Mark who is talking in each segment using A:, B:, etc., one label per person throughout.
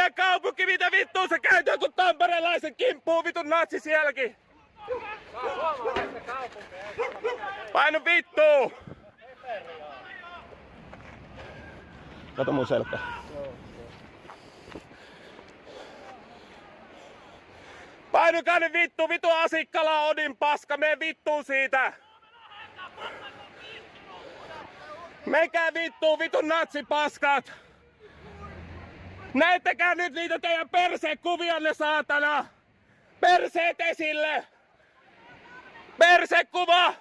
A: meidän kaupunki, mitä vittua sä käyt joku tamperelaisen kimppuun, vitun natsi sielläkin. Painu vittu! Kato mun selkä. Painukaa nyt vittu, vitu Asikkala Odin paska, mene vittuun siitä! Menkää vittuun, vitun natsipaskat! Näettekää nyt niitä teidän persekuvianne, saatana! Perseet esille! Persekuva!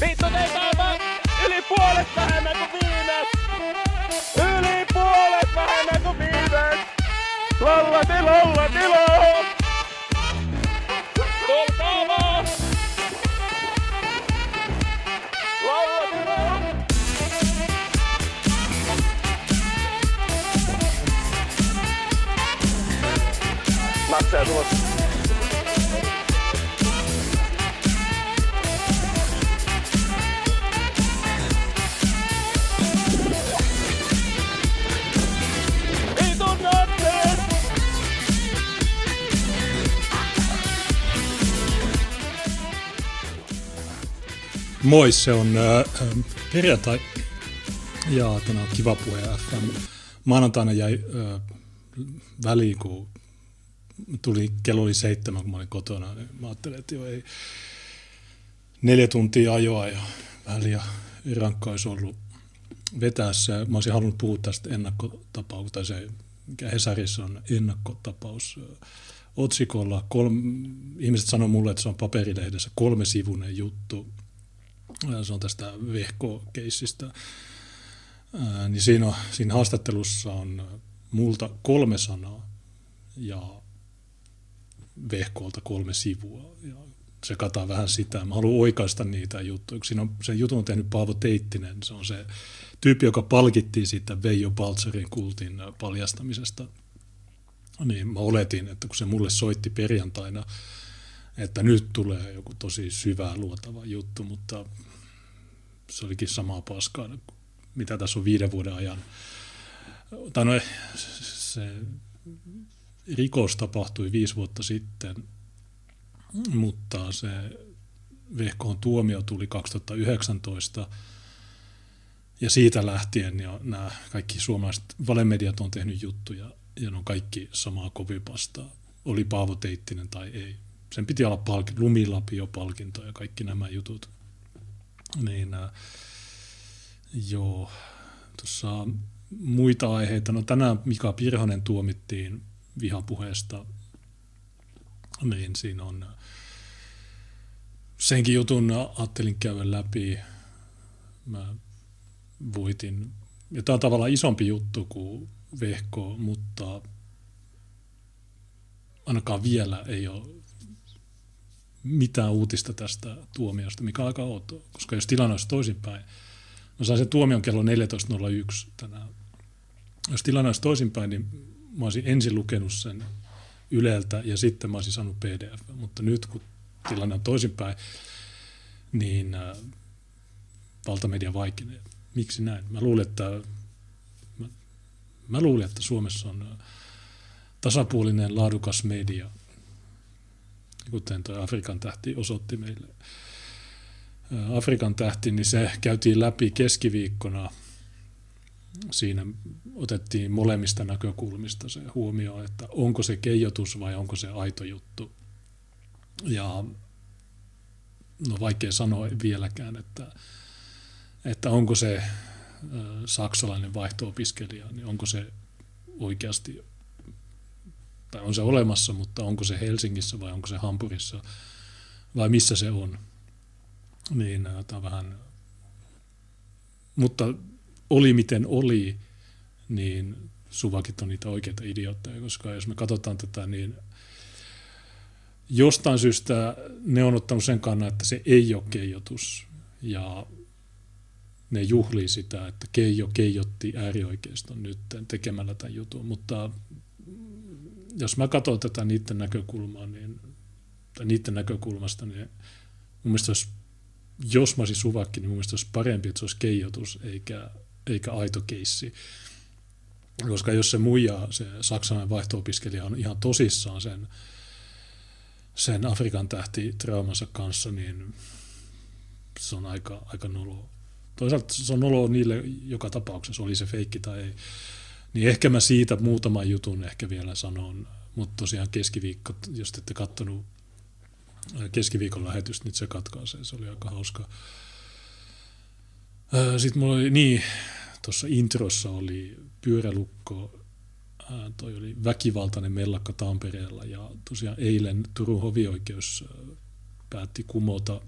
A: Vittu teitä on yli puolet vähemmän kuin viimeksi! Yli puolet vähemmän kuin viimeksi! Lollati, lollati, lollati! Natseja tulossa.
B: Moi, se on äh, perjantai ja tänään on Kiva Puhe FM. Maanantaina jäi äh, väliin, kun tuli, kello oli seitsemän, kun mä olin kotona, niin mä ajattelin, että jo ei neljä tuntia ajoa ja väliä rankka olisi ollut vetää se. Mä olisin halunnut puhua tästä ennakkotapauksesta, tai se, mikä Hesarissa on ennakkotapaus äh, otsikolla. Kolme, ihmiset sanoo mulle, että se on paperilehdessä kolme sivunen juttu. Äh, Se on tästä vehko-keissistä. Ää, Niin siinä, siinä haastattelussa on multa kolme sanaa ja vehkoolta kolme sivua. Ja se kataa vähän sitä. Mä haluan oikaista niitä juttuja. Siinä on, sen jutun on tehnyt Paavo Teittinen. Se on se tyyppi, joka palkittiin siitä Veijo Baltzerin kultin paljastamisesta. Niin mä oletin, että kun se mulle soitti perjantaina, että nyt tulee joku tosi syvää luotava juttu, mutta se olikin samaa paskaa, mitä tässä on viiden vuoden ajan. Tai no, se rikos tapahtui viisi vuotta sitten, mutta se vehkoon tuomio tuli 2019 ja siitä lähtien niin nämä kaikki suomalaiset valemediat on tehnyt juttuja ja ne on kaikki samaa kovipastaa. Oli Paavo Teittinen tai ei. Sen piti olla palk- lumilapio-palkinto ja kaikki nämä jutut. Niin, äh, joo, tuossa muita aiheita. No tänään Mika Pirhonen tuomittiin vihapuheesta, niin siinä on senkin jutun ajattelin käydä läpi. Mä voitin. Ja tämä on tavallaan isompi juttu kuin vehko, mutta ainakaan vielä ei ole mitään uutista tästä tuomiosta, mikä aika outoa, koska jos tilanne olisi toisinpäin, mä sain sen tuomion kello 14.01 tänään. Jos tilanne olisi toisinpäin, niin mä olisin ensin lukenut sen Yleltä ja sitten mä olisin saanut PDF. Mutta nyt kun tilanne on toisinpäin, niin äh, valtamedia vaikenee. Miksi näin? Mä luulen, että, mä, mä luulen, että Suomessa on äh, tasapuolinen, laadukas media, kuten tuo Afrikan tähti osoitti meille. Äh, Afrikan tähti, niin se käytiin läpi keskiviikkona. Siinä otettiin molemmista näkökulmista se huomio, että onko se keijotus vai onko se aito juttu. Ja no vaikea sanoa vieläkään, että, että onko se saksalainen vaihto-opiskelija, niin onko se oikeasti, tai on se olemassa, mutta onko se Helsingissä vai onko se Hampurissa vai missä se on. Niin tämä vähän, mutta oli miten oli, niin suvakit on niitä oikeita idiootteja, koska jos me katsotaan tätä, niin jostain syystä ne on ottanut sen kannan, että se ei ole keijotus ja ne juhlii sitä, että Keijo keijotti äärioikeiston nyt tekemällä tämän jutun, mutta jos mä katson tätä niiden näkökulmaa, niin, tai niiden näkökulmasta, niin mun mielestä olisi jos mä olisin suvakki, niin mun mielestä olisi parempi, että se olisi keijotus eikä, eikä aito keissi. Koska jos se muija, se saksalainen vaihto-opiskelija on ihan tosissaan sen, sen Afrikan tähti traumansa kanssa, niin se on aika, aika nolo. Toisaalta se on nolo niille joka tapauksessa, oli se feikki tai ei. Niin ehkä mä siitä muutaman jutun ehkä vielä sanon, mutta tosiaan keskiviikko, jos ette kattonut keskiviikon lähetystä, niin se katkaisee, se oli aika hauska. Sitten mulla oli, niin, tuossa introssa oli pyörälukko, toi oli väkivaltainen mellakka Tampereella ja tosiaan eilen Turun hovioikeus päätti kumota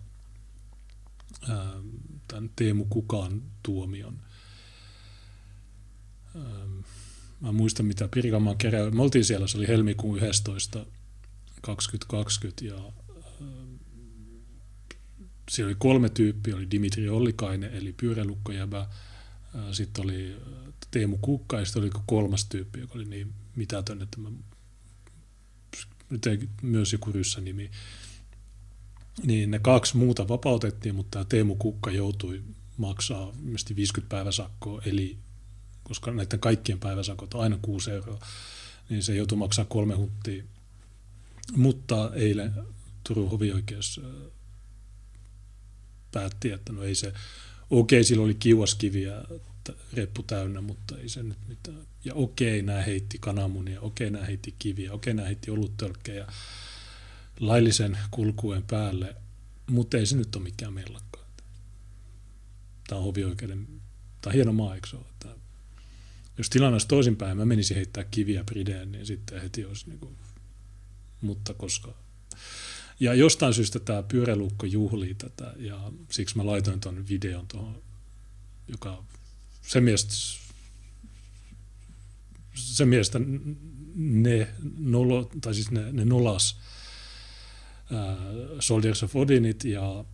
B: tämän Teemu Kukaan tuomion. Mä muistan, mitä Pirkanmaan kerää. Me oltiin siellä, se oli helmikuun 11. 2020 ja siellä oli kolme tyyppiä, oli Dimitri Ollikainen, eli pyörälukkojäbä, sitten oli Teemu Kukka ja sitten oli kolmas tyyppi, joka oli niin mitätön, että mä, myös joku nimi, niin ne kaksi muuta vapautettiin, mutta tämä Teemu Kukka joutui maksaa 50 päiväsakkoa, eli koska näiden kaikkien päiväsakot on aina 6 euroa, niin se joutui maksaa kolme hunttia. Mutta eilen Turun hovioikeus päätti, että no ei se, okei, sillä oli kiuaskiviä reppu täynnä, mutta ei se nyt mitään. Ja okei, nämä heitti kananmunia, okei, nämä heitti kiviä, okei, nämä heitti oluttölkkejä laillisen kulkuen päälle, mutta ei se nyt ole mikään mellakka. Tämä on hovioikeuden, tämä on hieno maa, eikö ole? Jos tilanne olisi toisinpäin, mä menisin heittää kiviä Brideen, niin sitten heti olisi niin kuin, mutta koska ja jostain syystä tämä pyöräluukko juhlii tätä ja siksi mä laitoin tuon videon tuohon, joka se mielestä, se mielestä ne, nolo, tai siis ne, ne nolas äh, Soldiers of Odinit ja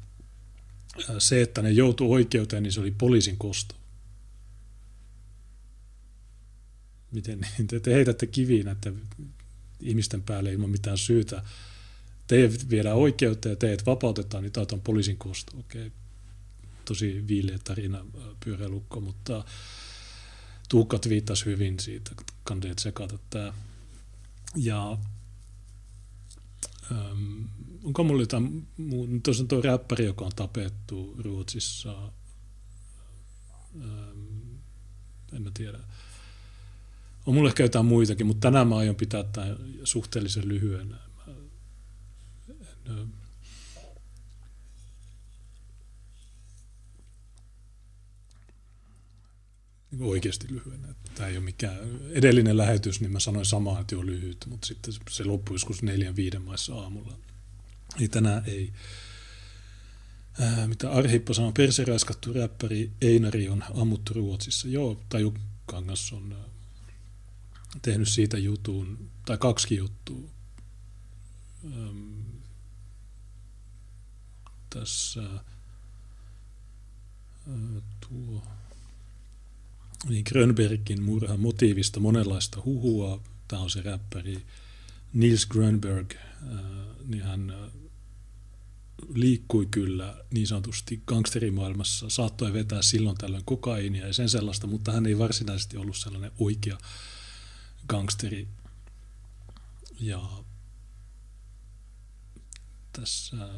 B: se, että ne joutu oikeuteen, niin se oli poliisin kosto. Miten niin? te, te heitätte kiviin näiden ihmisten päälle ilman mitään syytä teidät viedään oikeuteen ja teidät vapautetaan, niin tämä on poliisin kosto. Okei, tosi viileä tarina pyöräilukko, mutta Tuukka viittasi hyvin siitä, kandeet sekata tämä. Ja ähm, onko mulla jotain tuossa on tuo räppäri, joka on tapettu Ruotsissa, ähm, en mä tiedä. On mulla ehkä jotain muitakin, mutta tänään mä aion pitää tämän suhteellisen lyhyenä niin oikeasti lyhyenä. Tämä ei ole mikään edellinen lähetys, niin mä sanoin samaa, että joo lyhyt, mutta sitten se loppui joskus neljän viiden maissa aamulla. Niin tänään ei. Ää, mitä Arhippo sanoi, perseräiskattu räppäri Einari on ammuttu Ruotsissa. Joo, Taju Kangas on tehnyt siitä jutun, tai kaksi juttua. Ähm, tässä tuo niin Grönbergin murhan motiivista monenlaista huhua. Tämä on se räppäri Nils Grönberg, niin hän liikkui kyllä niin sanotusti gangsterimaailmassa, saattoi vetää silloin tällöin kokaiinia ja sen sellaista, mutta hän ei varsinaisesti ollut sellainen oikea gangsteri. Ja tässä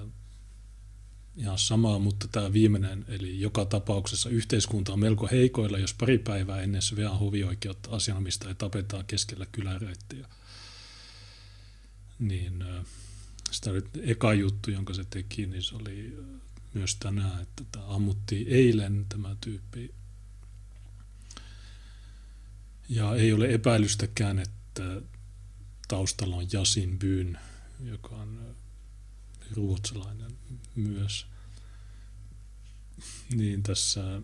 B: ihan samaa, mutta tämä viimeinen, eli joka tapauksessa yhteiskunta on melko heikoilla, jos pari päivää ennen Svean hovioikeutta asianomista ei tapetaan keskellä kyläreittiä. Niin sitä oli eka juttu, jonka se teki, niin se oli myös tänään, että tämä ammuttiin eilen tämä tyyppi. Ja ei ole epäilystäkään, että taustalla on Jasin Byn, joka on ruotsalainen myös. Niin tässä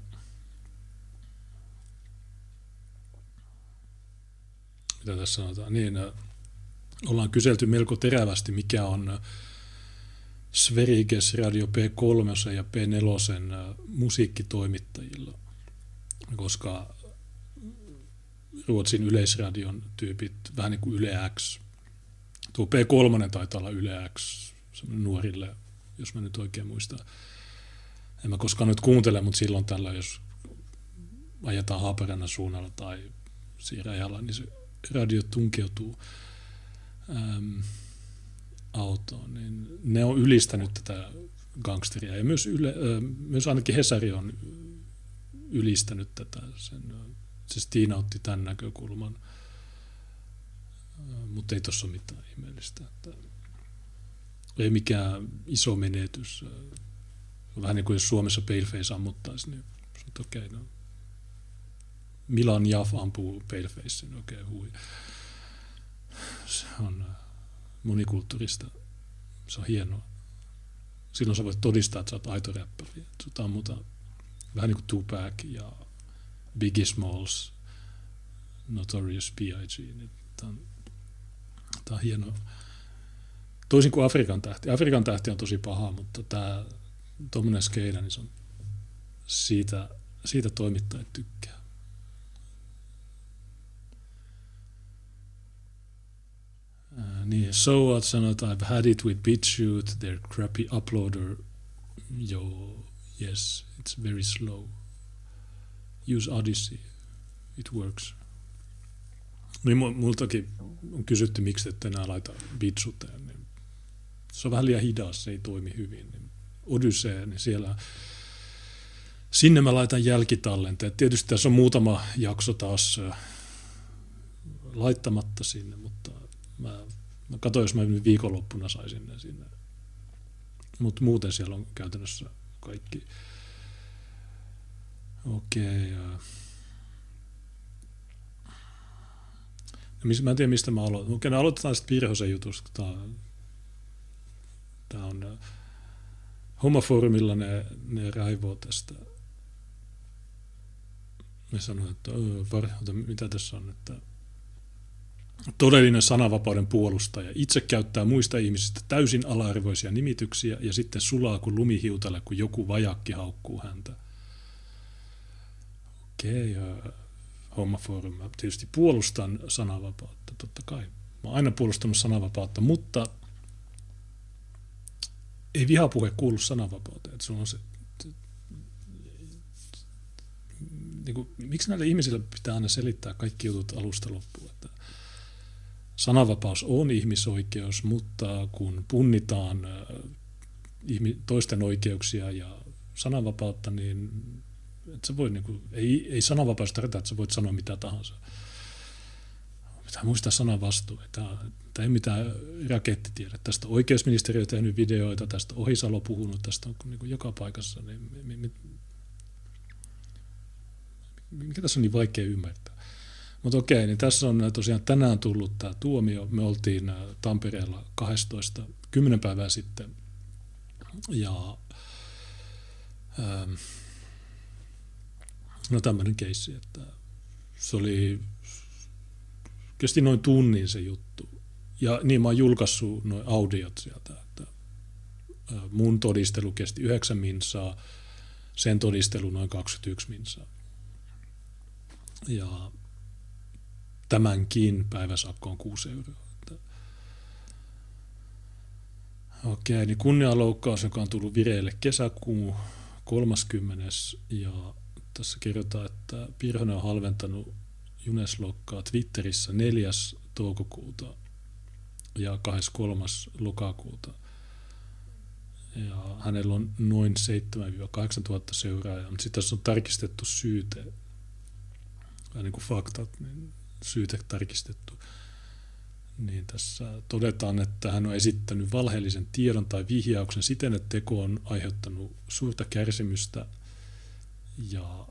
B: mitä tässä sanotaan, niin ollaan kyselty melko terävästi, mikä on Sveriges Radio P3 ja P4 äh, musiikkitoimittajilla, koska Ruotsin yleisradion tyypit, vähän niin kuin Yle X, tuo P3 taitaa olla Yle X nuorille, jos mä nyt oikein muistan. en mä koskaan nyt kuuntele, mutta silloin tällä, jos ajetaan Haaparannan suunnalla tai siinä niin se radio tunkeutuu äm, autoon, niin ne on ylistänyt tätä gangsteria. Ja myös, yle, ö, myös ainakin Hesari on ylistänyt tätä. Sen, se Tiina otti tämän näkökulman, mutta ei tuossa ole mitään ihmeellistä. Että ei mikään iso menetys. Vähän niin kuin jos Suomessa Paleface ammuttaisi, niin okei, okay, no. Milan Jaff ampuu Paleface, niin okei, okay, hui. Se on monikulttuurista. Se on hienoa. Silloin sä voit todistaa, että sä oot aito räppäri. Sut ammutaan vähän niin kuin Tupac ja Biggie Smalls, Notorious B.I.G. Niin tämä on, on hienoa. Toisin kuin Afrikan tähti. Afrikan tähti on tosi paha, mutta tämä tuommoinen skeina, niin se on siitä, siitä toimittajat tykkää. Uh, niin, so what sanoi, I've had it with BitChute, their crappy uploader. Joo, yes, it's very slow. Use Odyssey, it works. Niin multakin on kysytty, miksi ette enää laita BitChuteen. Niin se on vähän liian hidas, se ei toimi hyvin. Odyssey, niin siellä sinne mä laitan jälkitallenteet. Tietysti tässä on muutama jakso taas laittamatta sinne, mutta mä, mä katsoin, jos mä viikonloppuna saisin ne sinne. Mutta muuten siellä on käytännössä kaikki. Okei. Okay, mä en tiedä, mistä mä aloitan. Okei, no aloitetaan sitten Virhosen jutusta. Tämä, tämä on homofoorumilla ne, ne raivoo tästä. Ne sanoo, että varhauta, mitä tässä on, että todellinen sananvapauden puolustaja. Itse käyttää muista ihmisistä täysin ala-arvoisia nimityksiä ja sitten sulaa kuin lumihiutale, kun joku vajakki haukkuu häntä. Okei, ja Hommaforum. Mä tietysti puolustan sananvapautta, totta kai. Mä oon aina puolustanut sananvapautta, mutta ei vihapuhe kuulu sananvapauteen. Että on se, niin kuin, miksi näille ihmisille pitää aina selittää kaikki jutut alusta loppuun? Että sananvapaus on ihmisoikeus, mutta kun punnitaan toisten oikeuksia ja sananvapautta, niin et sä voi, niin kuin, ei, ei sananvapaus tarkoita, että sä voit sanoa mitä tahansa. Pitää muistaa sanan vastuu. Tämä, tämä ei mitään rakettitiede. Tästä oikeusministeriö on tehnyt videoita, tästä Ohisalo puhunut, tästä on niin joka paikassa. Niin, mikä tässä on niin vaikea ymmärtää? Mutta okei, niin tässä on tosiaan tänään tullut tämä tuomio. Me oltiin äh, Tampereella 12, 10 päivää sitten. Ja ähm, no tämmöinen keissi, että se oli, kesti noin tunnin se juttu. Ja niin mä oon julkaissut noin audiot sieltä, että mun todistelu kesti 9 minsaa, sen todistelu noin 21 minsaa. Ja tämänkin päiväsakko on 6 euroa. Okei, niin kunnianloukkaus, joka on tullut vireille kesäkuun 30. Ja tässä kerrotaan, että Pirhonen on halventanut Juneslokkaa Twitterissä 4. toukokuuta ja 23. lokakuuta. Ja hänellä on noin 7-8 tuhatta seuraajaa, mutta sitten tässä on tarkistettu syyte, vähän niin kuin faktat, niin syytä tarkistettu, niin tässä todetaan, että hän on esittänyt valheellisen tiedon tai vihjauksen siten, että teko on aiheuttanut suurta kärsimystä ja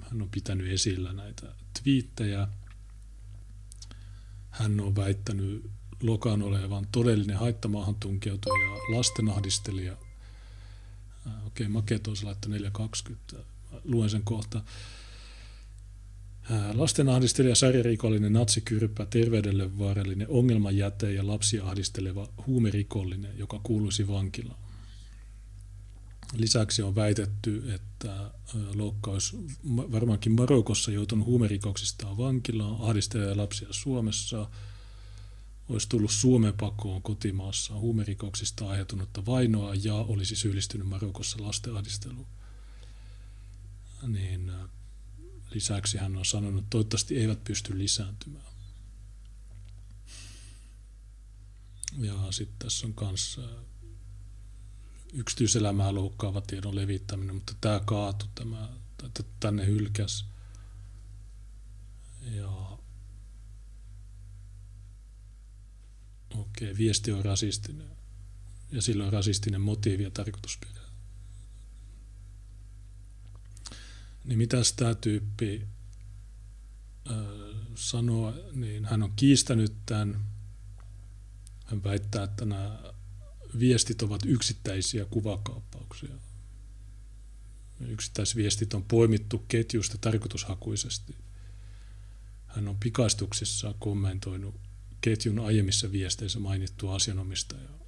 B: hän on pitänyt esillä näitä twiittejä. Hän on väittänyt Lokan olevan todellinen haittamaahantunkeutuja ja lastenahdistelija. Okei, okay, Maketo on 420. Luen sen kohta. Lastenahdistelija, sarjarikollinen, natsikyrppä, terveydelle vaarallinen, ongelmanjäte ja lapsia ahdisteleva huumerikollinen, joka kuuluisi vankilaan. Lisäksi on väitetty, että loukkaus varmaankin Marokossa joutunut huumerikoksistaan vankilaan, ahdistelee lapsia Suomessa olisi tullut Suomen pakoon kotimaassa huumerikoksista aiheutunutta vainoa ja olisi syyllistynyt Marokossa lastenahdisteluun. Niin äh, lisäksi hän on sanonut, että toivottavasti eivät pysty lisääntymään. Ja sitten tässä on äh, yksityiselämää loukkaava tiedon levittäminen, mutta tämä kaatu, tämä, tänne hylkäs. Ja okei, viesti on rasistinen. Ja sillä on rasistinen motiivi ja tarkoitusperä. Niin mitä tämä tyyppi äh, sanoo, niin hän on kiistänyt tämän. Hän väittää, että nämä viestit ovat yksittäisiä kuvakaappauksia. Yksittäisviestit on poimittu ketjusta tarkoitushakuisesti. Hän on pikaistuksissa kommentoinut ketjun aiemmissa viesteissä mainittua asianomistajaa.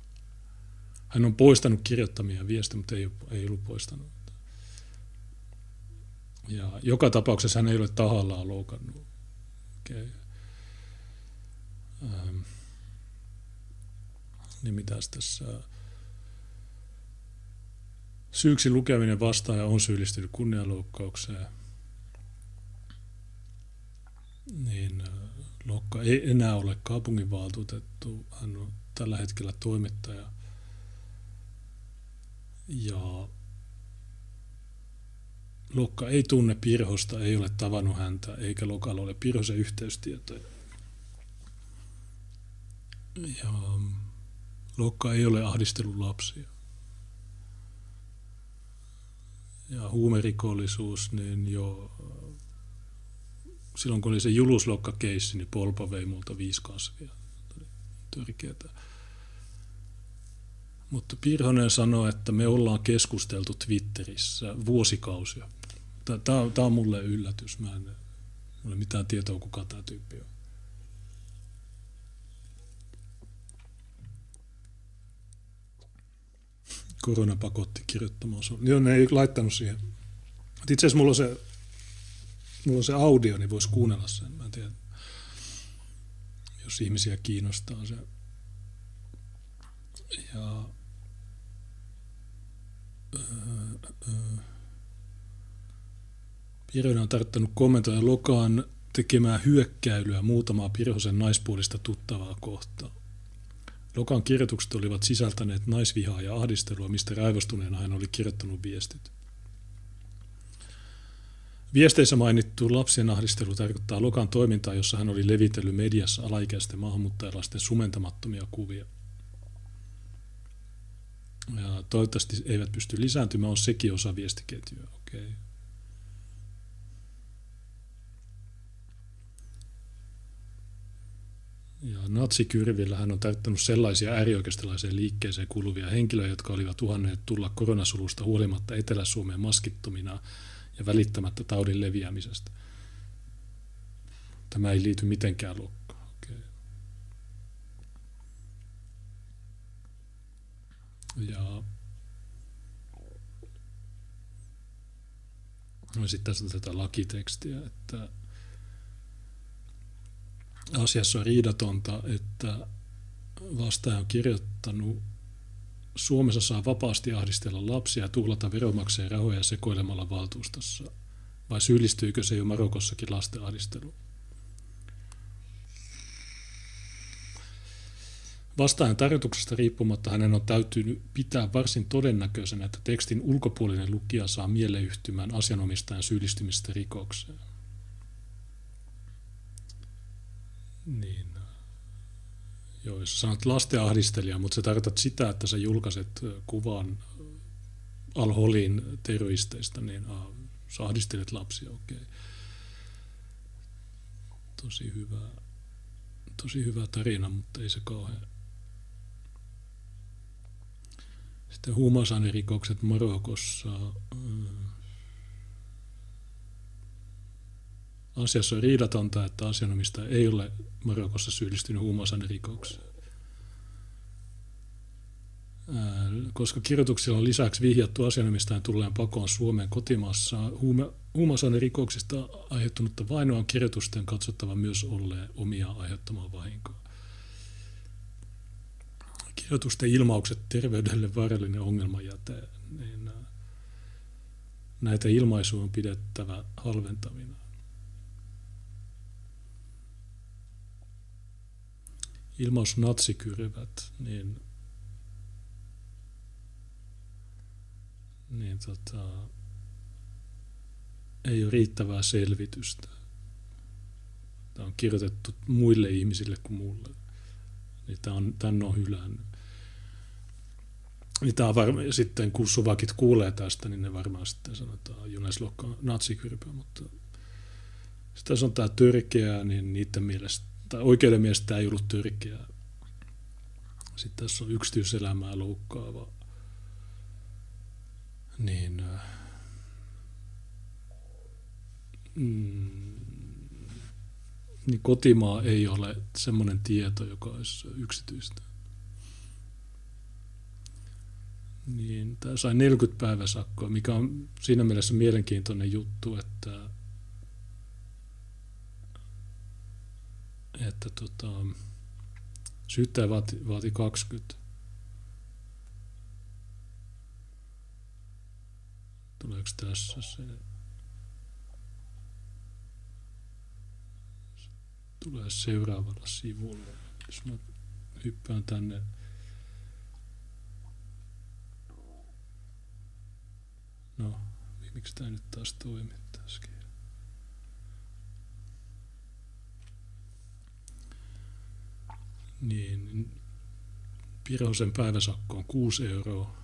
B: Hän on poistanut kirjoittamia viestejä, mutta ei, ei ollut poistanut. Ja joka tapauksessa hän ei ole tahallaan loukannut. Okay. Ähm. Niin mitäs tässä... Syyksi lukeminen vastaaja on syyllistynyt kunnianloukkaukseen. Niin Lokka ei enää ole kaupunginvaltuutettu. Hän on tällä hetkellä toimittaja. Ja Lokka ei tunne Pirhosta, ei ole tavannut häntä, eikä Lokalla ole Pirhosen yhteystietoja. Ja Lokka ei ole ahdistellut lapsia. Ja huumerikollisuus, niin jo silloin kun oli se juluslokka-keissi, niin Polpa vei multa viisi kasvia. Törkeätä. Mutta Pirhonen sanoi, että me ollaan keskusteltu Twitterissä vuosikausia. Tämä on mulle yllätys. Mä en ole mitään tietoa, kuka tämä tyyppi on. Korona pakotti kirjoittamaan sun. Joo, ne ei laittanut siihen. Itse asiassa mulla on se, mulla on se audio, niin voisi kuunnella sen. Mä en tiedä, jos ihmisiä kiinnostaa se. Ja Pirjonen on tarttanut kommentoida Lokaan tekemään hyökkäilyä muutamaa Pirhosen naispuolista tuttavaa kohtaa. Lokan kirjoitukset olivat sisältäneet naisvihaa ja ahdistelua, mistä raivostuneena hän oli kirjoittanut viestit. Viesteissä mainittu lapsien ahdistelu tarkoittaa Lokan toimintaa, jossa hän oli levitellyt mediassa alaikäisten maahanmuuttajalaisten sumentamattomia kuvia. Ja toivottavasti eivät pysty lisääntymään, on sekin osa viestiketjua. Okay. Ja natsikyrvillä hän on täyttänyt sellaisia äärioikeistolaiseen liikkeeseen kuuluvia henkilöjä, jotka olivat uhanneet tulla koronasulusta huolimatta Etelä-Suomeen maskittomina ja välittämättä taudin leviämisestä. Tämä ei liity mitenkään lukkaan. Okay. Ja no sitten tässä on tätä lakitekstiä, että asiassa on riidatonta, että vastaaja on kirjoittanut Suomessa saa vapaasti ahdistella lapsia ja tuhlata veronmaksajien rahoja sekoilemalla valtuustossa. Vai syyllistyykö se jo Marokossakin lasten ahdisteluun? Vastaajan tarkoituksesta riippumatta hänen on täytynyt pitää varsin todennäköisenä, että tekstin ulkopuolinen lukija saa mieleyhtymään asianomistajan syyllistymistä rikokseen. Niin. Joo, jos sanot lastenahdistelija, mutta sä tarkoitat sitä, että sä julkaiset kuvan Al-Holin terroristeista, niin ah, sä ahdistelet lapsia, okei. Okay. Tosi hyvä, tosi hyvä tarina, mutta ei se kauhean. Sitten huumausainerikokset Marokossa. Asiassa on riidatonta, että asianomistaja ei ole Marokossa syyllistynyt huumausainerikokseen. Koska kirjoituksilla on lisäksi vihjattu asianomistajan tulleen pakoon Suomeen kotimaassa, huume, huumausainerikoksista aiheuttunutta vainoa on kirjoitusten katsottava myös olleen omia aiheuttamaan vahinkoa. kirjoitusten ilmaukset terveydelle vaarallinen ongelmajäte, niin näitä ilmaisuja on pidettävä halventavina. Ilmaus natsikyrvät, niin, niin tota, ei ole riittävää selvitystä. Tämä on kirjoitettu muille ihmisille kuin mulle. Niin tämä on, tämän on hylännyt. Niin tämä varma, sitten kun suvakit kuulee tästä, niin ne varmaan sitten sanotaan Juneslokka natsikyrpä, mutta sitten on tämä törkeää, niin niiden mielestä, tai oikeuden mielestä tämä ei ollut törkeää. Sitten tässä on yksityiselämää loukkaava. Niin, äh, mm, niin kotimaa ei ole semmoinen tieto, joka olisi yksityistä. Niin, tämä sai 40 päiväsakkoa, mikä on siinä mielessä mielenkiintoinen juttu, että, että tota, syyttäjä vaati, vaati 20. Tuleeko tässä se? tulee seuraavalla sivulla. Jos mä hyppään tänne No, miksi tämä nyt taas toimi tässäkin? Niin, Pirosen päiväsakko on 6 euroa.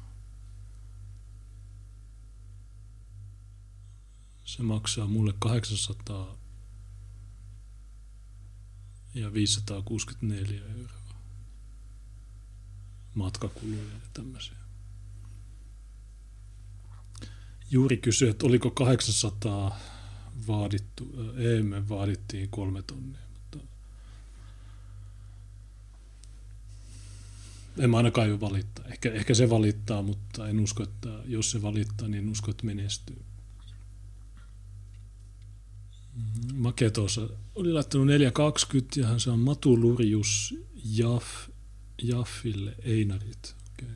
B: Se maksaa mulle 800 ja 564 euroa matkakuluja ja tämmöisiä. Juuri kysyi, että oliko 800 vaadittu, ei me vaadittiin kolme tonnia, mutta en mä ainakaan jo valittaa. Ehkä, ehkä se valittaa, mutta en usko, että jos se valittaa, niin usko, että menestyy. Maketossa oli laittanut 420 ja hän saa Matu Lurjus Jaff, Jaffille Einarit. Okay.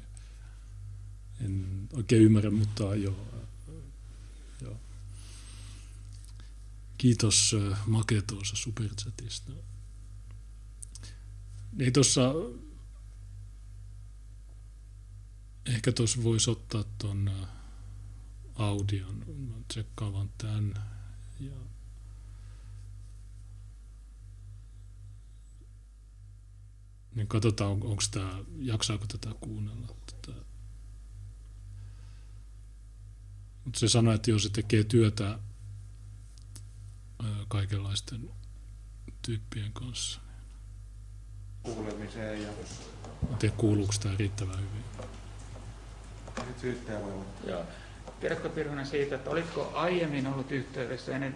B: En oikein ymmärrä, mutta joo. joo. Kiitos Maketossa Superchatista. Ei tuossa, ehkä tuossa voisi ottaa tuon audion. Mä tsekkaan vaan tämän. Ja Niin katsotaan, on, onko tämä, jaksaako tätä kuunnella. Tätä. Mutta se sanoi, että jos se tekee työtä kaikenlaisten tyyppien kanssa.
C: Niin kuulemiseen ja...
B: En tiedä, kuuluuko tämä riittävän hyvin.
C: Syyttäjä voi
D: Joo. Tiedätkö Pirhonen siitä, että oliko aiemmin ollut yhteydessä ennen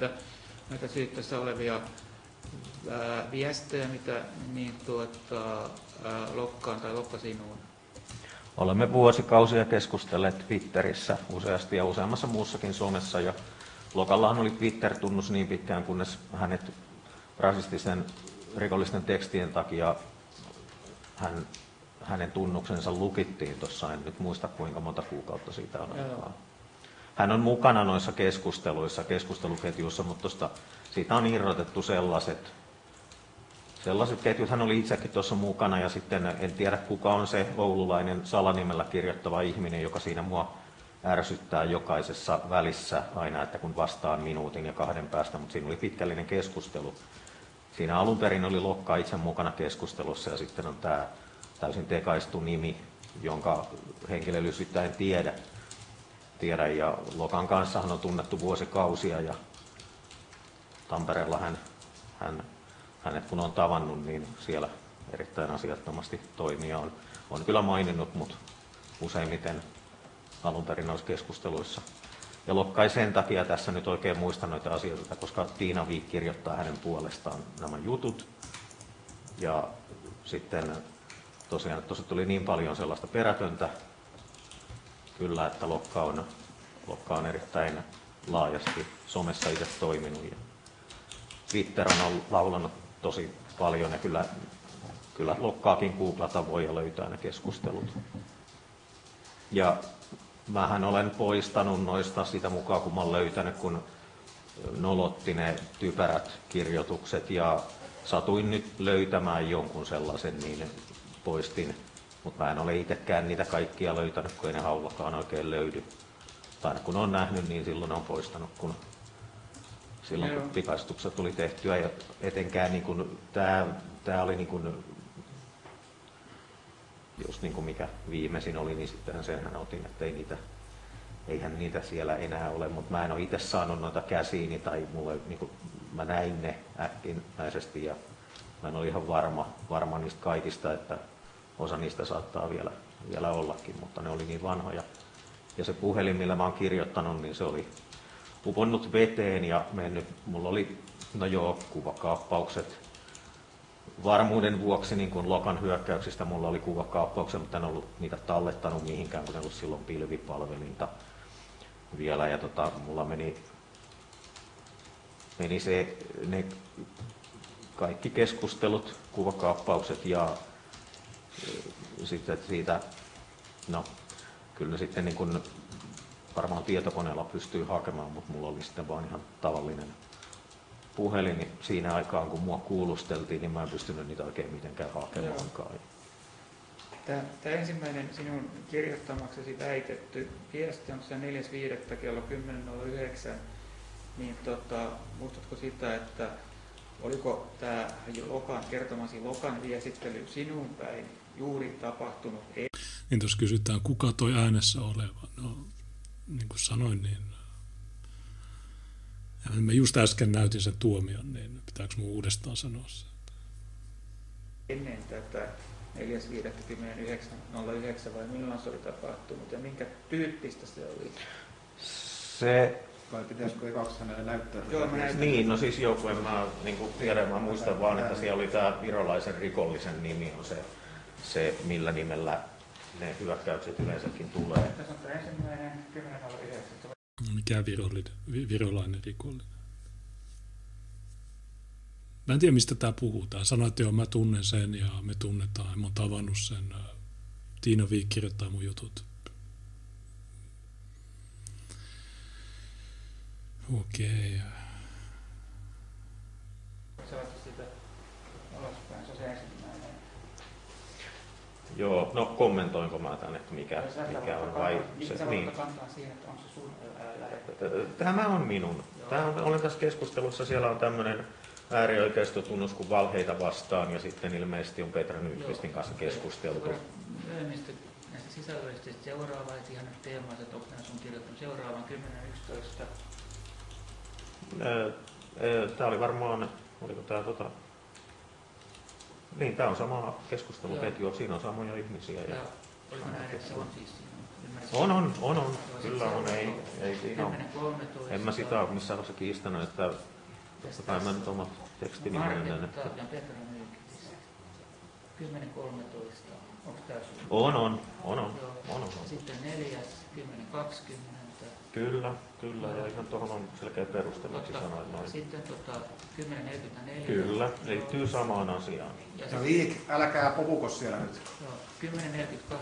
D: 4.5. näitä syyttöissä olevia viestejä, mitä niin tuota, lokkaan tai lokka sinuun?
E: Olemme vuosikausia keskustelleet Twitterissä useasti ja useammassa muussakin somessa. Ja Lokallahan oli Twitter-tunnus niin pitkään, kunnes hänet rasistisen rikollisten tekstien takia hän, hänen tunnuksensa lukittiin tuossa, en nyt muista kuinka monta kuukautta siitä on aikaa. Hän on mukana noissa keskusteluissa, keskusteluketjuissa, mutta tosta, siitä on irrotettu sellaiset sellaiset ketjut. Hän oli itsekin tuossa mukana ja sitten en tiedä kuka on se oululainen salanimellä kirjoittava ihminen, joka siinä mua ärsyttää jokaisessa välissä aina, että kun vastaan minuutin ja kahden päästä, mutta siinä oli pitkällinen keskustelu. Siinä alun perin oli Lokka itse mukana keskustelussa ja sitten on tämä täysin tekaistu nimi, jonka henkilöllisyyttä en tiedä. tiedä. Ja Lokan kanssa hän on tunnettu vuosikausia ja Tampereella hän, hän hänet kun on tavannut, niin siellä erittäin asiattomasti toimia on, on kyllä maininnut, mutta useimmiten alun perin noissa keskusteluissa. Ja Lokka ei sen takia tässä nyt oikein muista noita asioita, koska Tiina Viik kirjoittaa hänen puolestaan nämä jutut. Ja sitten tosiaan, että tuossa tuli niin paljon sellaista perätöntä, kyllä, että Lokka on, Lokka on erittäin laajasti somessa itse toiminut. Ja Twitter on laulanut tosi paljon ja kyllä kyllä Lokkaakin googlata voi ja löytää ne keskustelut. Ja mähän olen poistanut noista sitä mukaan, kun mä olen löytänyt, kun nolotti ne typerät kirjoitukset ja satuin nyt löytämään jonkun sellaisen, niin poistin. Mutta mä en ole itsekään niitä kaikkia löytänyt, kun ei ne haullakaan oikein löydy. Tai kun on nähnyt, niin silloin on poistanut, kun silloin kun
D: Joo.
E: pikaistukset tuli tehtyä. Ja etenkään niin kuin, tämä, tämä oli niin kuin, just niin kuin mikä viimeisin oli, niin sittenhän senhän otin, että ei niitä, eihän niitä siellä enää ole, mutta mä en ole itse saanut noita käsiini tai mulle, niin kuin, mä näin ne äkkinäisesti ja mä en ole ihan varma, varma niistä kaikista, että osa niistä saattaa vielä, vielä ollakin, mutta ne oli niin vanhoja. Ja se puhelin, millä mä oon kirjoittanut, niin se oli uponnut veteen ja mennyt, mulla oli, no joo, kuvakaappaukset, varmuuden vuoksi niin kuin Lokan hyökkäyksistä mulla oli kuvakaappauksia, mutta en ollut niitä tallettanut mihinkään, kun ne ollut silloin pilvipalvelinta vielä. Ja tota, mulla meni, meni se, ne kaikki keskustelut, kuvakaappaukset ja sitten siitä, no kyllä sitten niin kuin varmaan tietokoneella pystyy hakemaan, mutta mulla oli sitten vaan ihan tavallinen puhelin niin siinä aikaan, kun mua kuulusteltiin, niin mä en pystynyt niitä oikein mitenkään hakemaankaan.
D: Tämä, tämä ensimmäinen sinun kirjoittamaksesi väitetty viesti on se 4.5. kello 10.09. Niin tota, muistatko sitä, että oliko tämä Lokan, kertomasi Lokan viestittely sinun päin juuri tapahtunut
B: Niin tuossa kysytään, kuka toi äänessä oleva. No, niin kuin sanoin, niin ja mä just äsken näytin sen tuomion, niin pitääkö mun uudestaan sanoa se?
D: ennen tätä 4.5.09 vai milloin se oli tapahtunut ja minkä tyyppistä se oli?
E: Se,
C: Vai pitäisikö ekaksi hänelle näyttää?
D: Joo, mä näin.
E: niin, no siis joku, en mä niin kuin tiedä, mä muistan vaan, että siellä oli tämä virolaisen rikollisen nimi on se, se millä nimellä ne hyökkäykset yleensäkin tulee.
D: Tässä on tämä ensimmäinen 10.09.
B: Mikä virolainen, vi- virolainen rikollinen? Mä en tiedä, mistä tämä puhutaan. Sanoit, että joo, mä tunnen sen ja me tunnetaan. Mä oon tavannut sen. Ä, Tiina Viik kirjoittaa mun jutut. Okei.
D: Sä laitat sitä alaspäin, se on se ensimmäinen.
E: Joo, no kommentoinko mä tämän, että mikä, mikä on vai
D: niin,
E: se, niin.
D: että.
E: Tämä on minun. Tämä on, olen tässä keskustelussa, siellä on tämmöinen äärioikeistotunnus kuin valheita vastaan ja sitten ilmeisesti on Petra Nyqvistin kanssa keskusteltu.
D: Myöhemmistä näistä sisällöistä seuraava, että ihan nyt teemaiset, onko sun kirjoittanut seuraavan 10.11.
E: Tämä oli varmaan, oliko tämä tota... Niin, tämä on sama keskusteluketju, siinä on samoja ihmisiä. Ja...
D: Ja oliko näin, että se on siis? Ymmärsitkö?
E: On, on, on, on. Kyllä on, ei, ei siinä ole.
D: 10.13.
E: En mä sitä ole missään vaiheessa kiistänyt, että totta kai mä nyt omat tekstini myönnän,
D: Marketta
E: että
D: ja Petra Nyykkitis. 10.13. Onko tämä
E: on, on, on, on,
D: Joo.
E: on, on.
D: Sitten neljäs, 10.20.
E: Kyllä, kyllä, ja ihan tuohon on selkeä peruste, miksi sanoit noin.
D: Sitten tota, 10.44.
E: Kyllä, liittyy samaan asiaan.
D: Ja
C: Ja
D: sitten
C: Viik, älkää popuko siellä nyt.
D: joo, 10.48.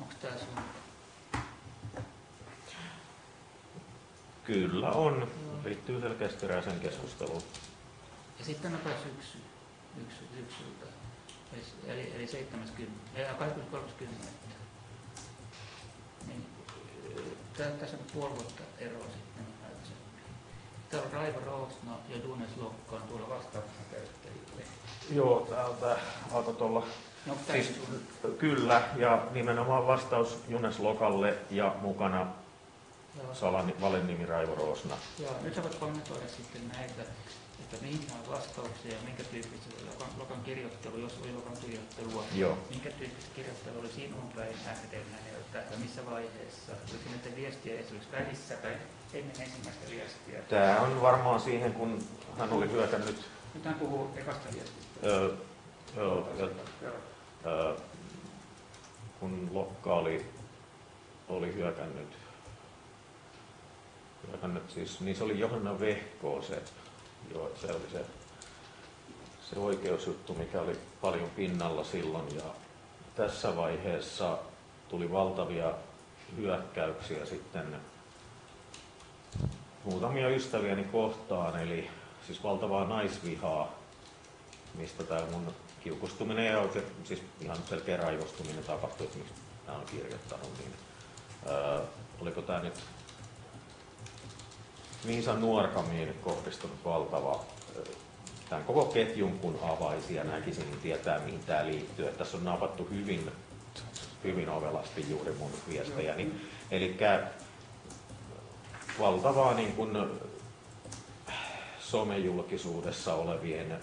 D: Onko tämä sun?
E: Kyllä on, liittyy selkeästi erääseen keskusteluun.
D: Ja sitten on taas syksy. Yksy, syksyltä. Eli, eli 70, ja 30. Niin, tässä on puoli vuotta eroa sitten aikaisemmin. Täällä on Raivo Roosna ja Dunes Lokkaan tuolla vastaamassa käyttäjille.
E: Joo, täältä autot olla.
D: No,
E: Siis, kyllä, ja nimenomaan vastaus Junes Lokalle ja mukana. Salani, Raivo Roosna.
D: Joo, nyt sä voit kommentoida sitten näitä, että mihin on vastauksia ja minkä tyyppistä oli Lokan, Lokan kirjoittelu, jos oli Lokan kirjoittelua.
E: Joo.
D: Minkä tyyppistä kirjoittelu oli sinun päin äänitelmäneltä ja missä vaiheessa? Oliko näiden viestiä esimerkiksi välissä tai ennen ensimmäistä viestiä?
E: Tämä on varmaan siihen, kun hän oli hyökännyt
D: Nyt hän puhuu ekasta viestistä.
E: Öö, joo, öö, kun Lokka oli, oli hyökännyt, hyökännyt siis, niin se oli Johanna Vehkoo se, joo, se oli se, se oikeusjuttu, mikä oli paljon pinnalla silloin. Ja tässä vaiheessa tuli valtavia hyökkäyksiä sitten muutamia ystäviäni kohtaan, eli siis valtavaa naisvihaa, mistä tämä mun kiukustuminen ja oikein, siis ihan selkeä raivostuminen tapahtui, että miksi nämä on kirjoittanut, niin öö, oliko tämä nyt Miisa Nuorkamiin kohdistunut valtava tämän koko ketjun kun avaisi ja näkisin, niin tietää mihin tämä liittyy. Että tässä on napattu hyvin, hyvin ovelasti juuri mun viestejäni. Eli valtavaa niin kuin somejulkisuudessa olevien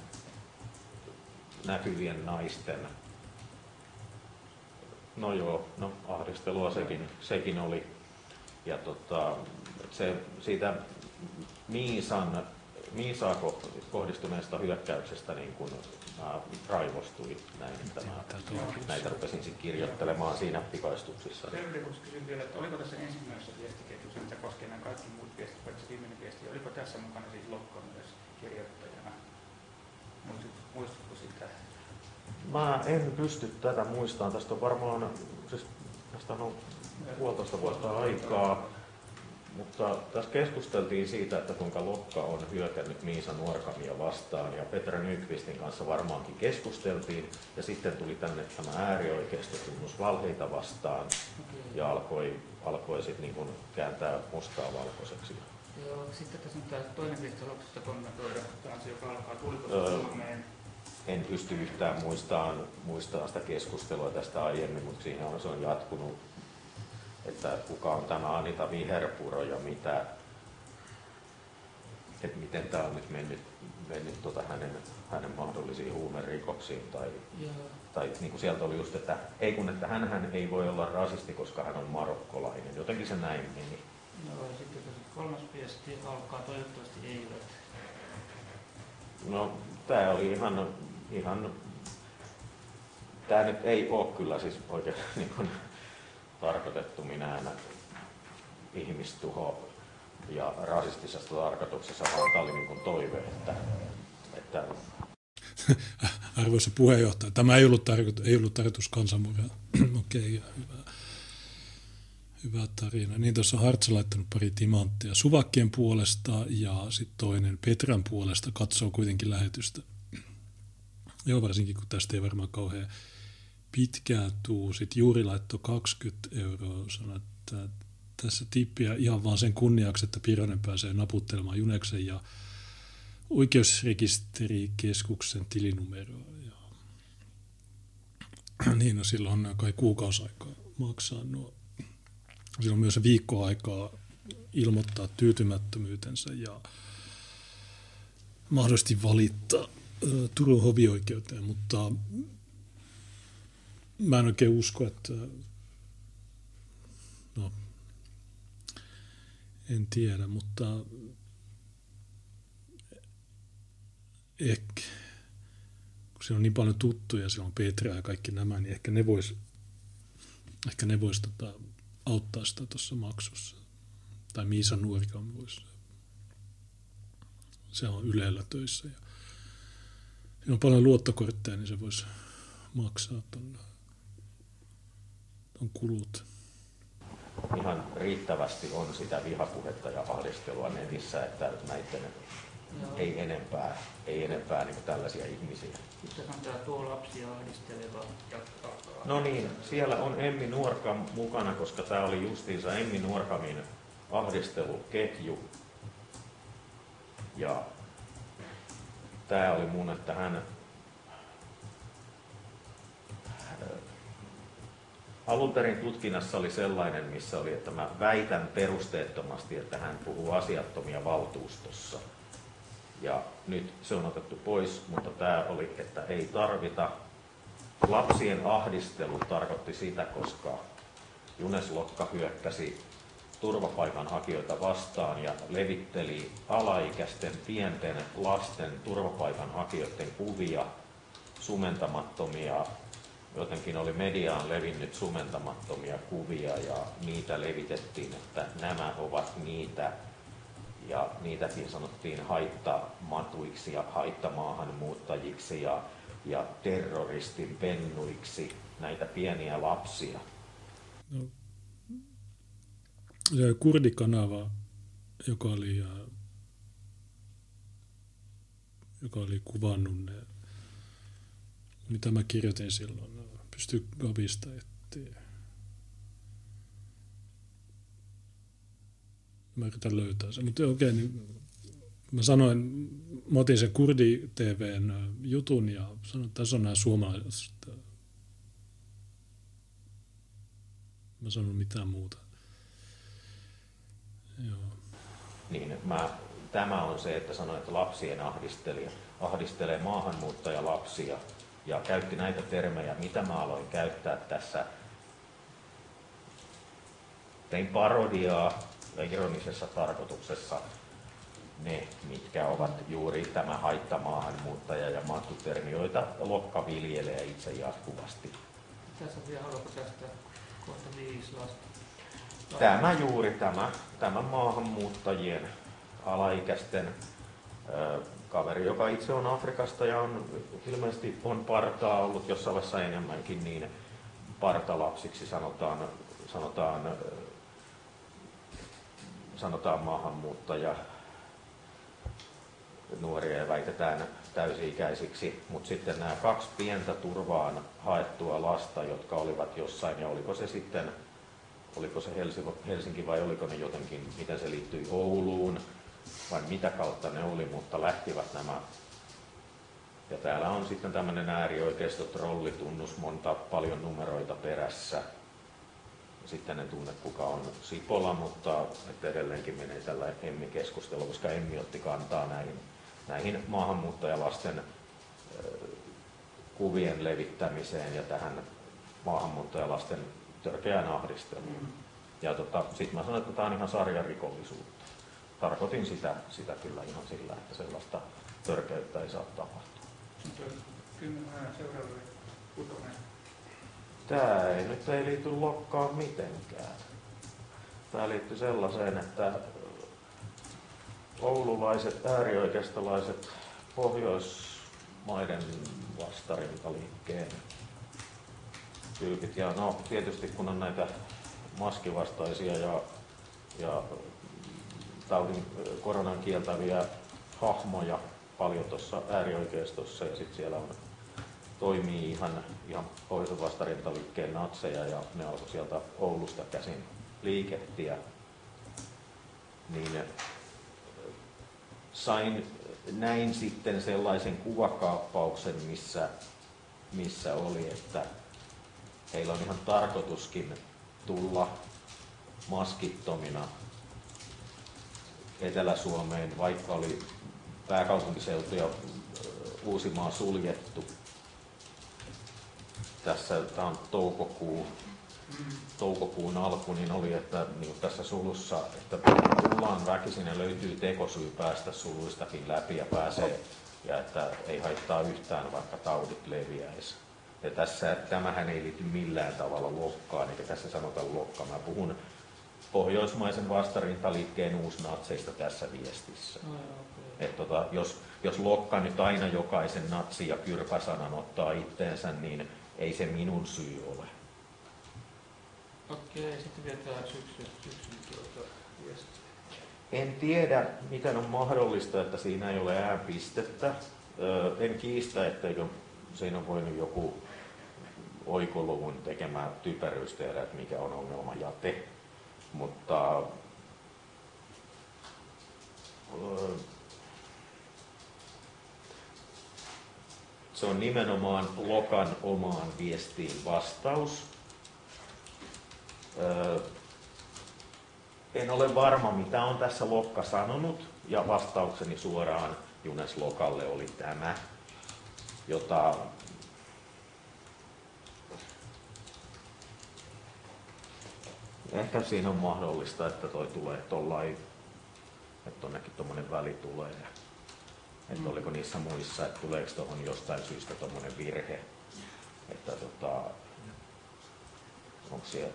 E: näkyvien naisten, no joo, no ahdistelua sekin, sekin oli. Ja tota, se, siitä Miisan, Miisaa kohdistuneesta hyökkäyksestä niin kun, mä raivostui näin, että mä näitä rupesin sitten kirjoittelemaan siinä pikaistuksissa.
D: Seuraavaksi kysyn vielä, että oliko tässä ensimmäisessä viestiketjussa, mitä koskee nämä kaikki muut viestit, paitsi viimeinen viesti, oliko tässä mukana siis Lokka myös kirjoittajana? Muistatko sitä?
E: Mä en pysty tätä muistamaan. Tästä on varmaan, siis tästä on puolitoista vuotta aikaa. Mutta tässä keskusteltiin siitä, että kuinka Lokka on hyökännyt Miisa Nuorkamia vastaan ja Petra Nykvistin kanssa varmaankin keskusteltiin ja sitten tuli tänne tämä äärioikeistotunnus valheita vastaan ja alkoi, alkoi sitten niin kääntää mustaa valkoiseksi.
D: Joo, sitten tässä on tämä toinen viesti lopussa kommentoida, taas, joka alkaa, tuliko öö, Suomeen?
E: En pysty yhtään muistamaan, muistamaan sitä keskustelua tästä aiemmin, mutta siihen on, se on jatkunut että kuka on tämä Anita Viherpuro ja mitä, että miten tämä on nyt mennyt, mennyt tuota hänen, hänen mahdollisiin huumerikoksiin. Tai, tai niin kuin sieltä oli just, että ei kun että hän ei voi olla rasisti, koska hän on marokkolainen. Jotenkin se näin meni.
D: No sitten kolmas viesti alkaa toivottavasti eivät.
E: No tämä oli ihan, ihan tämä nyt ei ole kyllä siis oikein niin kuin, tarkoitettu minään ihmistuho ja rasistisessa tarkoituksessa, vaan tämä oli niin kuin toive, että, että
B: Arvoisa puheenjohtaja, tämä ei ollut, tarkoitus, ei ollut tarkoitus kansanmurhaa. Okei, okay, hyvä. Hyvä tarina. Niin tuossa Hartsa laittanut pari timanttia Suvakkien puolesta ja sitten toinen Petran puolesta katsoo kuitenkin lähetystä. Joo, varsinkin kun tästä ei varmaan kauhean pitkään tuu. Sitten juuri laittoi 20 euroa, sanoi, että tässä tippiä ihan vaan sen kunniaksi, että Pironen pääsee naputtelemaan Juneksen ja oikeusrekisterikeskuksen tilinumeroa. Ja... niin, no silloin on kai kuukausaikaa maksaa nuo. Silloin on myös viikkoaikaa ilmoittaa tyytymättömyytensä ja mahdollisesti valittaa Turun hovioikeuteen, mutta mä en oikein usko, että no, en tiedä, mutta ehkä, kun siellä on niin paljon tuttuja, siellä on Petra ja kaikki nämä, niin ehkä ne vois, ehkä ne vois tota, auttaa sitä tuossa maksussa. Tai Miisa Nuorikan voisi. Se on Ylellä töissä. Ja siinä on paljon luottokortteja, niin se voisi maksaa tuonne on kulut?
E: Ihan riittävästi on sitä vihapuhetta ja ahdistelua netissä, että näiden Joo. ei enempää, ei enempää niin tällaisia ihmisiä.
D: Sitten on tämä tuo lapsia ahdisteleva jatkaa.
E: No niin, siellä on Emmi Nuorka mukana, koska tämä oli justiinsa Emmi Nuorkamin ahdisteluketju. Ja tämä oli mun, että hän Alun perin tutkinnassa oli sellainen, missä oli, että mä väitän perusteettomasti, että hän puhuu asiattomia valtuustossa. Ja nyt se on otettu pois, mutta tämä oli, että ei tarvita. Lapsien ahdistelu tarkoitti sitä, koska Junes Lokka hyökkäsi turvapaikanhakijoita vastaan ja levitteli alaikäisten pienten lasten turvapaikanhakijoiden kuvia, sumentamattomia jotenkin oli mediaan levinnyt sumentamattomia kuvia ja niitä levitettiin, että nämä ovat niitä, ja niitäkin sanottiin haittamatuiksi ja haittamaahanmuuttajiksi ja, ja terroristin pennuiksi, näitä pieniä lapsia. No,
B: se kurdikanava, joka oli, joka oli kuvannut ne, mitä mä kirjoitin silloin, pysty Gavista etsiä. Mä yritän löytää sen. Mutta okei, niin mä sanoin, mä otin sen Kurdi TVn jutun ja sanoin, että tässä on nämä suomalaiset. Mä sanon mitään muuta. Joo.
E: Niin, mä, tämä on se, että sanoin, että lapsien ahdistelija ahdistelee maahanmuuttajalapsia ja käytti näitä termejä, mitä mä aloin käyttää tässä. Tein parodiaa ja ironisessa tarkoituksessa ne, mitkä ovat juuri tämä haittamaahanmuuttaja ja matkutermi, joita Lokka viljelee itse jatkuvasti.
D: Tässä on vielä haluatko tästä kohta viisi lasta?
E: Tämä juuri tämä, tämä maahanmuuttajien alaikäisten ö, kaveri, joka itse on Afrikasta ja on ilmeisesti on partaa ollut jossain vaiheessa enemmänkin, niin partalapsiksi sanotaan, sanotaan sanotaan maahanmuuttaja. Nuoria ja väitetään täysi-ikäisiksi, mutta sitten nämä kaksi pientä turvaan haettua lasta, jotka olivat jossain, ja oliko se sitten, oliko se Helsinki vai oliko ne jotenkin, miten se liittyi Ouluun, vai mitä kautta ne oli, mutta lähtivät nämä. Ja täällä on sitten tämmöinen äärioikeisto trollitunnus, monta paljon numeroita perässä, sitten en tunne kuka on Sipola, mutta että edelleenkin menee tällä Emmi-keskustelu, koska Emmi otti kantaa näihin, näihin maahanmuuttajalasten kuvien levittämiseen ja tähän maahanmuuttajalasten törkeään ahdisteluun. Mm. Ja tota, sitten mä sanoin, että tämä on ihan sarjarikollisuutta. Tarkoitin sitä, sitä kyllä ihan sillä, että sellaista törkeyttä ei saa tapahtua. Tämä ei nyt ei liity lokkaan mitenkään. Tämä liittyy sellaiseen, että oululaiset äärioikeistolaiset Pohjoismaiden vastarintaliikkeen tyypit. Ja no tietysti kun on näitä maskivastaisia ja, ja taudin koronan kieltäviä hahmoja paljon tuossa äärioikeistossa ja sitten siellä on toimii ihan, ihan pohjoisen vastarintaliikkeen natseja ja ne alkoi sieltä Oulusta käsin liikettiä, niin sain näin sitten sellaisen kuvakaappauksen, missä, missä oli, että heillä on ihan tarkoituskin tulla maskittomina Etelä-Suomeen, vaikka oli pääkaupunkiseutu ja Uusimaa suljettu tässä, tämä on toukokuu, toukokuun alku, niin oli, että niin tässä sulussa, että tullaan väkisin ja löytyy tekosyy päästä suluistakin läpi ja pääsee, ja että ei haittaa yhtään, vaikka taudit leviäisi. Ja tässä, tämähän ei liity millään tavalla lokkaan, eikä tässä sanota lokka. Mä puhun pohjoismaisen vastarintaliikkeen uusnatseista tässä viestissä. Oh, okay. Et tota, jos, jos lokka nyt aina jokaisen natsi- ja kyrpäsanan ottaa itteensä, niin ei se minun syy ole.
D: Okei, sitten vielä tämä syksyn tuota
E: En tiedä, miten on mahdollista, että siinä ei ole ääpistettä. En kiistä, etteikö siinä on voinut joku oikoluvun tekemä typeryys tehdä, että mikä on ongelma jate. Mutta Se on nimenomaan Lokan omaan viestiin vastaus. Öö, en ole varma, mitä on tässä Lokka sanonut, ja vastaukseni suoraan Junes Lokalle oli tämä, jota ehkä siinä on mahdollista, että toi tulee tollain, että tonnekin tuommoinen väli tulee. Että mm. oliko niissä muissa, että tuleeko tuohon jostain syystä tuommoinen virhe. Että tota, onko siellä,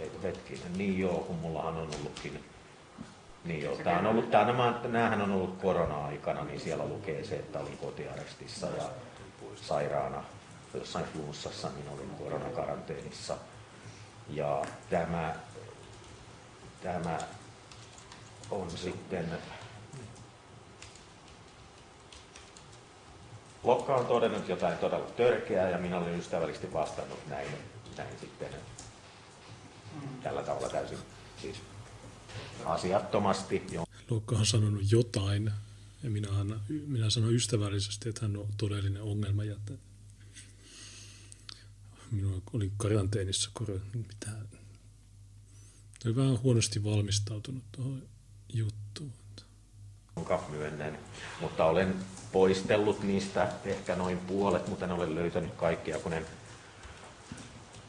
E: ei hetkinen, niin joo, kun mullahan on ollutkin Niin joo, tämä on ollut, tämä, nämä, näähän on ollut korona-aikana, niin siellä lukee se, että olin kotiarestissa ja sairaana jossain flunssassa, niin olin koronakaranteenissa. Ja tämä, tämä on sitten Lokka on todennut jotain todella törkeää ja minä olen ystävällisesti vastannut näin, näin sitten tällä tavalla täysin siis asiattomasti.
B: Lokka on sanonut jotain ja minä, minä sanon ystävällisesti, että hän on todellinen ongelma minua oli karanteenissa korona, mitä oli vähän huonosti valmistautunut tuohon juttuun.
E: Myönnän, mutta olen poistellut niistä ehkä noin puolet, mutta en ole löytänyt kaikkia, kun en,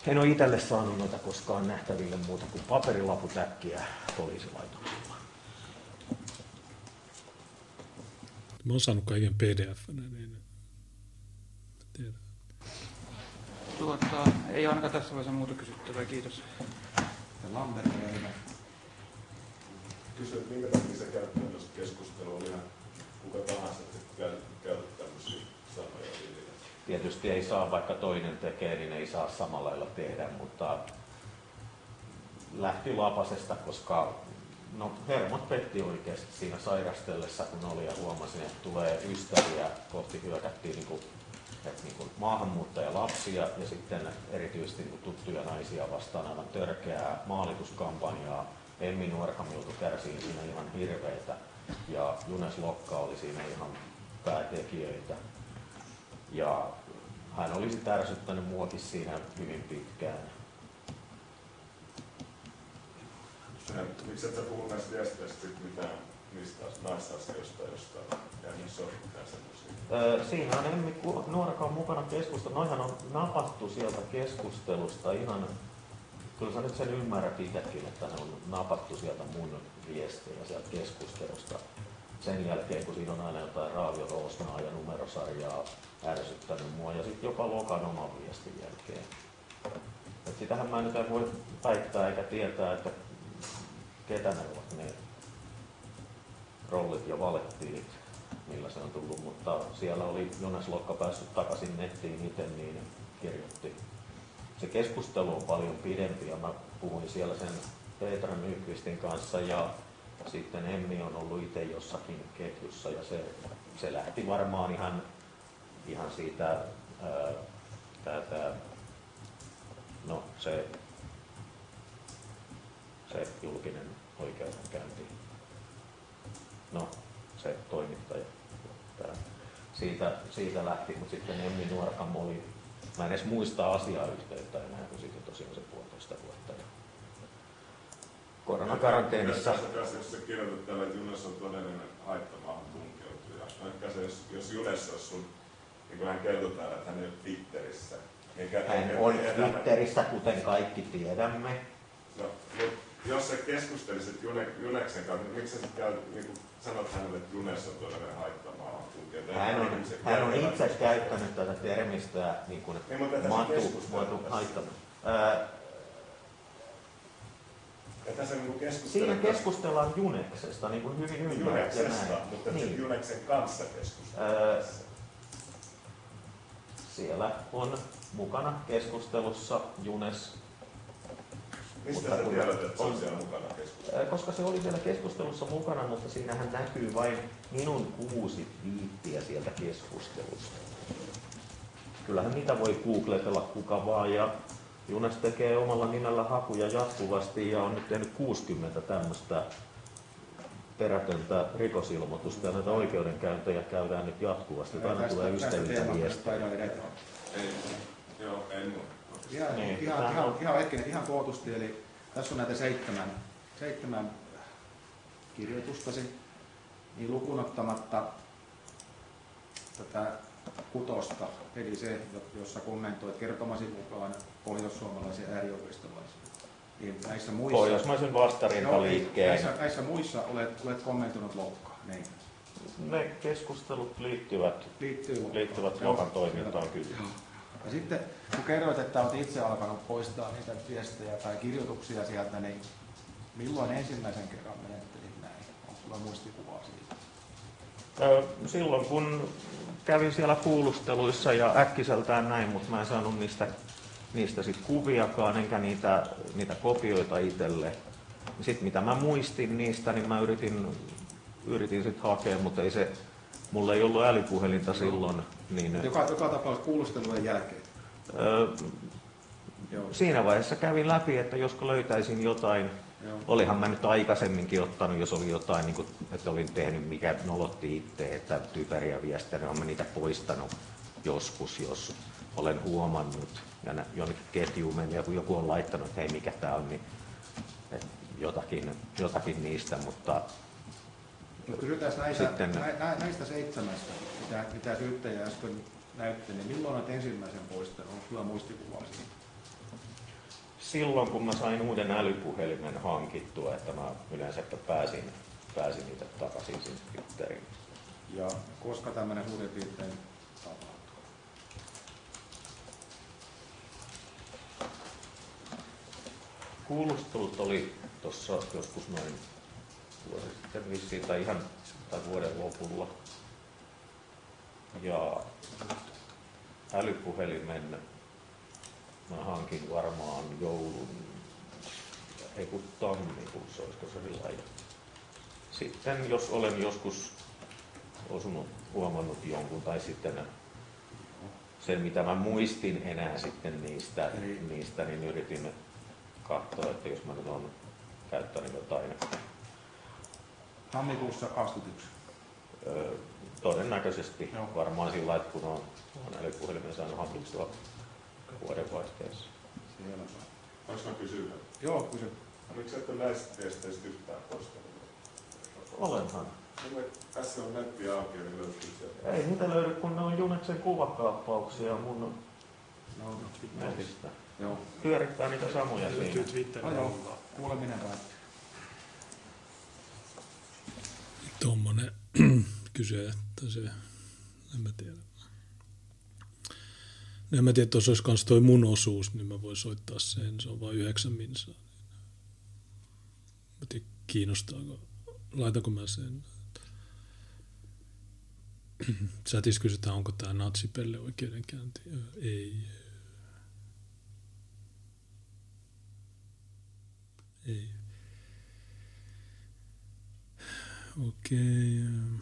E: en ole itselle saanut noita koskaan nähtäville muuta kuin paperilaput äkkiä poliisilaitoksella.
B: Mä oon saanut kaiken pdf niin tiedä.
D: Tuota, ei ainakaan tässä vaiheessa muuta kysyttävää, kiitos.
C: Ja Lambertille
F: Kysyin, minkä takia se käyttänyt keskustelu oli ihan kuka tahansa, että käytät tämmöisiä sanoja.
E: Tietysti ei saa, vaikka toinen tekee, niin ei saa samalla lailla tehdä, mutta lähti lapasesta, koska no, hermot petti oikeasti siinä sairastellessa, kun oli ja huomasin, että tulee ystäviä, kohti hyökättiin niin kuin, että niin maahanmuuttajalapsia ja sitten erityisesti niin tuttuja naisia vastaan aivan törkeää maalituskampanjaa. Emmi Nuorham joutui kärsiin siinä ihan hirveitä ja Junes Lokka oli siinä ihan päätekijöitä. Ja hän olisi tärsyttänyt muokin siinä hyvin pitkään.
F: Miksi et sä puhu näistä viesteistä mitään niistä naisasioista, josta jäänyt sormittaa semmoisia?
E: Siinä on Emmi Nuorakan mukana keskustelu. Noihan on napattu sieltä keskustelusta ihan, kyllä sä nyt sen ymmärrät itsekin, että ne on napattu sieltä mun viestejä sieltä keskustelusta sen jälkeen, kun siinä on aina jotain raaviotoosnaa ja numerosarjaa ärsyttänyt mua ja sitten jopa Lokan oman viestin jälkeen. Et sitähän mä nyt en voi väittää eikä tietää, että ketä ne ovat ne rollit ja valettiilit, millä se on tullut, mutta siellä oli Jonas Lokka päässyt takaisin nettiin itse, niin kirjoitti. Se keskustelu on paljon pidempi ja mä puhuin siellä sen Petra Nykvistin kanssa ja sitten Emmi on ollut itse jossakin ketjussa ja se, se lähti varmaan ihan, ihan siitä, ää, tää, tää, no se, se julkinen oikeudenkäynti, no se toimittaja, tää, siitä, siitä lähti, mutta sitten Emmi Nuorkam oli, mä en edes muista asiayhteyttä enää, kun sitten tosiaan se puolitoista vuotta koronakaranteenissa.
F: Jos sä kirjoitat tällä, että Junes on todellinen haittamaahan tunkeutuja. No ehkä se, jos, jos Junes olisi sun, niin kuin hän kertoo täällä, että hän ei ole Twitterissä.
E: Eikä, hän eikä, on Twitterissä, kuten kaikki tiedämme.
F: No, mutta jos sä keskustelisit June, Juneksen kanssa, niin miksi sä sitten niin sanot hänelle, että Junes on haittamaahan tunkeutuja?
E: Hän on, hän on itse käyttänyt tätä termistöä niin kuin
F: niin,
E: matu, matu haittamaan.
F: Ja tässä niin
E: Siinä keskustellaan Juneksesta niin kuin hyvin hyvin.
F: Juneksesta, mutta niin. Juneksen kanssa keskustellaan.
E: siellä on mukana keskustelussa Junes.
F: Mistä sä tiedät, että se on siellä mukana keskustelussa?
E: Koska se oli siellä keskustelussa mukana, mutta siinähän näkyy vain minun kuusi viittiä sieltä keskustelusta. Kyllähän niitä voi googletella kuka vaan ja Junes tekee omalla nimellä hakuja jatkuvasti ja on nyt tehnyt 60 tämmöistä perätöntä rikosilmoitusta ja näitä oikeudenkäyntejä käydään nyt jatkuvasti. Aina tulee ystäviltä viestiä.
F: Ei, joo, en
C: Ihan, niin, ihan, ihan, ihan, hetkinen, ihan kootusti, eli tässä on näitä seitsemän, seitsemän kirjoitustasi, niin lukunottamatta tätä kutosta, eli se, jossa kommentoit kertomasi mukaan pohjoissuomalaisia äärioikeistolaisia. Niin näissä muissa,
E: Pohjoismaisen vastarintaliikkeen.
C: No, näissä, näissä muissa olet, olet kommentoinut Lokkaa, niin.
E: Ne keskustelut liittyvät,
C: Liittyy
E: liittyvät Lokan toimintaan kyllä.
C: Joo. Ja sitten kun kerroit, että olet itse alkanut poistaa niitä viestejä tai kirjoituksia sieltä, niin Milloin ensimmäisen kerran menettelit näin? Onko sulla muistikuvaa siitä?
E: Silloin kun kävin siellä kuulusteluissa ja äkkiseltään näin, mutta mä en saanut niistä, niistä sit kuviakaan, enkä niitä, niitä kopioita itselle. Sitten mitä mä muistin niistä, niin mä yritin, yritin sitten hakea, mutta ei se, mulla ei ollut älypuhelinta silloin. Niin,
C: Joka, joka tapauksessa kuulustelujen jälkeen.
E: ö,
C: Joo.
E: siinä vaiheessa kävin läpi, että josko löytäisin jotain.
C: Joo.
E: Olihan mä nyt aikaisemminkin ottanut, jos oli jotain, niin kuin, että olin tehnyt, mikä nolotti itse, että typeriä viestejä, niin olen niitä poistanut joskus, jos olen huomannut ja jonnekin ketjuun mennyt ja kun joku on laittanut, että hei mikä tämä on, niin jotakin, jotakin niistä, mutta
C: Kysytään näistä,
E: Sitten-
C: nä, nä, näistä seitsemästä, mitä, mitä syyttäjä äsken näytti, niin milloin olet ensimmäisen poistanut? Onko sulla muistikuvaa siitä?
E: silloin kun mä sain uuden älypuhelimen hankittua, että mä yleensä pääsin, pääsin niitä takaisin sinne Twitteriin.
C: Ja koska tämmöinen suurin piirtein tapahtuu?
E: Kuulustelut oli tuossa joskus noin vuosi sitten vissiin, tai ihan tai vuoden lopulla. Ja älypuhelimen mä hankin varmaan joulun, ei kun tammikuussa, olisiko se sillä. Sitten jos olen joskus osunut, huomannut jonkun, tai sitten sen mitä mä muistin enää sitten niistä,
C: Eli-
E: niistä niin yritin katsoa, että jos mä nyt on käyttänyt jotain
C: Tammikuussa 21.
E: Ö, todennäköisesti
C: Joo.
E: varmaan sillä lailla, että kun on, on älypuhelimen saanut hankittua vuodenvaihteessa.
C: Siellä.
F: Voinko mä kysyä?
C: Joo, kysy.
F: Oliko sä et ole näistä testeistä yhtään poistanut?
E: Olenhan.
F: Tässä on netti auki, niin löytyy sieltä.
E: Ei niitä löydy, kun ne on Juneksen kuvakaappauksia mun
C: No, no,
E: netistä.
C: Joo.
E: Pyörittää niitä samoja
B: Löytyy
E: siinä.
B: Twitterin
C: No kuuleminen päättyy.
B: Tuommoinen kysyä, että se, en mä tiedä. No en mä tiedä, että jos olisi kans toi mun osuus, niin mä voin soittaa sen. Se on vain yhdeksän minsaa. Mä tiedän, kiinnostaako, laitanko mä sen. Sätis kysytään, onko tämä natsipelle oikeudenkäynti. Ei. Ei. Okei. ähm.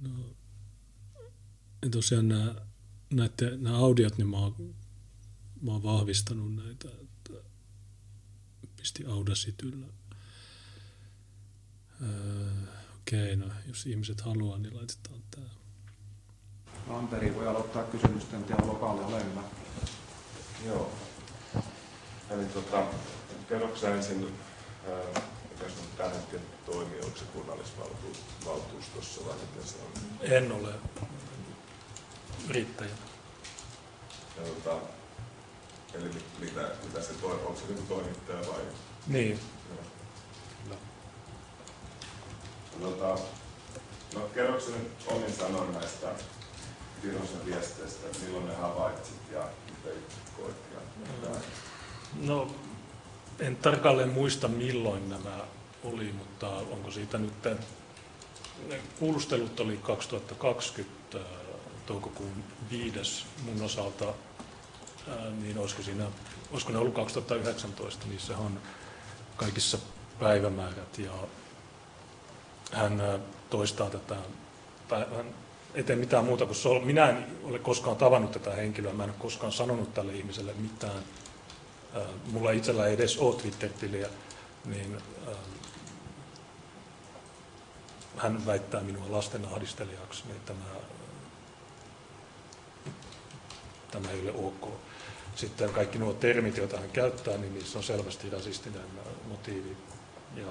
B: No, ja tosiaan nämä, näette, nämä audiot, niin mä oon, mä oon vahvistanut näitä, että pisti Audacityllä. Öö, okei, no jos ihmiset haluaa, niin laitetaan tämä.
C: Lamperi voi aloittaa kysymysten teon lokaali, ole hyvä.
F: Joo. Eli tota, kerroksä sä ensin, mikä sun tämän hetken toimii, onko se kunnallisvaltuustossa vai miten se on?
B: En ole yrittäjä.
F: Ja, tota, eli mit- mitä, mitä se toi, onko se niinku toimittaja vai?
B: Niin.
F: Joo.
B: No.
F: Tota, no kerroksä nyt omin sanoin näistä Tirosen viesteistä, milloin ne havaitsit ja miten koit ja mitä?
B: No, en tarkalleen muista milloin nämä oli, mutta onko siitä nyt, ne kuulustelut oli 2020 ää, toukokuun viides mun osalta, niin olisiko siinä, olisiko ne ollut 2019, niissä on kaikissa päivämäärät ja hän toistaa tätä, tai hän ei tee mitään muuta kuin sol- minä en ole koskaan tavannut tätä henkilöä, mä en ole koskaan sanonut tälle ihmiselle mitään, Ää, mulla itsellä ei edes ole Twitter-tiliä, niin ää, hän väittää minua lasten ahdistelijaksi, niin tämä, tämä ei ole ok. Sitten kaikki nuo termit, joita hän käyttää, niin niissä on selvästi rasistinen ää, motiivi. Ja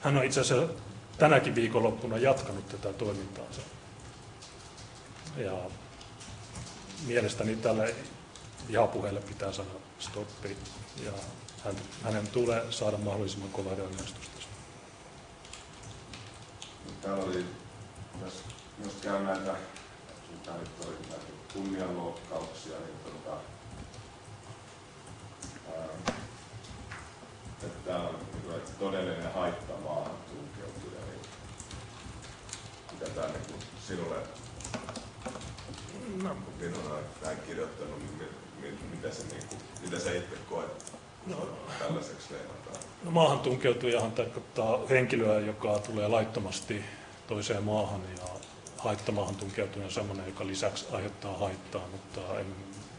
B: hän on itse asiassa tänäkin viikonloppuna jatkanut tätä toimintaansa. Ja mielestäni tälle vihapuheelle pitää saada stoppi ja hän, hänen tulee saada mahdollisimman kova rangaistustaso.
F: Täällä oli myös jos käy näitä, kunnianloukkauksia, niin tuota, että tämä on niin todellinen haitta maahan tunkeutuja, niin mitä tämä niin sinulle No. Minun on näin kirjoittanut, niin mitä, se, niin kuin, mitä sä itse koet no. tällaiseksi leimataan?
B: No, maahan tunkeutujahan tarkoittaa henkilöä, joka tulee laittomasti toiseen maahan ja haittamaahan tunkeutuja on sellainen, joka lisäksi aiheuttaa haittaa, mutta en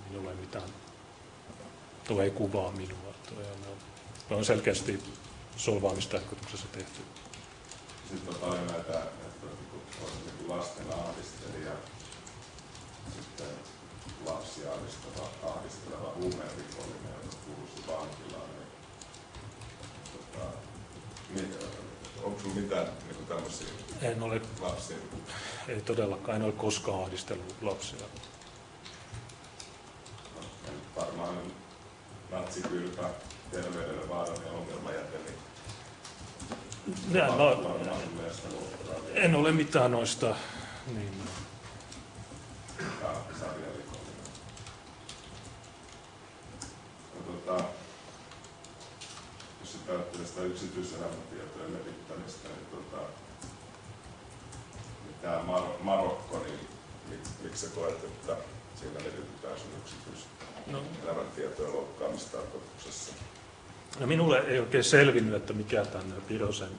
B: minulle mitään, tuo ei kuvaa minua. Tuo on selkeästi solvaamistarkoituksessa tehty.
F: Sitten on paljon näitä, että on niin lasten ahdistelija, sitten lapsia ahdisteleva, ahdisteleva huumerikollinen, joka kuuluisi vankilaan. Niin, tota, onko sinulla mitään niin tämmöisiä
B: en ole,
F: lapsia?
B: Ei todellakaan, en ole koskaan ahdistellut lapsia.
F: No, varmaan natsikylpä, terveydelle vaarallinen ongelmajäte, niin
B: ja, no, en ole mitään noista niin,
F: no, tota, jos sitä ajattelee sitä yksityiselämätietojen levittämistä, niin, tota, niin tämä Mar- Marokko, niin mik, miksi sä koet, että siinä levitetään sun yksityiselämäntietojen no. loukkaamistarkoituksessa?
B: No minulle ei oikein selvinnyt, että mikä tämän Pirosen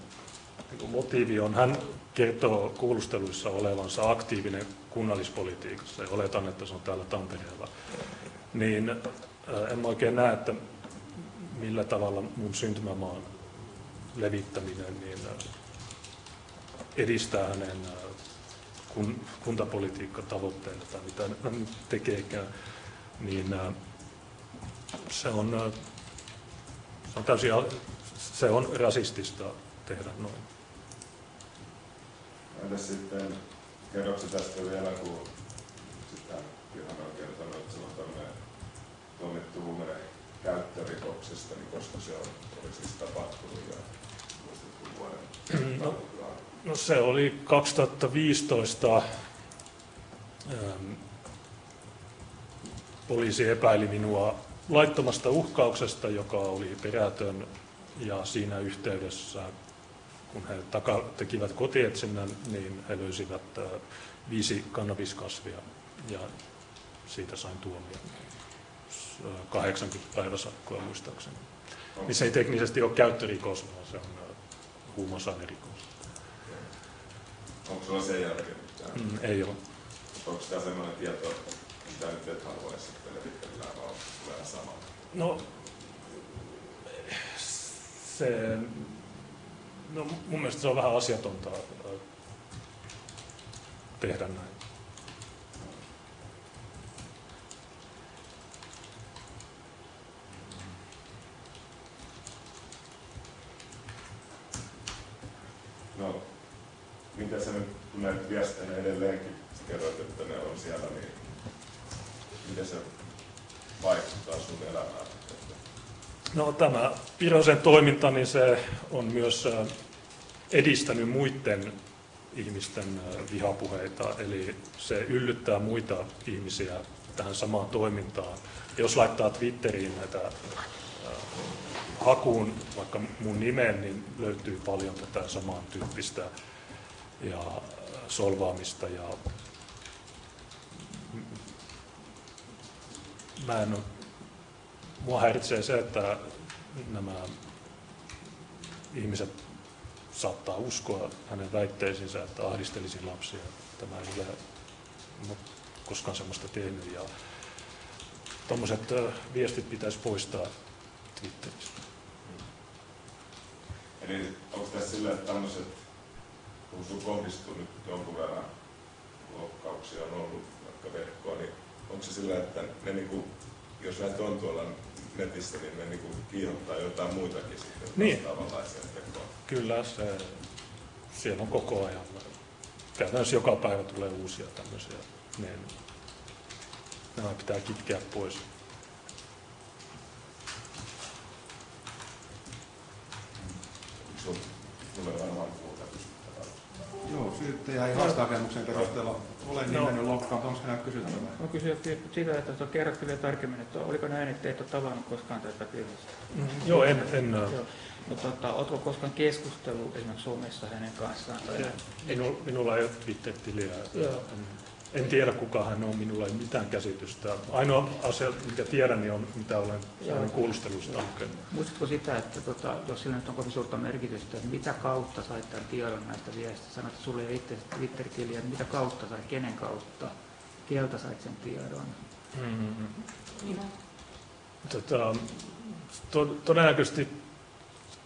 B: niin motiivi on. Hän kertoo kuulusteluissa olevansa aktiivinen kunnallispolitiikassa ja oletan, että se on täällä Tampereella. Niin en oikein näe, että millä tavalla mun syntymämaan levittäminen niin edistää hänen kun, kuntapolitiikkatavoitteita tai mitä hän tekeekään, niin se on se on täysin, se on rasistista tehdä noin.
F: Entäs sitten, kerroksä tästä vielä, kun sitä Johanna on kertonut, että tuomittu huumeen käyttörikoksesta, niin koska se on, oli siis tapahtunut ja muistatko vuoden
B: no, no se oli 2015 ähm, poliisi epäili minua laittomasta uhkauksesta, joka oli perätön ja siinä yhteydessä, kun he taka, tekivät kotietsinnän, niin he löysivät äh, viisi kannabiskasvia ja siitä sain tuomion. 80 päiväsakkoa muistaakseni. Niin se ei teknisesti ole käyttörikos, vaan se on äh, huumausainerikos.
F: Onko sulla sen jälkeen mitään?
B: Mm, ei ole.
F: Onko tämä sellainen tieto, mitä nyt et haluaisi levittää, vaan tulee sama?
B: No, se, no mun mielestä se on vähän asiatonta äh, tehdä näin.
F: No, mitä sä nyt, kun näitä viestejä edelleenkin kerroit, että ne on siellä, niin miten se vaikuttaa sun elämään?
B: No tämä Pirosen toiminta, niin se on myös edistänyt muiden ihmisten vihapuheita, eli se yllyttää muita ihmisiä tähän samaan toimintaan. Jos laittaa Twitteriin näitä hakuun vaikka mun nimeen, niin löytyy paljon tätä samantyyppistä ja solvaamista ja mä en mua häiritsee se, että nämä ihmiset saattaa uskoa hänen väitteisinsä, että ahdistelisi lapsia. Tämä ei ole koskaan sellaista tehnyt. Ja tuommoiset viestit pitäisi poistaa Twitteristä.
F: Eli onko tässä sillä, että tämmöiset, kun sun kohdistuu nyt jonkun verran loukkauksia on ollut vaikka verkkoon, niin onko se sillä, että ne niinku, jos näitä on tuolla netissä, niin ne niinku kiihottaa jotain muitakin sitten
B: niin.
F: vastaavanlaisia tekoa?
B: Kyllä, se, siellä on koko ajan. Käytännössä joka päivä tulee uusia tämmöisiä. Ne, nämä pitää kitkeä pois.
F: Sun tulee varmaan
C: Joo, Syyttäjä ei haastavemuksen perusteella ole
B: No.
C: nimennyt lokkaa, mutta onko hänellä kysyttävää?
D: Mä kysyin sitä, että tuo kerrottiin vielä tarkemmin, että oliko näin, että et ole tavannut koskaan tätä pirhosta?
B: Joo, en, en,
D: Joo. No, tota, ootko koskaan keskustellut esimerkiksi somessa hänen kanssaan? Tai...
B: minu, minulla ei ole Twitter-tiliä.
D: Joo.
B: En tiedä kuka hän on, minulla ei mitään käsitystä. Ainoa asia, mikä tiedän, niin on mitä olen hänen kuulustelusta lukenut.
D: Muistatko sitä, että tota, jos sillä nyt on kovin suurta merkitystä, että mitä kautta sait tämän tiedon näistä viestistä? Sanoit, että sulla ei itse Twitter-tiliä, että mitä kautta sait, kenen kautta, kieltä sait sen tiedon?
B: Mm-hmm. Tota, to, todennäköisesti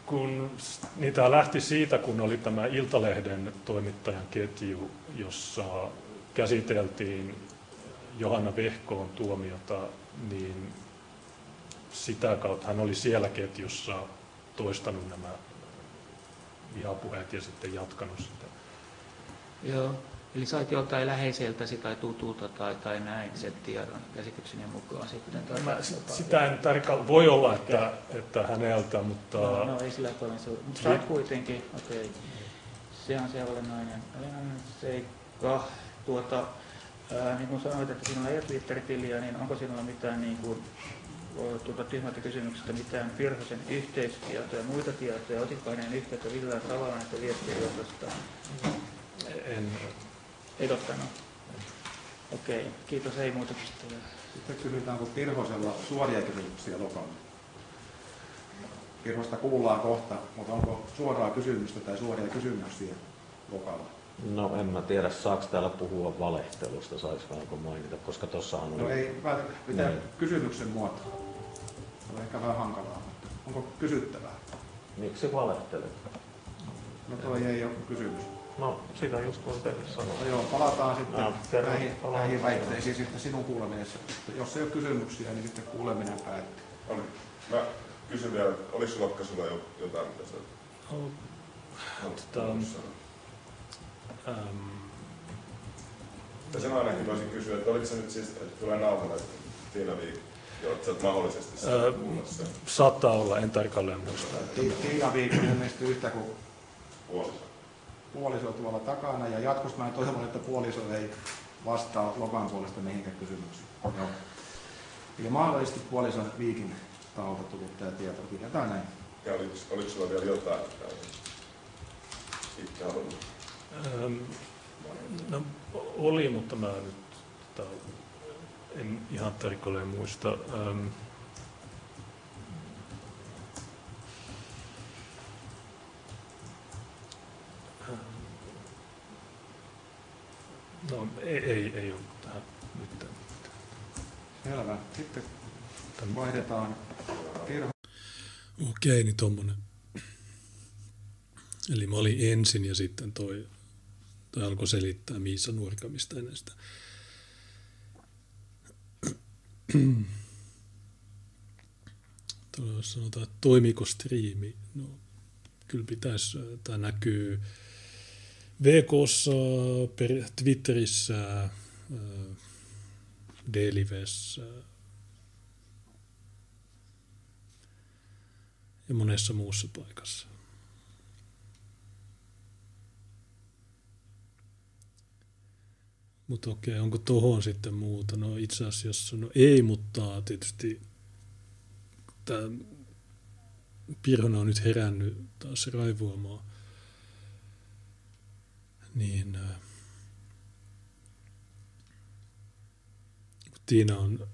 B: kun niitä lähti siitä, kun oli tämä Iltalehden toimittajan ketju, jossa käsiteltiin Johanna Vehkoon tuomiota, niin sitä kautta hän oli siellä ketjussa toistanut nämä vihapuheet ja sitten jatkanut sitä.
D: Joo. Eli sait joltain läheiseltäsi tai tutulta tai, tai näin sen tiedon käsitykseni mukaan sitten. Tai
B: Mä, sitä en tarkkaan, voi olla, että, että häneltä, mutta
D: No, no ei sillä paljon se Mutta sait kuitenkin, okei. Se on se olennainen, olennainen seikka. Tuota, ää, niin kuin sanoit, että sinulla ei ole Twitter-tiliä, niin onko sinulla mitään niin kuin, tuota, tyhmältä kysymyksestä mitään Pirhosen yhteystietoja ja muita tietoja? Otitko hänen yhteyttä millään tavalla näistä viestien johdosta?
B: en,
D: Ei ottanut. Okei, kiitos, ei muuta kysyttävää.
C: Sitten kysytään, onko Pirhosella suoria kysymyksiä lokalla? Pirhosta kuullaan kohta, mutta onko suoraa kysymystä tai suoria kysymyksiä lokalla?
E: No en mä tiedä, saako täällä puhua valehtelusta, saisiko mainita, koska tossahan oli...
C: No ei pitää
E: Niin.
C: kysymyksen muotoa. Se on ehkä vähän hankalaa, mutta onko kysyttävää?
E: Miksi valehtelet?
C: No toi ei ole kysymys.
E: No sitä just voin teille sanoa.
C: No joo, palataan sitten
E: No,
C: näihin,
E: palataan.
C: näihin väitteisiin sitten sinun kuulemisessa. Jos ei ole kysymyksiä, niin sitten kuuleminen päättyy.
F: Oli. Mä kysyn vielä, oliko sulla sulla jo jotain, mitä sä
B: oh,
F: haluat
B: Tota? Ähm,
F: Ja sen ainakin voisin kysyä, että oliko se nyt siis, että tulee nauhalle Tiina Viik, joo, sä oot mahdollisesti
B: Öö, saattaa olla, en tarkalleen muista.
C: Ti- Tiina Viikko ilmeisesti yhtä kuin
F: puoliso.
C: puoliso tuolla takana ja jatkossa mä toivon, että puoliso ei vastaa Lokan puolesta mihinkään kysymyksiin. Joo. Eli mahdollisesti puolison Viikin taholta tullut tämä tieto, pidetään näin.
F: Ja oliko, oliko sulla vielä jotain, mitä itse halunnut?
B: Ähm, no, oli, mutta mä nyt tota, en ihan tarkalleen muista. Ähm, No ei, ei, ei ole tähän nyt.
C: Selvä. Sitten vaihdetaan Pirho.
B: Okei, niin tommonen. Eli mä olin ensin ja sitten toi, toi alkoi selittää Miisa Nuorkamista ennen sitä. Tuolla sanotaan, että toimiko striimi? No, kyllä pitäisi. Tämä näkyy VKssa, Twitterissä, äh, D-livessä, ja monessa muussa paikassa. Mutta okei, onko tohon sitten muuta? No itse asiassa, no ei, mutta tietysti tämä Pirhonen on nyt herännyt taas raivoamaan. Niin äh, Tiina on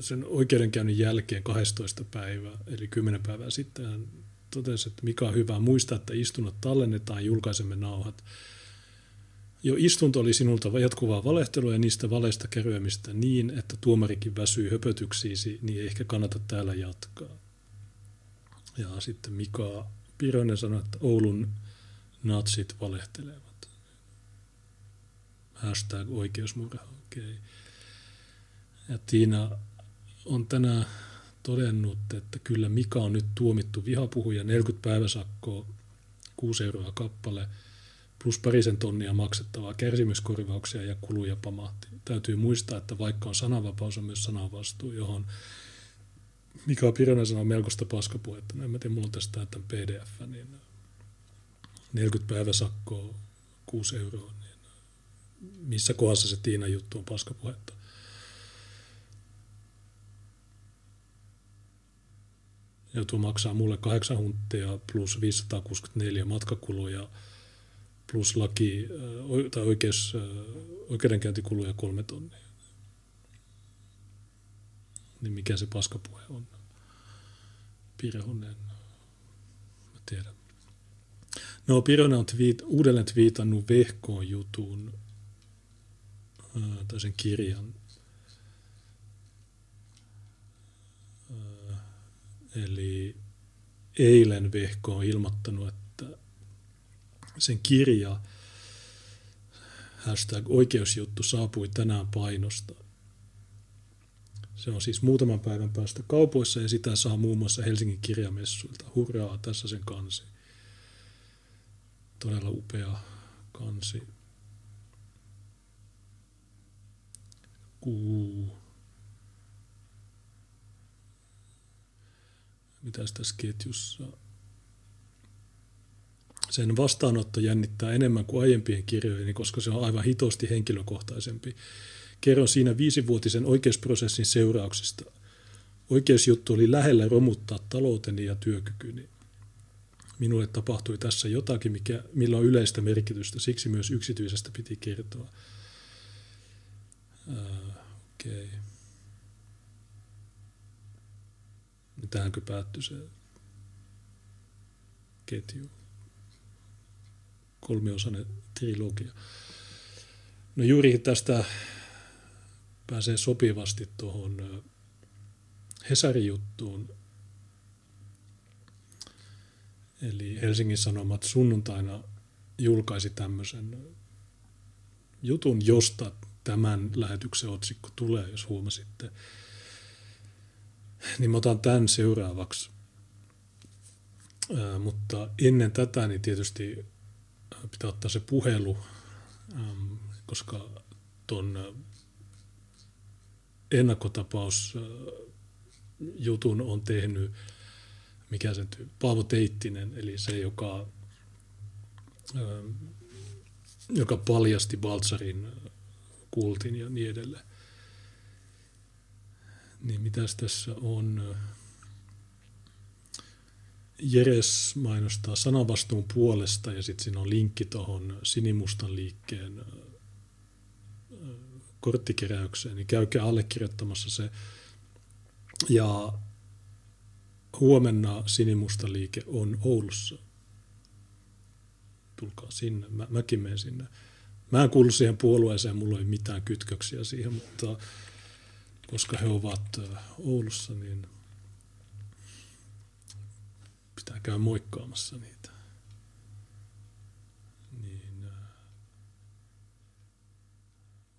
B: sen oikeudenkäynnin jälkeen 12 päivää, eli 10 päivää sitten hän totesi, että mikä on hyvä muistaa, että istunnot tallennetaan, julkaisemme nauhat. Jo istunto oli sinulta jatkuvaa valehtelua ja niistä valeista keräämistä niin, että tuomarikin väsyy höpötyksiisi, niin ei ehkä kannata täällä jatkaa. Ja sitten Mika Pironen sanoi, että Oulun natsit valehtelevat. Hashtag oikeusmurha, okei. Okay. Ja Tiina on tänään todennut, että kyllä Mika on nyt tuomittu vihapuhuja 40 päiväsakkoa, 6 euroa kappale, plus parisen tonnia maksettavaa kärsimyskorvauksia ja kuluja pamahti. Täytyy muistaa, että vaikka on sananvapaus, on myös sananvastuu, johon Mika Pironen sanoo melkoista paskapuhetta. No en mä tiedä, mulla on tästä tämän pdf, niin 40 päiväsakkoa, 6 euroa, niin missä kohdassa se Tiina juttu on paskapuhetta. Joutuu maksaa mulle 8 hunttia plus 564 matkakuluja plus laki tai oikeus, oikeudenkäyntikuluja kolme tonnia. Niin mikä se paskapuhe on? Pirhonen. Mä tiedän. No, Pironen on twiit, uudelleen twiitannut Vehkoon jutun, tai sen kirjan. Eli eilen Vehko on ilmoittanut, että sen kirja hashtag oikeusjuttu saapui tänään painosta. Se on siis muutaman päivän päästä kaupoissa ja sitä saa muun muassa Helsingin kirjamessuilta. Hurraa, tässä sen kansi. Todella upea kansi. Kuu. Mitäs tässä ketjussa? Sen vastaanotto jännittää enemmän kuin aiempien kirjojeni, koska se on aivan hitosti henkilökohtaisempi. Kerron siinä viisivuotisen oikeusprosessin seurauksista. Oikeusjuttu oli lähellä romuttaa talouteni ja työkykyni. Minulle tapahtui tässä jotakin, mikä, millä on yleistä merkitystä, siksi myös yksityisestä piti kertoa. Uh, Okei. Okay. Tähänkö päättyi se ketju? Kolmiosainen trilogia. No juuri tästä pääsee sopivasti tuohon Hesari-juttuun. Eli Helsingin Sanomat sunnuntaina julkaisi tämmöisen jutun, josta tämän lähetyksen otsikko tulee, jos huomasitte. Niin mä otan tämän seuraavaksi. Ää, mutta ennen tätä niin tietysti pitää ottaa se puhelu, äm, koska ton ennakkotapaus jutun on tehnyt, mikä sen tyy, Paavo Teittinen, eli se, joka, joka paljasti Baltsarin kultin ja niin edelleen. Niin mitäs tässä on? Jeres mainostaa sananvastuun puolesta ja sitten siinä on linkki tuohon Sinimustan liikkeen korttikeräykseen, niin käykää allekirjoittamassa se. Ja huomenna Sinimusta liike on Oulussa. Tulkaa sinne, Mä, mäkin menen sinne. Mä en kuulu siihen puolueeseen, mulla ei mitään kytköksiä siihen, mutta koska he ovat Oulussa, niin pitää käydä moikkaamassa niitä. Niin,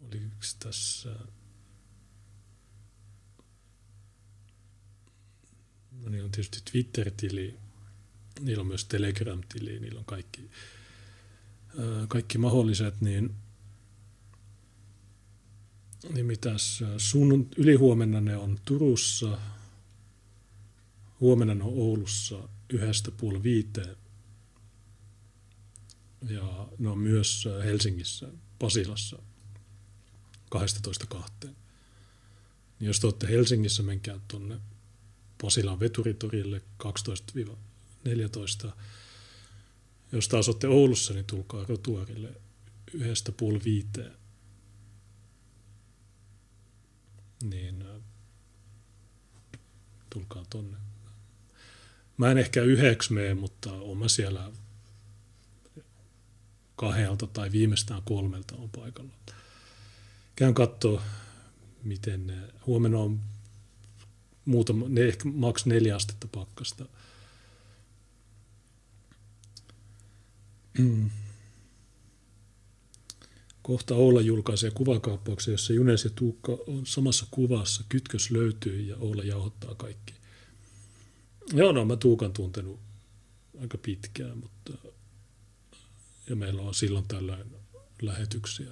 B: oliko tässä... No niin on tietysti Twitter-tili, niillä on myös Telegram-tili, niillä on kaikki kaikki mahdolliset, niin, niin mitäs, sun ylihuomenna ne on Turussa, huomenna ne on Oulussa yhdestä puoli viiteen ja ne on myös Helsingissä, Pasilassa 12.2. Niin jos te olette Helsingissä, menkää tuonne Pasilan veturitorille 12-14 jos taas olette Oulussa, niin tulkaa rotuarille yhdestä puoli viiteen. Niin äh, tulkaa tonne. Mä en ehkä yhdeksi mene, mutta on mä siellä kahdelta tai viimeistään kolmelta on paikalla. Käyn katsoa, miten ne, huomenna on muutama, ne ehkä maks neljä astetta pakkasta – Mm. Kohta Oula julkaisee kuvakaappauksen, jossa Junes ja Tuukka on samassa kuvassa. Kytkös löytyy ja Oula jauhottaa kaikki. Joo, no mä Tuukan tuntenut aika pitkään, mutta ja meillä on silloin tällöin lähetyksiä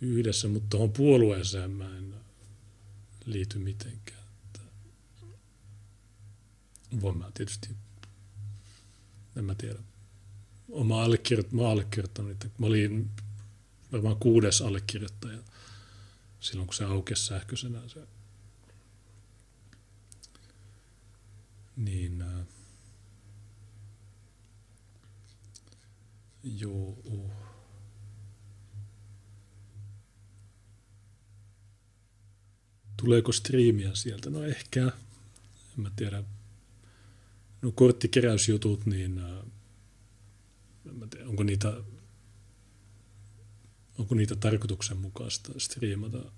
B: yhdessä, mutta tuohon puolueeseen mä en liity mitenkään. Voin mä tietysti en mä tiedä. Oma allekirjoit, mä allekirjoittanut niitä. Mä olin varmaan kuudes allekirjoittaja silloin, kun se aukesi sähköisenä se. Niin, äh, joo. Tuleeko striimiä sieltä? No ehkä, en mä tiedä. No korttikeräysjutut, niin äh, en mä tiedä, onko niitä, onko niitä tarkoituksenmukaista striimata.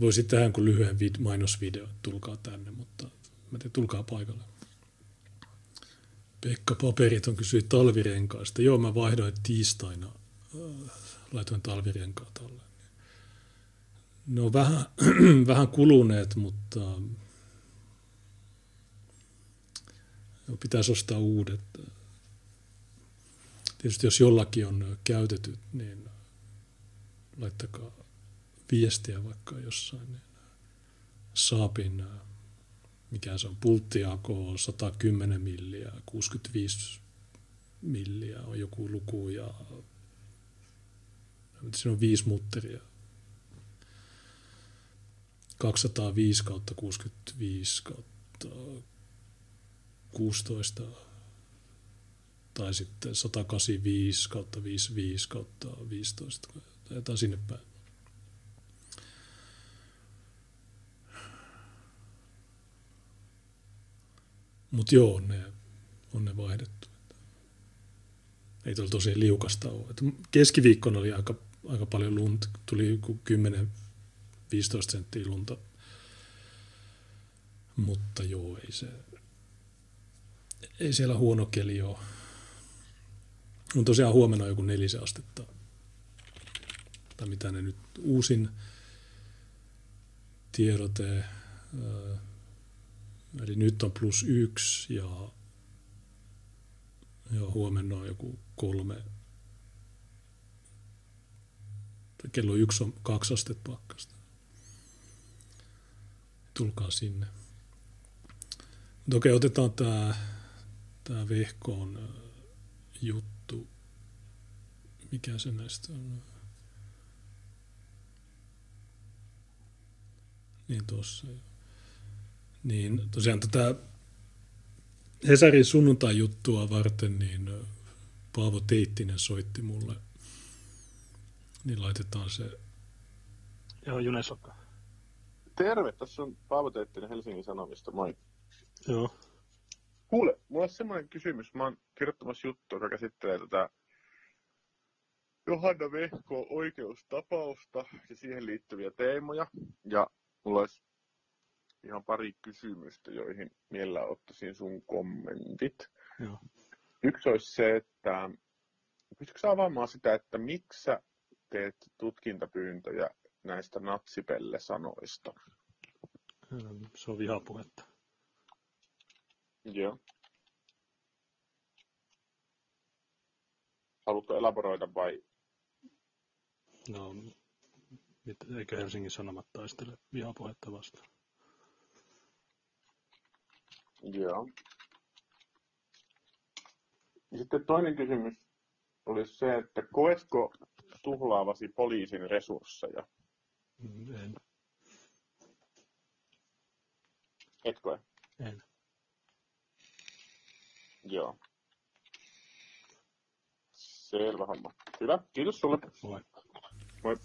B: Voisi tehdä kuin lyhyen vid- mainosvideo, tulkaa tänne, mutta mä tiedän, tulkaa paikalle. Pekka Paperiton kysyi talvirenkaista. Joo, mä vaihdoin tiistaina, äh, laitoin talvirenkaat alle. Ne on vähän, vähän kuluneet, mutta pitäisi ostaa uudet. Tietysti jos jollakin on käytetyt, niin laittakaa viestiä vaikka jossain. Niin Saapin, mikä se on, pulttiako 110 milliä, 65 milliä on joku luku ja siinä on viisi mutteria 205 kautta 65 kautta 16 tai sitten 185 kautta 55 kautta 15 tai jotain sinne päin. Mutta joo, on ne, on ne vaihdettu. Ei tuolla tosi liukasta ole. Keskiviikkona oli aika, aika paljon lunta. Tuli 10 15 senttiä lunta. Mutta joo, ei se, ei siellä huono keli ole. On tosiaan huomenna joku nelisen astetta. Tai mitä ne nyt uusin tiedote. Eli nyt on plus yksi ja, ja huomenna on joku kolme. Kello yksi on kaksi astetta pakkasta tulkaa sinne. Mutta okei, otetaan tämä tää vehkoon juttu. Mikä se näistä on? Niin tuossa. Niin tosiaan tätä Hesarin sunnuntai-juttua varten, niin Paavo Teittinen soitti mulle. Niin laitetaan se.
G: Joo, Junesokka.
H: Terve, tässä on Paavo Teettinen Helsingin Sanomista, moi.
G: Joo.
H: Kuule, mulla on semmoinen kysymys. Mä oon kirjoittamassa juttua, joka käsittelee tätä Johanna Vehko oikeustapausta ja siihen liittyviä teemoja. Ja mulla olisi ihan pari kysymystä, joihin mielellä ottaisin sun kommentit.
G: Joo.
H: Yksi olisi se, että pystytkö avaamaan sitä, että miksi sä teet tutkintapyyntöjä näistä natsipelle-sanoista.
G: Se on vihapuhetta.
H: Joo. Haluatko elaboroida vai?
G: No, eikö Helsingin Sanomat taistele vihapuhetta vastaan?
H: Joo. Sitten toinen kysymys olisi se, että koetko tuhlaavasi poliisin resursseja?
G: En.
H: Etkö?
G: En.
H: Joo. Selvä homma. Hyvä, kiitos sulle.
G: Moi.
H: Moi.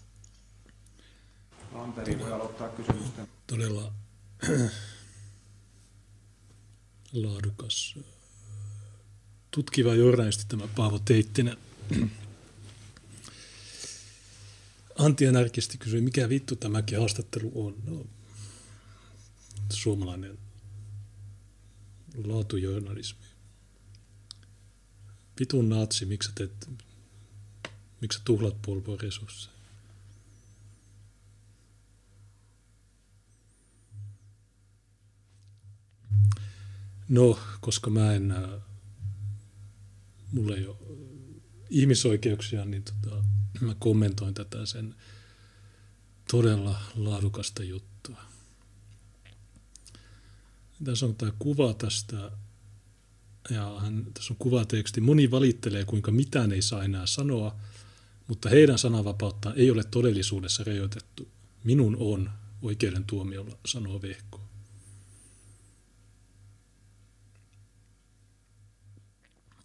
C: Anteri voi aloittaa kysymysten.
B: Todella laadukas tutkiva journalisti tämä Paavo Teittinen. Antti Anarkisti kysyi, mikä vittu tämäkin haastattelu on. No, suomalainen laatujournalismi. Vitun naatsi, miksi sä, teet, miksi sä tuhlat Polpoon resursseja? No, koska mä en, mulla ei ole ihmisoikeuksia, niin tota, mä kommentoin tätä sen todella laadukasta juttua. Tässä on tämä kuva tästä Ja hän, tässä on kuvateksti. Moni valittelee, kuinka mitään ei saa enää sanoa, mutta heidän sananvapauttaan ei ole todellisuudessa rajoitettu. Minun on oikeuden tuomiolla, sanoo Vehko.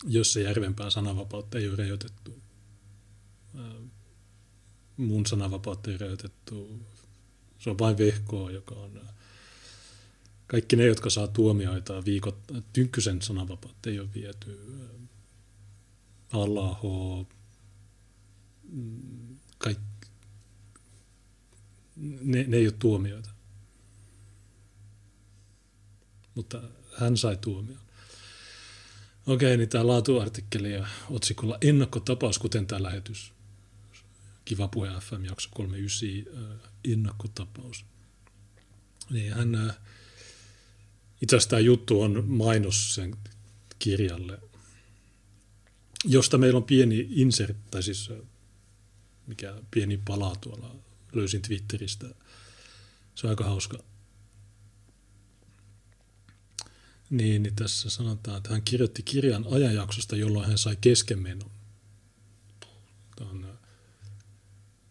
B: Jos se järvempää sananvapautta ei ole rajoitettu. Mun sananvapautta ei rajoitettu. Se on vain Vehkoa, joka on kaikki ne, jotka saa tuomioita viikot, Tynkkysen sananvapautta ei ole viety. Allaho, kaikki, ne, ne ei ole tuomioita. Mutta hän sai tuomion. Okei, niin tämä laatuartikkeli ja otsikolla ennakkotapaus, kuten tämä lähetys. Kiva puhe FM, jakso 39, ennakkotapaus. Niin hän, itse asiassa tämä juttu on mainos sen kirjalle, josta meillä on pieni insert, tai siis mikä pieni pala tuolla löysin Twitteristä. Se on aika hauska. Niin, niin tässä sanotaan, että hän kirjoitti kirjan ajanjaksosta, jolloin hän sai keskenmenon. Tämä on,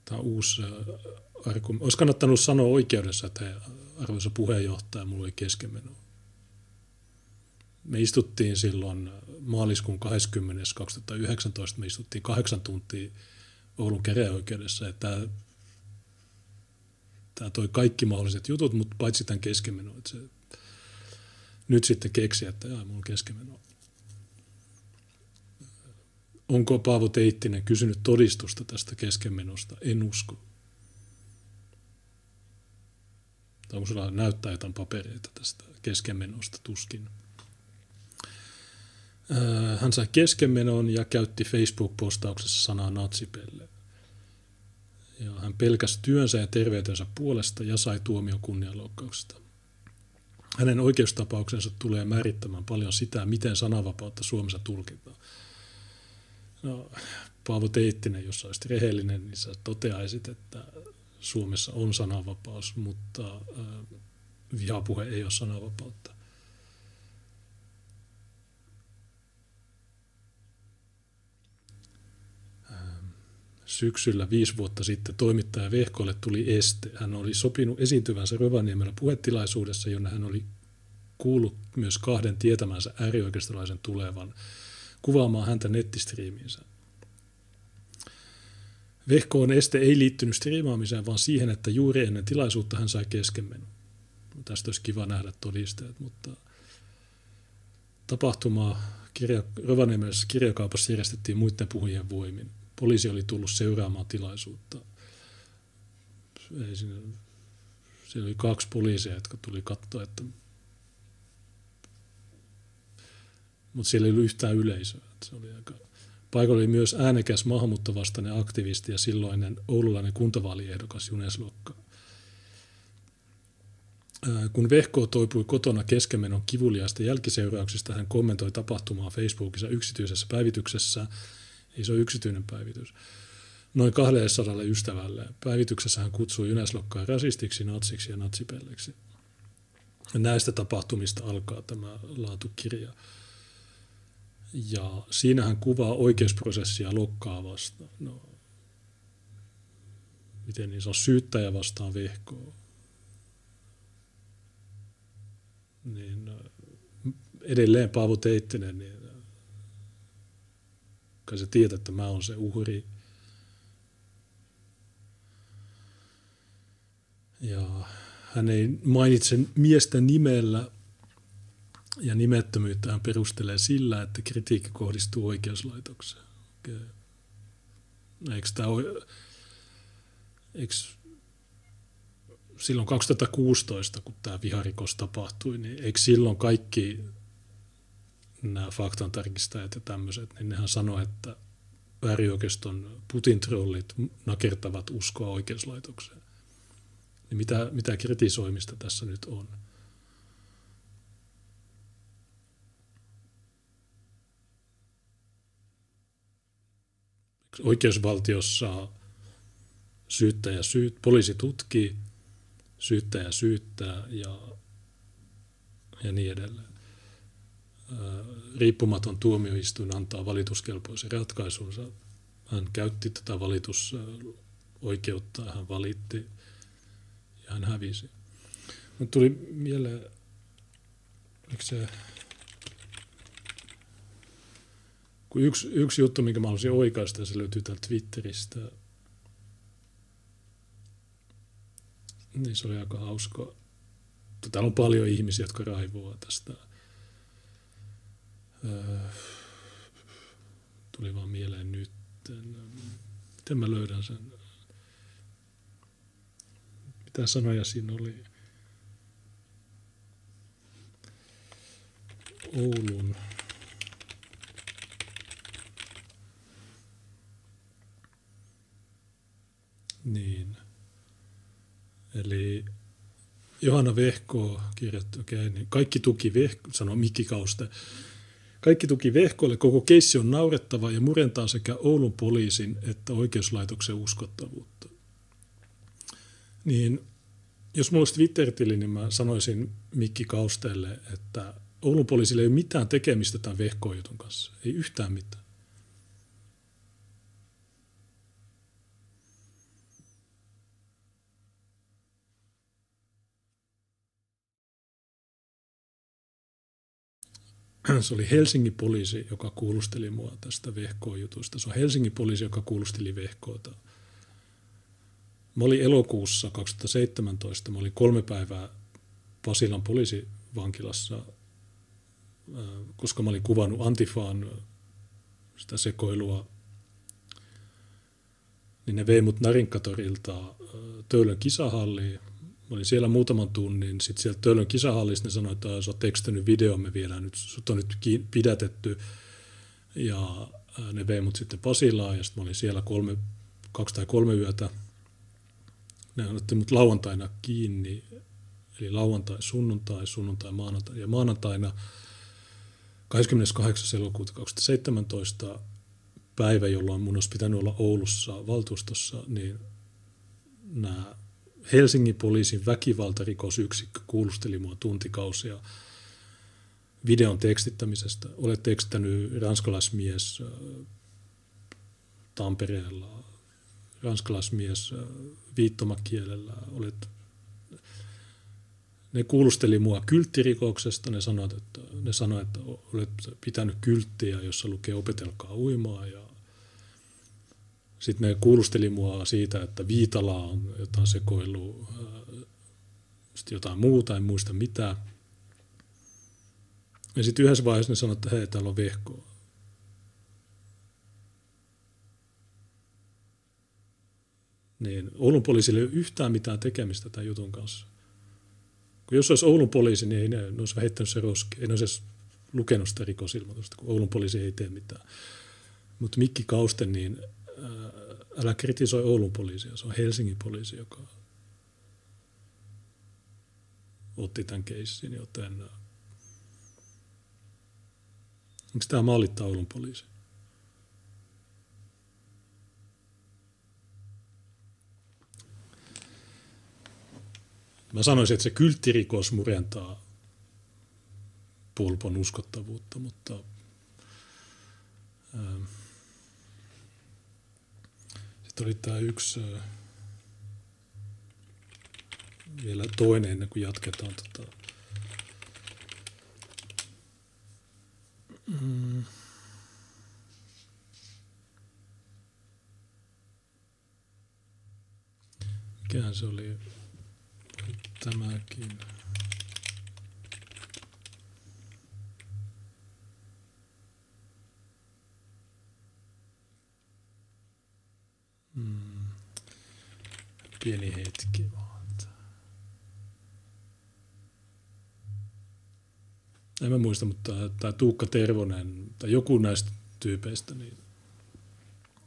B: tämä on uusi argumentti. Olisi kannattanut sanoa oikeudessa, että arvoisa puheenjohtaja, mulla oli keskenmeno. Me istuttiin silloin maaliskuun 20. 2019, me istuttiin kahdeksan tuntia Oulun käräjäoikeudessa, että tämä toi kaikki mahdolliset jutut, mutta paitsi tämän keskenmeno. Että se, nyt sitten keksi, että jaa, mulla on keskenmeno. Onko Paavo Teittinen kysynyt todistusta tästä keskenmenosta? En usko. Sulla näyttää jotain papereita tästä keskenmenosta? Tuskin. Hän sai keskenmenon ja käytti Facebook-postauksessa sanaa natsipelle. Ja hän pelkäsi työnsä ja terveytensä puolesta ja sai tuomion kunnianloukkauksesta. Hänen oikeustapauksensa tulee määrittämään paljon sitä, miten sananvapautta Suomessa tulkitaan. No, Paavo Teittinen, jos olisit rehellinen, niin sä toteaisit, että Suomessa on sananvapaus, mutta vihapuhe ei ole sananvapautta. Syksyllä viisi vuotta sitten toimittaja Vehkolle tuli este. Hän oli sopinut esiintyvänsä Rovaniemellä puhetilaisuudessa, jonne hän oli kuullut myös kahden tietämänsä äärioikeistolaisen tulevan kuvaamaan häntä nettistriimiinsä. Vehkoon este ei liittynyt striimaamiseen, vaan siihen, että juuri ennen tilaisuutta hän sai keskenmenon. Tästä olisi kiva nähdä todisteet, mutta tapahtumaa kirja, Rovaniemeläisessä kirjakaupassa järjestettiin muiden puhujien voimin poliisi oli tullut seuraamaan tilaisuutta. Ei siinä, siellä oli kaksi poliisia, jotka tuli katsoa, että mutta siellä ei ollut yhtään yleisöä. Se oli aika... Paikalla oli myös äänekäs maahanmuuttovastainen aktivisti ja silloinen oululainen kuntavaaliehdokas Junes Lokka. Kun Vehko toipui kotona keskenmenon kivuliaista jälkiseurauksista, hän kommentoi tapahtumaa Facebookissa yksityisessä päivityksessä – ole yksityinen päivitys. Noin 200 ystävälle. Päivityksessä hän kutsui Jyneslokkaa rasistiksi, natsiksi ja natsipelleksi. Näistä tapahtumista alkaa tämä laatukirja. Ja siinä hän kuvaa oikeusprosessia Lokkaa vastaan. No, miten niin se on syyttäjä vastaan vehkoa. Niin edelleen Paavo Teittinen, niin kai sä tiedät, että mä oon se uhri. Ja hän ei mainitse miestä nimellä ja nimettömyyttä hän perustelee sillä, että kritiikki kohdistuu oikeuslaitokseen. Okay. Eikö tämä ole, eikö silloin 2016, kun tämä viharikos tapahtui, niin eikö silloin kaikki nämä faktantarkistajat ja tämmöiset, niin nehän sanoo, että äärioikeiston Putin-trollit nakertavat uskoa oikeuslaitokseen. Niin mitä, mitä kritisoimista tässä nyt on? Oikeusvaltiossa syyttäjä syyt, poliisi tutkii, syyttäjä syyttää ja, ja niin edelleen riippumaton tuomioistuin antaa valituskelpoisen ratkaisunsa. Hän käytti tätä valitusoikeutta, hän valitti ja hän hävisi. Mutta tuli mieleen, oliko se kun yksi, yksi juttu, minkä mä haluaisin oikaista, se löytyy täältä Twitteristä. Niin se oli aika hauska. Täällä on paljon ihmisiä, jotka raivoaa tästä. Öö, tuli vaan mieleen nyt. Miten mä löydän sen? Mitä sanoja siinä oli? Oulun. Niin. Eli Johanna Vehko kirjoitti, okay, niin kaikki tuki Vehko, sanoi Mikki Kauste, kaikki tuki Vehkoille, koko keissi on naurettava ja murentaa sekä Oulun poliisin että oikeuslaitoksen uskottavuutta. Niin jos mulla olisi Twitter-tili, niin mä sanoisin Mikki Kausteelle, että Oulun poliisilla ei ole mitään tekemistä tämän Vehko-jutun kanssa. Ei yhtään mitään. se oli Helsingin poliisi, joka kuulusteli mua tästä vehko-jutusta. Se on Helsingin poliisi, joka kuulusteli vehkoota. Mä olin elokuussa 2017, mä olin kolme päivää Pasilan poliisivankilassa, äh, koska mä olin kuvannut Antifaan sitä sekoilua, niin ne vei mut Narinkatorilta äh, Töölön kisahalliin Mä olin siellä muutaman tunnin, sitten sieltä Töölön kisahallista ne sanoi, että sä oot tekstänyt videomme vielä, nyt, sut on nyt pidätetty. Ja ne vei mut sitten Pasilaan ja sitten mä olin siellä kolme, kaksi tai kolme yötä. Ne otti mut lauantaina kiinni, eli lauantai, sunnuntai, sunnuntai, maanantai ja maanantaina 28. elokuuta 2017 päivä, jolloin mun olisi pitänyt olla Oulussa valtuustossa, niin nämä Helsingin poliisin väkivaltarikosyksikkö kuulusteli mua tuntikausia videon tekstittämisestä. Olet tekstittänyt ranskalaismies äh, Tampereella, ranskalaismies äh, viittomakielellä. Olet ne kuulusteli mua kylttirikoksesta, ne sanoivat, että, ne sanoi, että olet pitänyt kylttiä, jossa lukee opetelkaa uimaa ja sitten ne kuulusteli mua siitä, että Viitala on jotain sekoilu, sitten jotain muuta, en muista mitä. Ja sitten yhdessä vaiheessa ne sanoivat, että hei, täällä on vehkoa. Niin Oulun poliisille ei ole yhtään mitään tekemistä tämän jutun kanssa. Kun jos olisi Oulun poliisi, niin ei ne, ne olisi vähittänyt se roski. Ei ne olisi edes lukenut sitä rikosilmoitusta, kun Oulun poliisi ei tee mitään. Mutta Mikki Kausten, niin älä kritisoi Oulun poliisia, se on Helsingin poliisi, joka otti tämän keissin, joten miksi tämä maalittaa Oulun poliisi? Mä sanoisin, että se kylttirikos murentaa pulpon uskottavuutta, mutta ää, sitten oli tämä yksi, vielä toinen ennen kuin jatketaan tota, mm. Mikähän se oli tämäkin. Pieni hetki vaan. En mä muista, mutta tämä Tuukka Tervonen tai joku näistä tyypeistä niin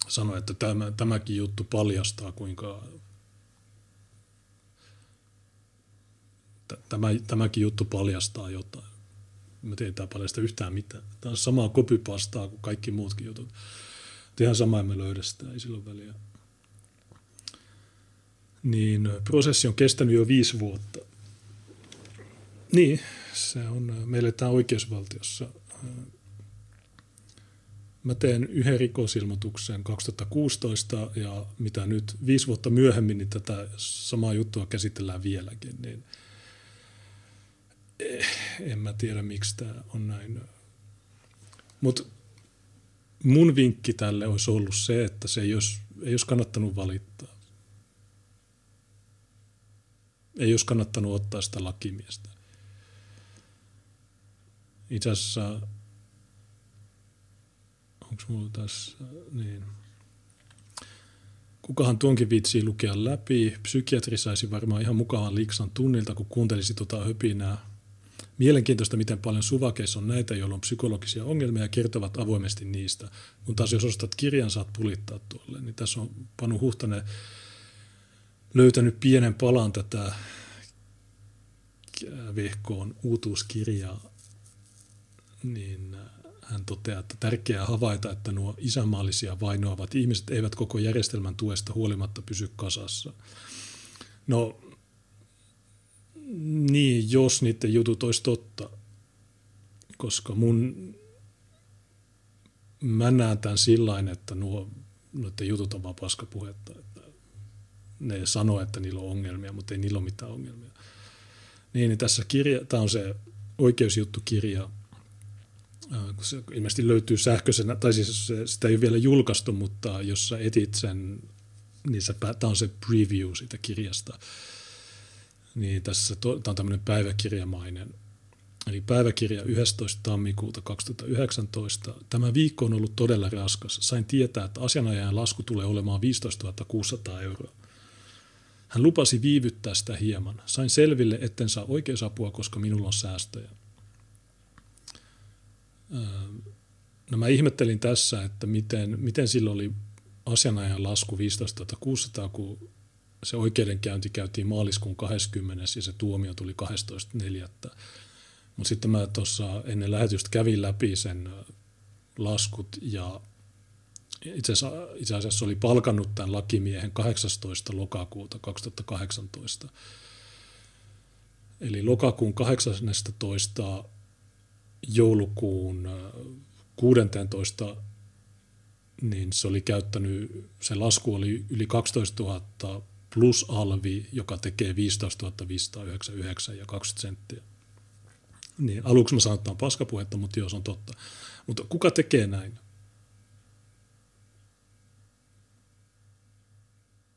B: sanoi, että tämä, tämäkin juttu paljastaa, kuinka tämä, tämäkin juttu paljastaa jotain. Mä tiedän, tämä paljasta yhtään mitään. Tämä on samaa kopypastaa kuin kaikki muutkin jutut. Ihan sama emme löydä sitä, ei silloin väliä niin prosessi on kestänyt jo viisi vuotta. Niin, se on, meillä tämä oikeusvaltiossa. Mä teen yhden rikosilmoituksen 2016 ja mitä nyt viisi vuotta myöhemmin, niin tätä samaa juttua käsitellään vieläkin. Niin eh, en mä tiedä, miksi tämä on näin. Mutta mun vinkki tälle olisi ollut se, että se ei olisi, ei olisi kannattanut valittaa. Ei olisi kannattanut ottaa sitä lakimiestä. Itse asiassa onko mulla tässä, niin. Kukahan tuonkin viitsii lukea läpi? Psykiatri saisi varmaan ihan mukavan liksan tunnilta, kun kuuntelisi tota höpinää. Mielenkiintoista, miten paljon suvakeissa on näitä, joilla on psykologisia ongelmia ja kertovat avoimesti niistä. Kun taas jos ostat kirjan, saat pulittaa tuolle. Niin tässä on Panu Huhtanen löytänyt pienen palan tätä vehkoon uutuuskirjaa. Niin hän toteaa, että tärkeää havaita, että nuo isänmaallisia vainoavat ihmiset eivät koko järjestelmän tuesta huolimatta pysy kasassa. No, niin, jos niiden jutut olisi totta, koska mun, mä näen tämän sillä että nuo, noiden jutut on vaan paskapuhetta. Ne sanoo, että niillä on ongelmia, mutta ei niillä ole mitään ongelmia. Niin, niin tässä kirja, tämä on se oikeusjuttukirja, Äh, kun se ilmeisesti löytyy sähköisenä, tai siis sitä ei ole vielä julkaistu, mutta jos sä etit sen, niin se, tämä on se preview siitä kirjasta. Niin tässä, tämä on tämmöinen päiväkirjamainen. Eli päiväkirja 11. tammikuuta 2019. Tämä viikko on ollut todella raskas. Sain tietää, että asianajajan lasku tulee olemaan 15 600 euroa. Hän lupasi viivyttää sitä hieman. Sain selville, etten saa oikeusapua, koska minulla on säästöjä. No mä ihmettelin tässä, että miten, miten sillä oli asianajan lasku 15 600, kun se oikeudenkäynti käytiin maaliskuun 20. ja se tuomio tuli 12.4. Mutta sitten mä tuossa ennen lähetystä kävin läpi sen laskut ja itse asiassa, itse asiassa oli palkannut tämän lakimiehen 18. lokakuuta 2018. Eli lokakuun 18 joulukuun 16 niin se oli käyttänyt, se lasku oli yli 12 000 plus alvi, joka tekee 15 599 ja 20 senttiä. Niin, aluksi mä sanoin, että on paskapuhetta, mutta joo, se on totta. Mutta kuka tekee näin?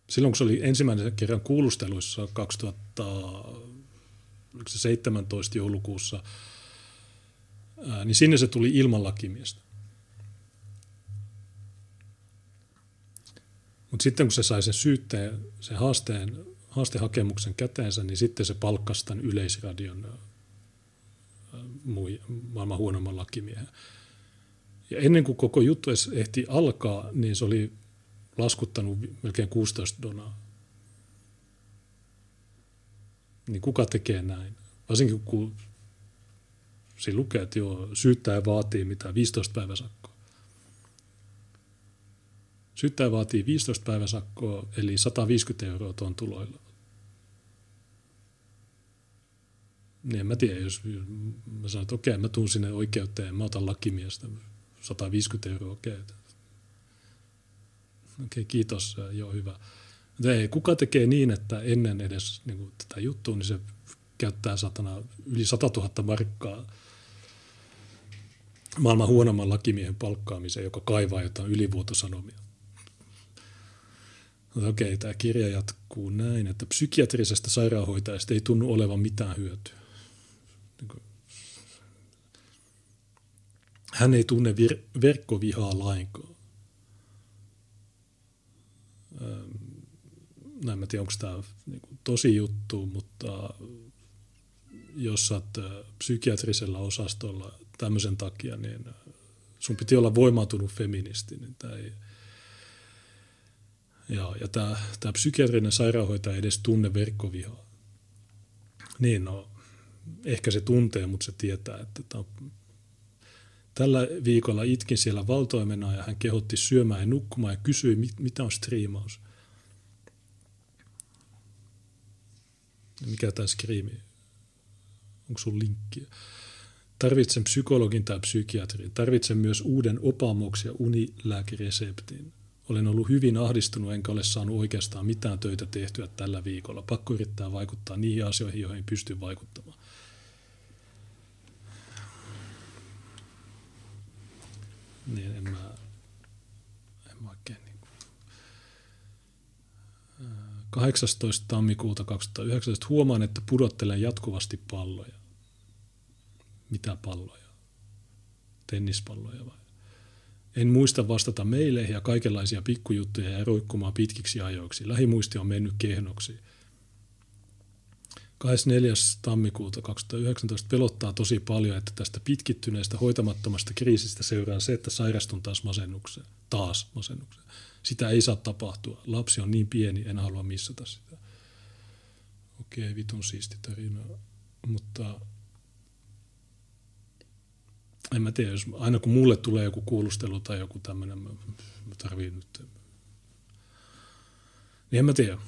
B: Silloin kun se oli ensimmäisen kerran kuulusteluissa 2017 joulukuussa, niin sinne se tuli ilman lakimiestä. Mutta sitten kun se sai sen syytteen, sen haasteen, haastehakemuksen käteensä, niin sitten se palkkasi tämän yleisradion maailman huonomman lakimiehen. Ja ennen kuin koko juttu ehti alkaa, niin se oli laskuttanut melkein 16 donaa. Niin kuka tekee näin? Varsinkin kun Siinä lukee, että joo, syyttäjä vaatii mitä 15 päiväsakkoa. Syyttäjä vaatii 15 päiväsakkoa, eli 150 euroa tuon tuloilla. Niin en mä tiedä, jos mä sanon, että okei, mä tuun sinne oikeuteen, mä otan lakimiestä, 150 euroa, okei. Okay. Kiitos, joo hyvä. Ei, kuka tekee niin, että ennen edes niin kuin, tätä juttua, niin se käyttää satana yli 100 000 markkaa maailman huonomman lakimiehen palkkaamiseen, joka kaivaa jotain ylivuotosanomia. No, okei, okay, tämä kirja jatkuu näin, että psykiatrisesta sairaanhoitajasta ei tunnu olevan mitään hyötyä. Niin hän ei tunne vir- verkkovihaa lainkaan. No en tiedä, onko tämä niin tosi juttu, mutta jos olet psykiatrisella osastolla tämmöisen takia, niin sun piti olla voimautunut feministi. Niin tämä ei, ja, ja tämä, tämä psykiatrinen sairaanhoitaja ei edes tunne verkkovihaa. Niin, no, ehkä se tuntee, mutta se tietää, että tämä on Tällä viikolla itkin siellä valtoimena ja hän kehotti syömään ja nukkumaan ja kysyi, mitä on striimaus. Mikä tämä skriimi? Onko sun linkki? Tarvitsen psykologin tai psykiatrin. Tarvitsen myös uuden opamoks- ja unilääkereseptin. Olen ollut hyvin ahdistunut enkä ole saanut oikeastaan mitään töitä tehtyä tällä viikolla. Pakko yrittää vaikuttaa niihin asioihin, joihin pystyn vaikuttamaan. Niin en mä, en mä oikein niin kuin. 18. tammikuuta 2019 huomaan, että pudottelen jatkuvasti palloja. Mitä palloja? Tennispalloja vai? En muista vastata meileihin ja kaikenlaisia pikkujuttuja ja roikkumaan pitkiksi ajoiksi. Lähimuisti on mennyt kehnoksi. 24. tammikuuta 2019 pelottaa tosi paljon, että tästä pitkittyneestä hoitamattomasta kriisistä seuraa se, että sairastun taas masennukseen. Taas masennukseen. Sitä ei saa tapahtua. Lapsi on niin pieni, en halua missata sitä. Okei, vitun siisti tarina. Mutta en mä tiedä, jos aina kun mulle tulee joku kuulustelu tai joku tämmöinen, mä, mä tarviin nyt. Niin en mä tiedä.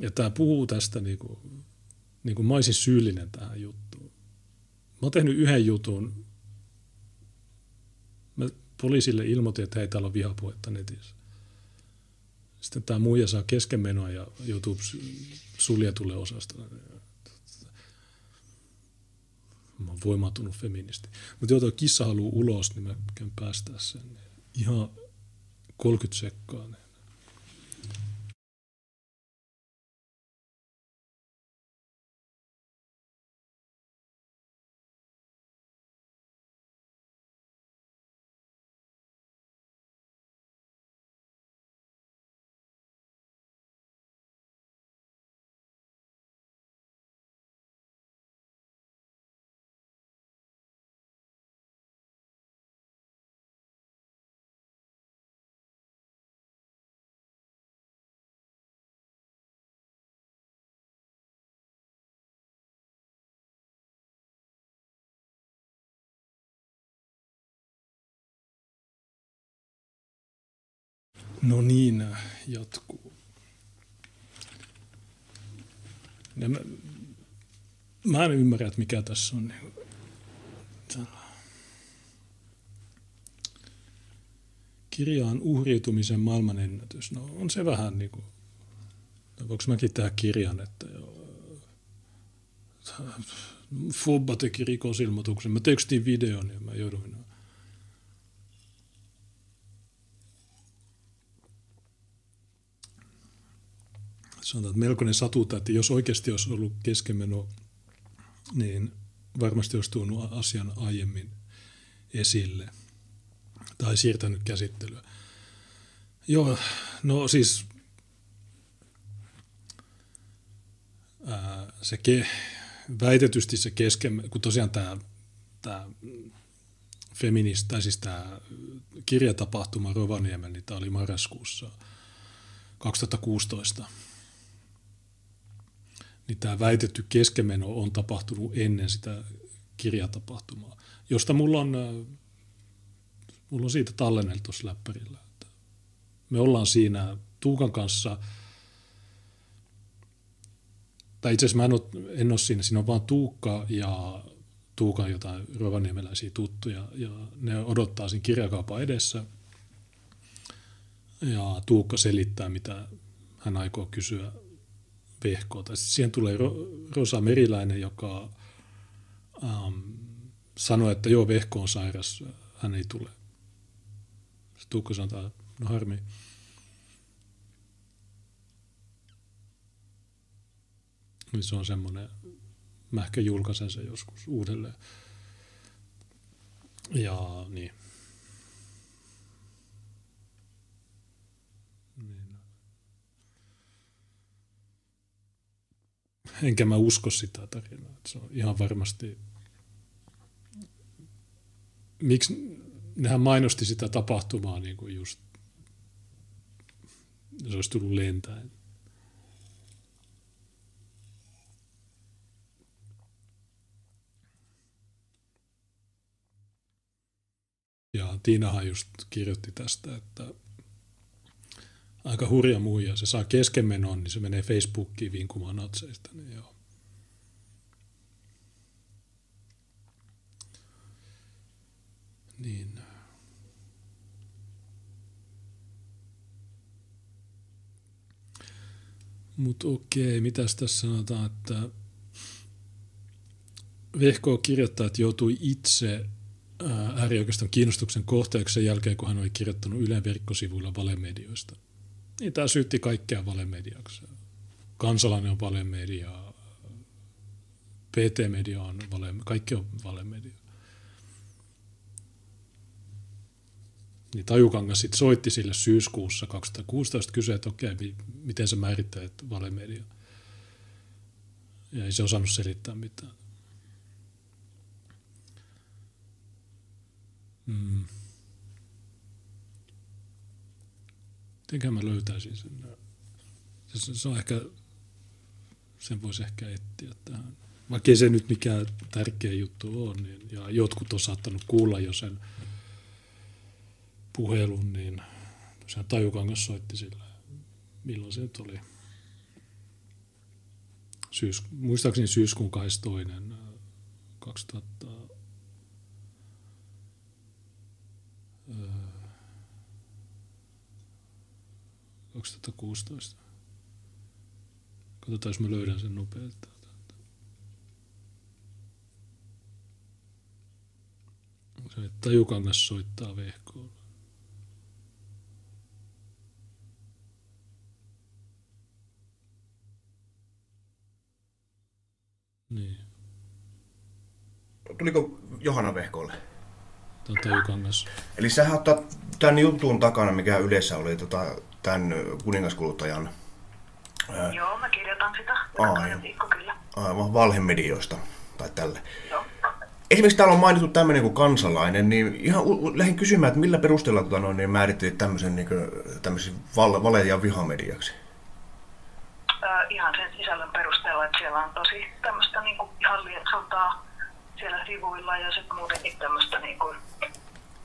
B: Ja tämä puhuu tästä niin kuin, niin kuin mä olisin syyllinen tähän juttuun. Mä oon tehnyt yhden jutun. Mä poliisille ilmoitin, että hei, täällä on vihapuhetta netissä. Sitten tämä muija saa keskenmenoa ja joutuu suljetulle osastolle. Mä oon voimaantunut feministi. Mutta joo, kissa haluaa ulos, niin mä käyn päästää sen. Ihan 30 sekkaa. Niin. No niin, jatkuu. Ja mä, mä en ymmärrä, että mikä tässä on. Niin, Kirja on uhriutumisen maailmanennätys. No on se vähän niin kuin, no voinko mäkin tehdä kirjan, että joo, Fobba teki rikosilmoituksen. Mä tekstin videon ja mä jouduin sanotaan, että melkoinen satuta, että jos oikeasti olisi ollut keskenmeno, niin varmasti olisi tuonut asian aiemmin esille tai siirtänyt käsittelyä. Joo, no siis ää, se ke, väitetysti se kesken, kun tosiaan tämä, tämä feminist, tai siis tämä kirjatapahtuma Rovaniemen, niin tämä oli marraskuussa 2016 niin tämä väitetty keskemeno on tapahtunut ennen sitä kirjatapahtumaa, josta mulla on, äh, mulla on siitä tallenneltu tuossa läppärillä. Me ollaan siinä Tuukan kanssa, tai itse asiassa mä en ole, en ole siinä, siinä on vaan Tuukka ja Tuukan jotain rovaniemeläisiä tuttuja, ja ne odottaa siinä kirjakaupan edessä, ja Tuukka selittää, mitä hän aikoo kysyä vehkoota. Sitten siihen tulee Rosa Meriläinen, joka ähm, sanoi, että joo, vehko on sairas, hän ei tule. Sitten Tuukka sanoo, no harmi. Niin se on semmoinen, mä ehkä julkaisen sen joskus uudelleen. Ja niin. Enkä mä usko sitä tarinaa. Se on ihan varmasti, miksi nehän mainosti sitä tapahtumaa niin kuin just, se olisi tullut lentäen. Ja Tiinahan just kirjoitti tästä, että aika hurja muija. Se saa keskenmenon, niin se menee Facebookiin vinkumaan natseista. Niin joo. Niin. Mutta okei, mitäs tässä sanotaan, että Vehko kirjoittaa, että joutui itse äärioikeiston kiinnostuksen kohteeksi sen jälkeen, kun hän oli kirjoittanut Ylen verkkosivuilla valemedioista. Niin tämä syytti kaikkea valemediaksi. Kansalainen on valemedia, PT-media on vale, kaikki on valemedia. Niin Tajukangas sitten soitti sille syyskuussa 2016 kysyi, että okei, miten sä määrittelet valemedia. Ja ei se osannut selittää mitään. Mm. Mitenkä mä löytäisin sen? Se, se on ehkä, sen voisi ehkä etsiä tähän. Vaikka se nyt mikään tärkeä juttu on, niin, ja jotkut on saattanut kuulla jo sen puhelun, niin tosiaan Tajukangas soitti sillä, milloin se nyt oli, Syys, muistaakseni syyskuun 22. 2000, 2016. Katsotaan, jos mä löydän sen nopeasti. Se, että Tajukangas soittaa vehkoon. Niin.
I: Tuliko Johanna Vehkolle?
B: Tämä on Tajukangas.
I: Eli sä oot tämän jutun takana, mikä yleensä oli tota, tämän kuningaskuluttajan...
J: Ää... Joo, mä kirjoitan sitä.
I: Aivan.
J: viikko kyllä.
I: Aivan, valhemedioista tai tälle.
J: Joo.
I: Esimerkiksi täällä on mainittu tämmöinen kuin kansalainen, niin ihan lähdin kysymään, että millä perusteella tota, noin, niin määrittelit tämmöisen, niin kuin, tämmöisen vale- vale- ja vihamediaksi?
J: Öö, ihan sen sisällön perusteella, että siellä on tosi tämmöistä niin kuin ihan lietsotaa siellä sivuilla ja sitten muutenkin tämmöistä niin kuin,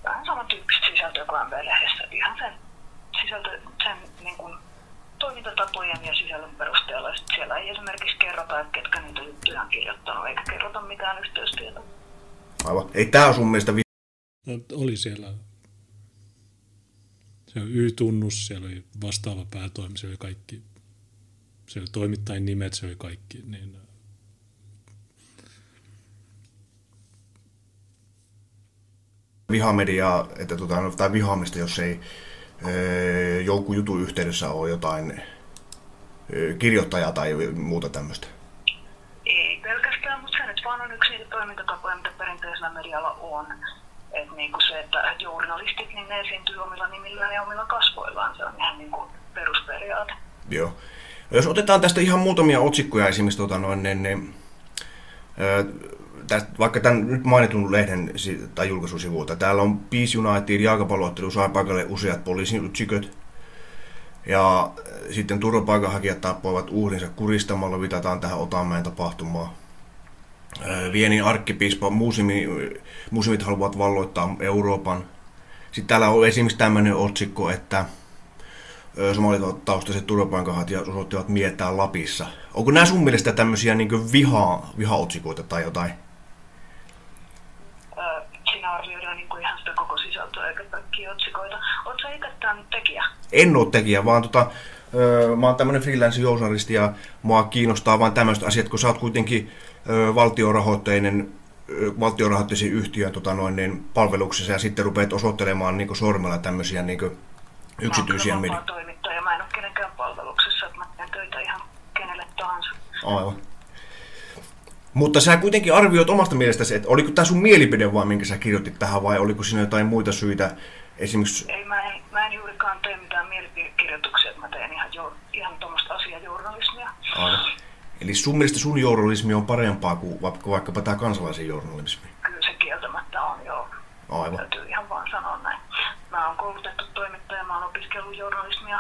J: vähän samantyyppistä sisältöä kuin MV-lehdessä. Ihan sen sisältö, sen niin kuin, toimintatapojen ja sisällön perusteella. Sitten siellä ei esimerkiksi kerrota, että ketkä niitä juttuja on kirjoittanut, eikä kerrota mitään yhteystietoa.
I: Aivan. Ei tämä sun mielestä vi-
B: no, oli siellä se oli Y-tunnus, siellä oli vastaava päätoimi, se oli kaikki, se oli toimittajien nimet, se oli kaikki, niin
I: vihamediaa, että tota, no, tai vihaamista, jos ei jonkun jutun yhteydessä ole jotain kirjoittajaa tai muuta tämmöistä.
J: Ei pelkästään, mutta se nyt vaan on yksi niitä toimintatapoja, mitä perinteisellä medialla on. Et niin kuin se, että journalistit, niin ne esiintyy omilla nimillään ja omilla kasvoillaan. Se on ihan niin kuin perusperiaate.
I: Joo. Jos otetaan tästä ihan muutamia otsikkoja esimerkiksi, tota noin, niin, niin, tästä, vaikka tämän nyt mainitun lehden tai julkaisusivuilta, täällä on Peace United jalkapalloottelu sai paikalle useat poliisin yksiköt. Ja äh, sitten turvapaikanhakijat tappoivat uhrinsa kuristamalla, vitataan tähän Otamäen tapahtumaan. Äh, Vienin arkkipiispa, muusimi, muusimit haluavat valloittaa Euroopan. Sitten täällä on esimerkiksi tämmöinen otsikko, että somalitaustaiset turvapaikanhakijat osoittivat mietää Lapissa. Onko nämä sun mielestä tämmöisiä niin viha, vihaotsikoita tai jotain?
J: siinä arvioidaan niin kuin ihan sitä koko sisältöä eikä kaikkia otsikoita. Oletko itse tämän tekijä?
I: En ole tekijä, vaan tota, öö, mä oon tämmöinen freelance journalisti ja mua kiinnostaa vain tämmöiset asiat, kun sä oot kuitenkin öö, valtiorahoitteinen valtiorahoitteisen yhtiön tota noin, niin, palveluksessa ja sitten rupeat osoittelemaan niin sormella tämmöisiä niin yksityisiä.
J: Mä oon toimittaja, mä en ole kenenkään palveluksessa, että mä teen töitä ihan kenelle tahansa.
I: Aivan. Mutta sä kuitenkin arvioit omasta mielestäsi, että oliko tämä sun mielipide vaan, minkä sä kirjoitit tähän, vai oliko siinä jotain muita syitä? Esimerkiksi...
J: Ei, mä en, mä en juurikaan tee mitään mielipidekirjoituksia, mä teen ihan, jo, ihan tuommoista asiajournalismia.
I: Aivan. Eli sun mielestä sun journalismi on parempaa kuin vaikka, vaikkapa tämä kansalaisen journalismi?
J: Kyllä se kieltämättä on, joo.
I: Aivan.
J: Täytyy ihan vaan sanoa näin. Mä oon koulutettu toimittaja, mä oon opiskellut journalismia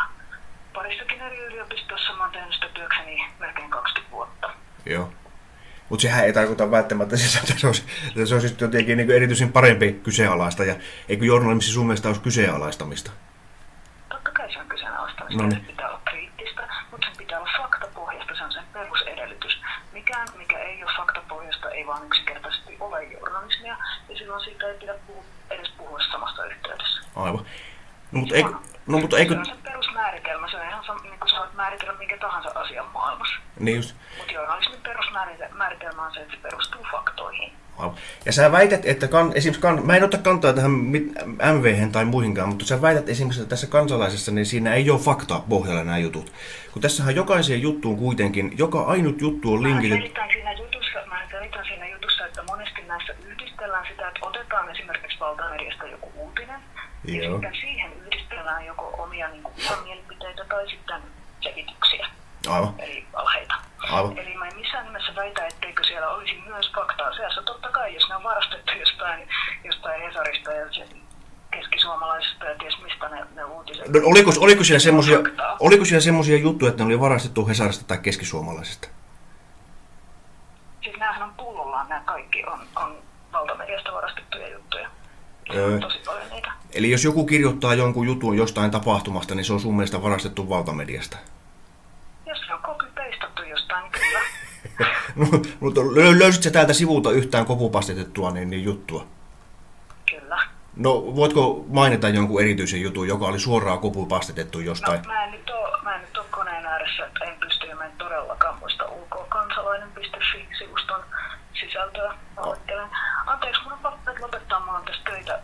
J: parissakin eri yliopistossa. Mä oon tehnyt sitä työkseni melkein 20 vuotta.
I: Joo. Mutta sehän ei tarkoita välttämättä sitä, että se olisi, että se olisi jotenkin niin erityisen parempi kyseenalaista. Ja eikö journalismi sun mielestä olisi kyseenalaistamista?
J: Totta kai se on kyseenalaistamista. No niin. Pitää olla kriittistä, mutta sen pitää olla faktapohjasta. Se on sen perusedellytys. Mikään, mikä ei ole faktapohjasta, ei vaan yksinkertaisesti ole journalismia. Ja silloin siitä ei pidä puhua, edes puhua samasta yhteydessä.
I: Aivan. No, mutta eikö, no, mutta eikö...
J: Se on sen määritelmä, se on ihan määritellä minkä tahansa asian maailmassa.
I: Niin just.
J: Mutta journalismin perusmääritelmä on se, että se perustuu faktoihin.
I: Ja sä väität, että kan, esimerkiksi kan, mä en ota kantaa tähän MV tai muihinkaan, mutta sä väität esimerkiksi, että tässä kansalaisessa niin siinä ei ole faktaa pohjalla nämä jutut. Kun tässähän jokaiseen juttuun kuitenkin, joka ainut juttu on linkitetty.
J: Mä siinä jutussa, mä selitän siinä jutussa, että monesti näissä yhdistellään sitä, että otetaan esimerkiksi valtamediasta joku uutinen, Joo. ja sitten siihen yhdistellään joko omia niin kuin, mielipiteitä tai sitten selityksiä.
I: Aivan.
J: Eli valheita.
I: Aivan.
J: Eli mä en missään nimessä väitä, etteikö siellä olisi myös faktaa seassa. Totta kai, jos ne on varastettu jostain, jostain Hesarista ja se keskisuomalaisesta ja ties mistä ne, ne uutiset.
I: No, oliko, oliko, siellä semmosia, oliko siellä semmoisia juttuja, että ne oli varastettu Hesarista tai keskisuomalaisesta?
J: Siis näähän on pullollaan, nämä kaikki on, on valtamediasta varastettuja juttuja. Öö. Tosi paljon niitä.
I: Eli jos joku kirjoittaa jonkun jutun jostain tapahtumasta, niin se on sun mielestä varastettu valtamediasta?
J: Jos se on copy-pastattu jostain, niin kyllä.
I: no, mutta löysit sä täältä sivulta yhtään kopupastetettua niin, niin juttua?
J: Kyllä.
I: No, voitko mainita jonkun erityisen jutun, joka oli suoraan kopupastetettu jostain?
J: No, mä en nyt ole, mä en nyt ole koneen ääressä, että en pysty ja mä en todellakaan muista ulkokansalainen.fi-sivuston sisältöä. Aloittelen. Anteeksi, mun on pakko nyt lopettaa, mulla on tässä töitä,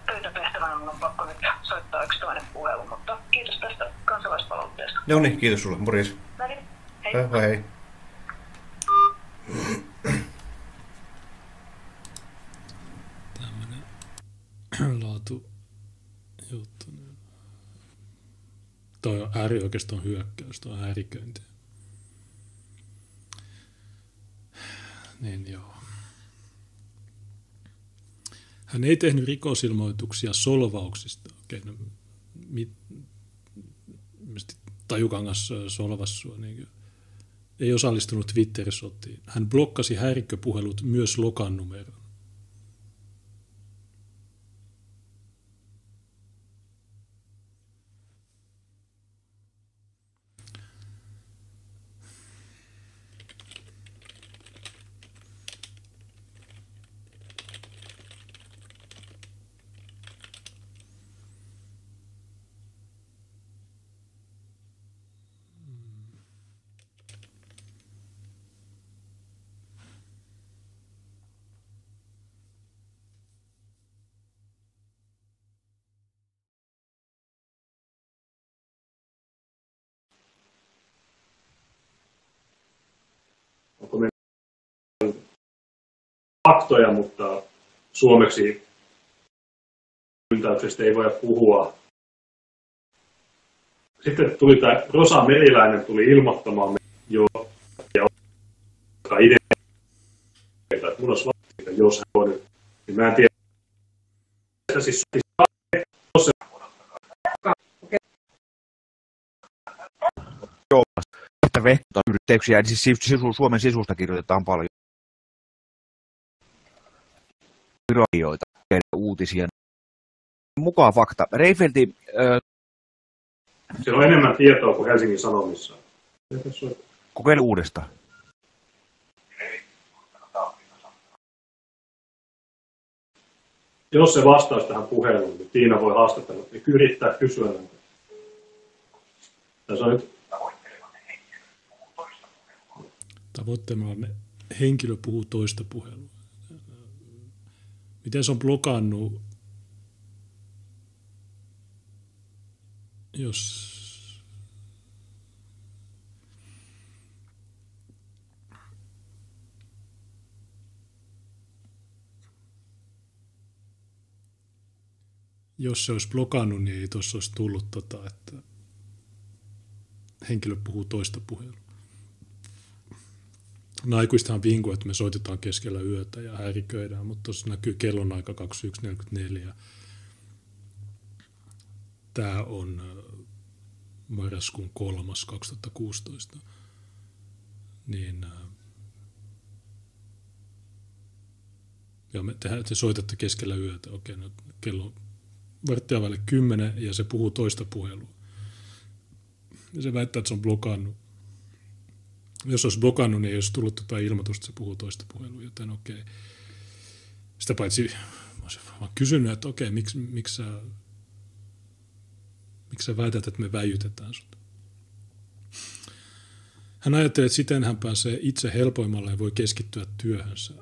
J: tehtävänä, mun on pakko nyt soittaa yksi toinen puhelu, mutta kiitos tästä kansalaispalautteesta.
I: Joo niin, kiitos sulle, morjes.
J: No niin, hei.
I: Hei, hei.
B: Tämmönen laatu juttu. Toi on äärioikeiston hyökkäys, toi on ääriköinti. Niin joo. Hän ei tehnyt rikosilmoituksia solvauksista. Okei, no, mit, Tajukangas solvasi sua. Niin ei osallistunut Twitter-sotiin. Hän blokkasi häirikköpuhelut myös Lokan numeroon.
G: Faktoja, mutta suomeksi yltäyksestä ei voida puhua. Sitten tuli tämä Rosa Meriläinen tuli ilmoittamaan jo ja idea, että mun olisi vaikka, jos hän on, niin mä en tiedä. Siis,
K: Joo, että vehtoyrityksiä, siis Suomen sisusta kirjoitetaan paljon. Radioita uutisia. Mukaan fakta. Reifelti... Äh...
G: Siellä on enemmän tietoa kuin Helsingin Sanomissa.
K: Kokeile uudestaan.
G: Jos se vastaisi tähän puheluun, niin Tiina voi haastatella ja yrittää kysyä näitä. Tässä on nyt...
B: Tavoitteena henkilö puhuu toista puhelua miten se on blokannut, jos jos se olisi blokannut, niin ei tuossa olisi tullut, tota, että henkilö puhuu toista puhelua. No aikuistahan vinku, että me soitetaan keskellä yötä ja häiriköidään, mutta tuossa näkyy kellonaika 21.44. Tämä on marraskuun kolmas 2016. Niin, ja me tehdään, te soitatte keskellä yötä. Okei, no kello varttia välillä kymmenen ja se puhuu toista puhelua. Ja se väittää, että se on blokannut jos olisi blokannut, niin ei olisi tullut tuota ilmoitusta, että se puhuu toista puhelua, joten okei. Sitä paitsi olisin vaan kysynyt, että okei, miksi, miksi, sä, miksi sä väität, että me väijytetään sut? Hän ajattelee, että siten hän pääsee itse helpoimmalle ja voi keskittyä työhönsä.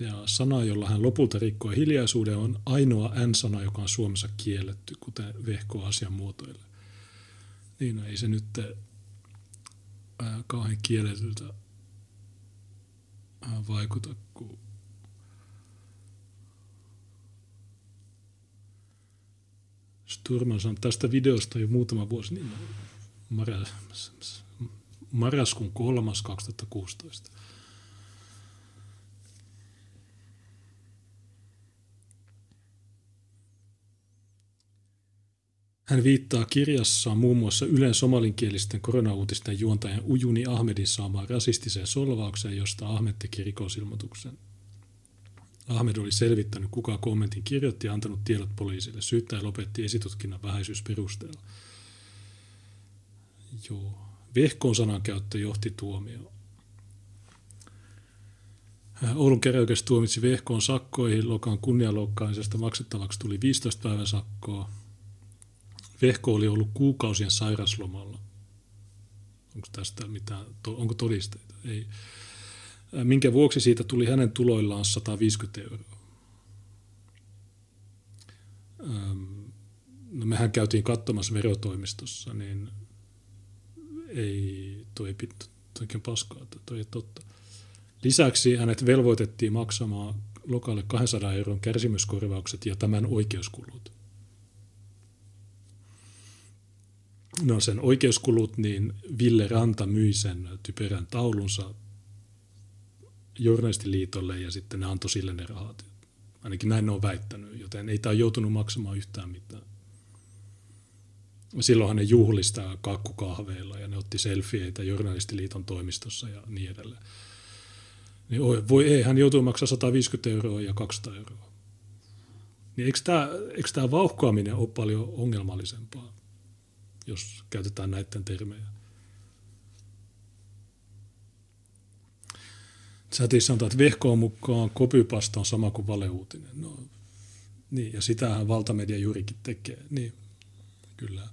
B: Ja sana, jolla hän lopulta rikkoi hiljaisuuden, on ainoa N-sana, joka on Suomessa kielletty, kuten Vehko asian muotoille. Niin, no ei se nyt kauhean kielletyltä vaikuta, kun Sturman sanoi tästä videosta jo muutama vuosi, niin marraskuun kolmas 2016. Hän viittaa kirjassaan muun muassa Ylen somalinkielisten koronauutisten juontajan Ujuni Ahmedin saamaan rasistiseen solvaukseen, josta Ahmed teki rikosilmoituksen. Ahmed oli selvittänyt, kuka kommentin kirjoitti ja antanut tiedot poliisille. Syyttäjä lopetti esitutkinnan vähäisyysperusteella. Joo. Vehkoon sanan käyttö johti tuomioon. Oulun käräjäoikeus tuomitsi Vehkoon sakkoihin. Lokan kunnianloukkaamisesta maksettavaksi tuli 15 päivän sakkoa. Vehko oli ollut kuukausien sairaslomalla. Onko tästä mitään, onko todisteita? Ei. Minkä vuoksi siitä tuli hänen tuloillaan 150 euroa. No mehän käytiin katsomassa verotoimistossa, niin ei, toi ei oikein paskaa, toi ei totta. Lisäksi hänet velvoitettiin maksamaan lokalle 200 euron kärsimyskorvaukset ja tämän oikeuskulut. No sen oikeuskulut, niin Ville Ranta myi sen typerän taulunsa journalistiliitolle ja sitten ne antoi sille ne rahat. Ainakin näin ne on väittänyt, joten ei tämä joutunut maksamaan yhtään mitään. Silloinhan ne juhlistaa kakkukahveilla ja ne otti selfieitä journalistiliiton toimistossa ja niin edelleen. Niin voi ei, hän joutuu maksaa 150 euroa ja 200 euroa. Niin eikö tämä, eikö tämä vauhkoaminen ole paljon ongelmallisempaa, jos käytetään näiden termejä? Chatissa sanotaan, että vehkoon mukaan kopypasta on sama kuin valeuutinen. No, niin, ja sitähän valtamedia juurikin tekee. Niin, kyllä.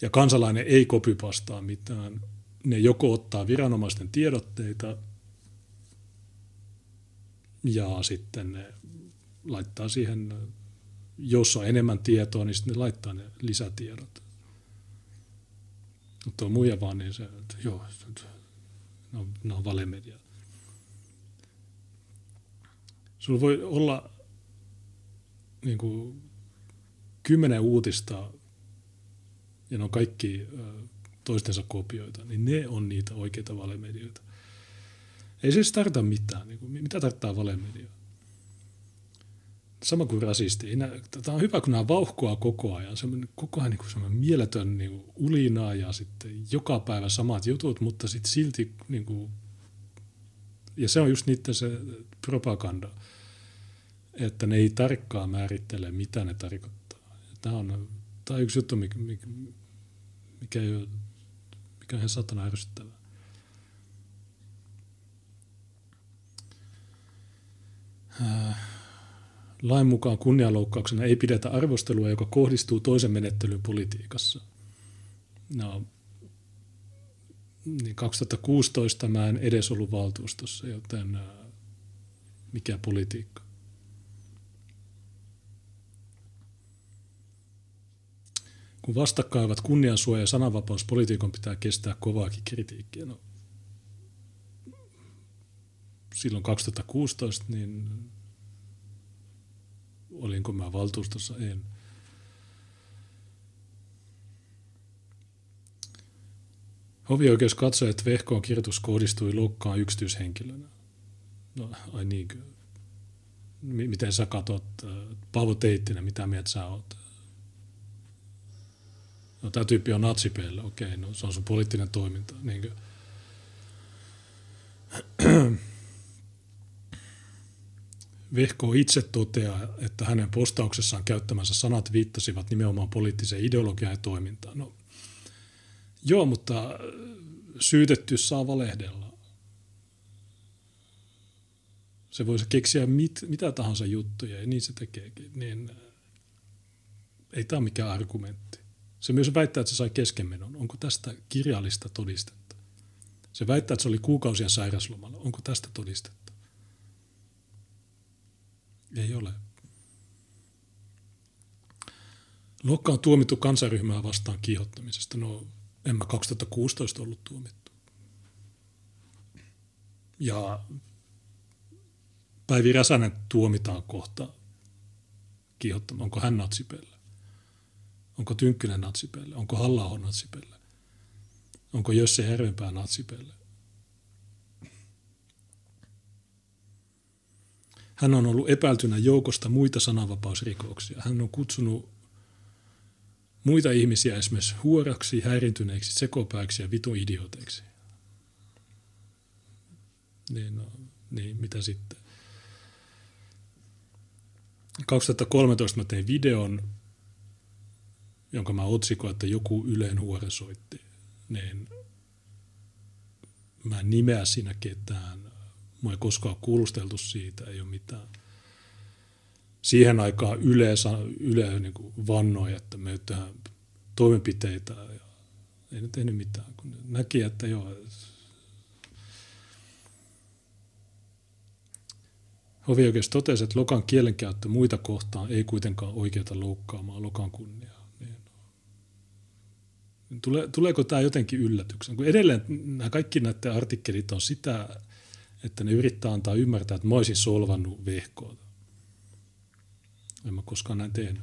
B: Ja kansalainen ei kopypastaa mitään. Ne joko ottaa viranomaisten tiedotteita ja sitten ne laittaa siihen, jos on enemmän tietoa, niin sitten ne laittaa ne lisätiedot. Mutta on muija vaan, niin se, että joo, ne on valemedia. Sulla voi olla niin kuin, kymmenen uutista, ja ne on kaikki toistensa kopioita, niin ne on niitä oikeita valemedioita. Ei se tarvita mitään. Niin kuin, mitä tarvittaa valemedia? Sama kuin rasisti. Tämä on hyvä, kun nämä vauhkoa koko ajan. Semmoinen, koko ajan niin semmoinen mieletön niin ulinaa ja sitten joka päivä samat jutut, mutta sitten silti, niin kuin, ja se on just niiden se propaganda että ne ei tarkkaan määrittele, mitä ne tarkoittaa. Tämä on, tämä on yksi juttu, mikä, mikä, mikä, ei ole, mikä on ihan satana ärsyttävää. Äh, lain mukaan kunnianloukkauksena ei pidetä arvostelua, joka kohdistuu toisen menettelyyn politiikassa. No, niin 2016 mä en edes ollut valtuustossa, joten äh, mikä politiikka. kun vastakkain ovat kunniansuoja ja sananvapaus, poliitikon pitää kestää kovaakin kritiikkiä. No, silloin 2016, niin olinko mä valtuustossa? En. Hovioikeus katsoi, että Vehkoon kirjoitus kohdistui Lokkaan yksityishenkilönä. No, ai niinkö? Miten sä katsot, äh, Paavo Teittinen, mitä mieltä sä oot? no tämä tyyppi on natsipeillä, okei, no se on sun poliittinen toiminta. Niin Vehko itse toteaa, että hänen postauksessaan käyttämänsä sanat viittasivat nimenomaan poliittiseen ideologiaan ja toimintaan. No, joo, mutta syytetty saa valehdella. Se voisi keksiä mit, mitä tahansa juttuja ja niin se tekeekin. Niin, ei tämä ole mikään argumentti. Se myös väittää, että se sai keskenmenon. Onko tästä kirjallista todistetta? Se väittää, että se oli kuukausien sairaslomalla. Onko tästä todistetta? Ei ole. Lokka on tuomittu kansaryhmää vastaan kiihottamisesta. No, en mä 2016 ollut tuomittu. Ja Päivi Räsänen tuomitaan kohta kiihottamaan. Onko hän natsipelle? Onko Tynkkynen natsipelle? Onko halla natsipelle? Onko Jösse Hervenpää natsipelle? Hän on ollut epäiltynä joukosta muita sananvapausrikoksia. Hän on kutsunut muita ihmisiä esimerkiksi huoraksi, häirintyneiksi, sekopäiksi ja vituidioteiksi. Niin, no, niin, mitä sitten? 2013 mä tein videon, jonka mä otsikoin, että joku Yleen huore soitti. Niin mä en nimeä siinä ketään. Mua ei koskaan kuulusteltu siitä, ei ole mitään. Siihen aikaan Yle, Yle niin kuin vannoi, että me tehdään toimenpiteitä ja ei ne tehnyt mitään, kun näki, että joo, Hovioikeus totesi, että Lokan kielenkäyttö muita kohtaan ei kuitenkaan oikeuta loukkaamaan Lokan kunniaa. Niin. Tule, tuleeko tämä jotenkin yllätyksen? Kun edelleen nämä kaikki näiden artikkelit on sitä, että ne yrittää antaa ymmärtää, että mä olisin solvannut vehkoota. En mä koskaan näin tehnyt.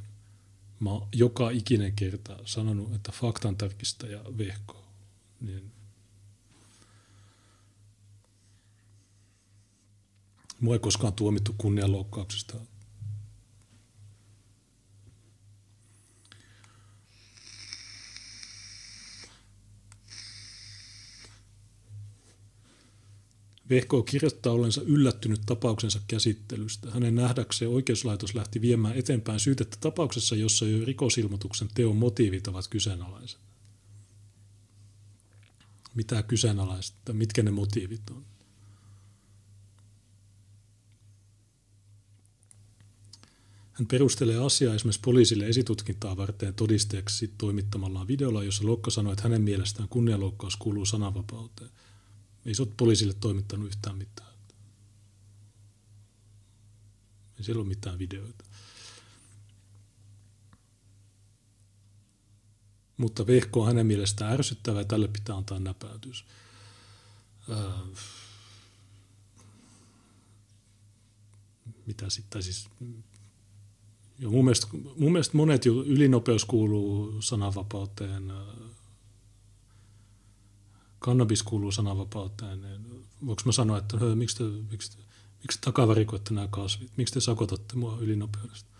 B: Mä oon joka ikinen kerta sanonut, että faktan tarkistaja vehko. Niin Mua ei koskaan tuomittu kunnianloukkauksesta. Vehko kirjoittaa ollensa yllättynyt tapauksensa käsittelystä. Hänen nähdäkseen oikeuslaitos lähti viemään eteenpäin syytettä tapauksessa, jossa jo rikosilmoituksen teon motiivit ovat kyseenalaiset. Mitä kyseenalaista? Mitkä ne motiivit on? Hän perustelee asiaa esimerkiksi poliisille esitutkintaa varten todisteeksi toimittamallaan videolla, jossa Lokka sanoi, että hänen mielestään kunnianloukkaus kuuluu sananvapauteen. Ei se ole poliisille toimittanut yhtään mitään. Ei siellä ole mitään videoita. Mutta vehko on hänen mielestään ärsyttävä ja tälle pitää antaa näpäytys. Öö, mitä sitten, siis ja mun, mielestä, mun mielestä monet jo, ylinopeus kuuluu sananvapauteen, kannabis kuuluu sananvapauteen. Voinko mä sanoa, että hö, miksi, te, miksi, te, miksi te takavarikoitte nämä kasvit? Miksi te sakotatte mua ylinopeudesta?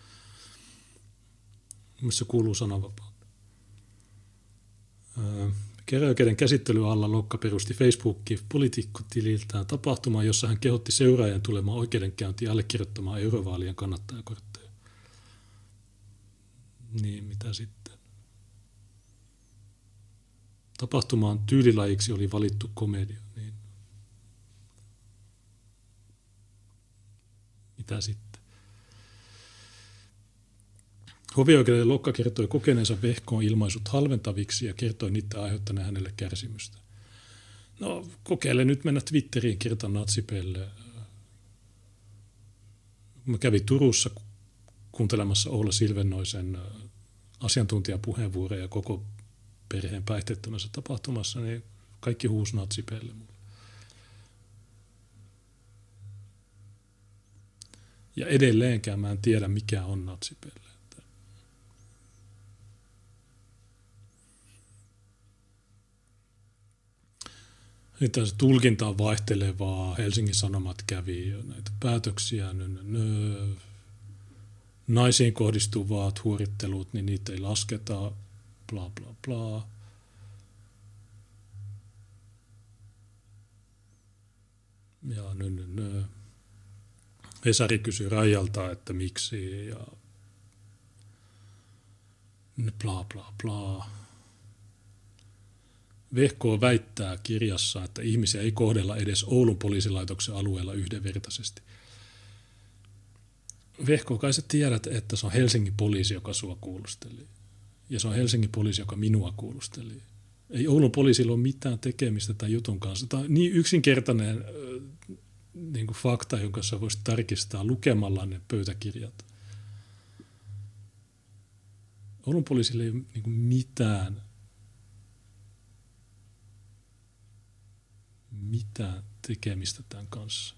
B: Missä se kuuluu sananvapauteen. Keräoikeuden käsittely alla Lokka perusti Facebookin poliitikkotililtään tapahtumaan, jossa hän kehotti seuraajan tulemaan oikeudenkäyntiin allekirjoittamaan eurovaalien kannattajakorttia. Niin, mitä sitten? Tapahtumaan tyylilajiksi oli valittu komedia. Niin. Mitä sitten? Hovioikeuden Lokka kertoi kokeneensa vehkoon ilmaisut halventaviksi ja kertoi niitä aiheuttaneen hänelle kärsimystä. No, kokeile nyt mennä Twitteriin kirjoita natsipelle. Mä kävin Turussa kuuntelemassa Oula Silvennoisen asiantuntijapuheenvuoroja koko perheen päihteettömässä tapahtumassa, niin kaikki huusi natsipelle Ja edelleenkään mä en tiedä, mikä on natsipelle. Että se tulkinta on vaihtelevaa. Helsingin Sanomat kävi näitä päätöksiä. Naisiin kohdistuvat huorittelut, niin niitä ei lasketa, bla bla bla. Ja nö, nö, nö. Hesari kysyi Rajalta, että miksi ja bla bla bla. Vehko väittää kirjassa, että ihmisiä ei kohdella edes Oulun poliisilaitoksen alueella yhdenvertaisesti – Vehko, kai sä tiedät, että se on Helsingin poliisi, joka sua kuulusteli. Ja se on Helsingin poliisi, joka minua kuulusteli. Ei Oulun poliisilla ole mitään tekemistä tämän jutun kanssa. Tämä on niin yksinkertainen niin kuin fakta, jonka sä voisit tarkistaa lukemalla ne pöytäkirjat. Oulun poliisilla ei ole niin kuin mitään, mitään tekemistä tämän kanssa.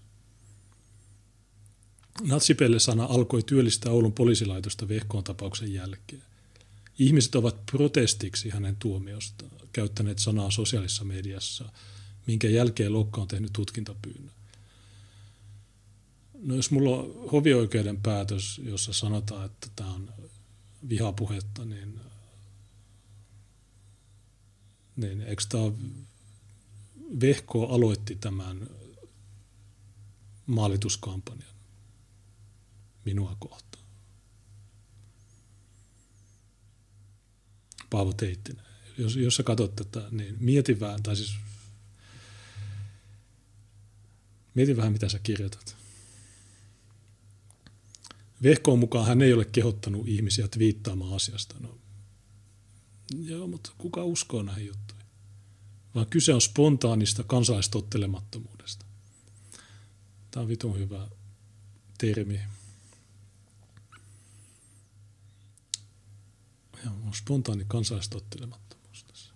B: Natsipelle-sana alkoi työllistää Oulun poliisilaitosta Vehkoon tapauksen jälkeen. Ihmiset ovat protestiksi hänen tuomiostaan käyttäneet sanaa sosiaalisessa mediassa, minkä jälkeen Lokka on tehnyt tutkintapyynnön. No jos mulla on hovioikeuden päätös, jossa sanotaan, että tämä on vihapuhetta, niin, niin eikö tämä Vehko aloitti tämän maalituskampanjan minua kohtaan. Paavo Teittinen. Jos, jos sä katsot tätä, niin mieti vähän, tai siis mieti vähän, mitä sä kirjoitat. Vehkoon mukaan hän ei ole kehottanut ihmisiä twiittaamaan asiasta. No, joo, mutta kuka uskoo näihin juttuihin? Vaan kyse on spontaanista kansalaistottelemattomuudesta. Tämä on vitun hyvä termi. Ja on spontaani kansalaistottelemattomuus tässä.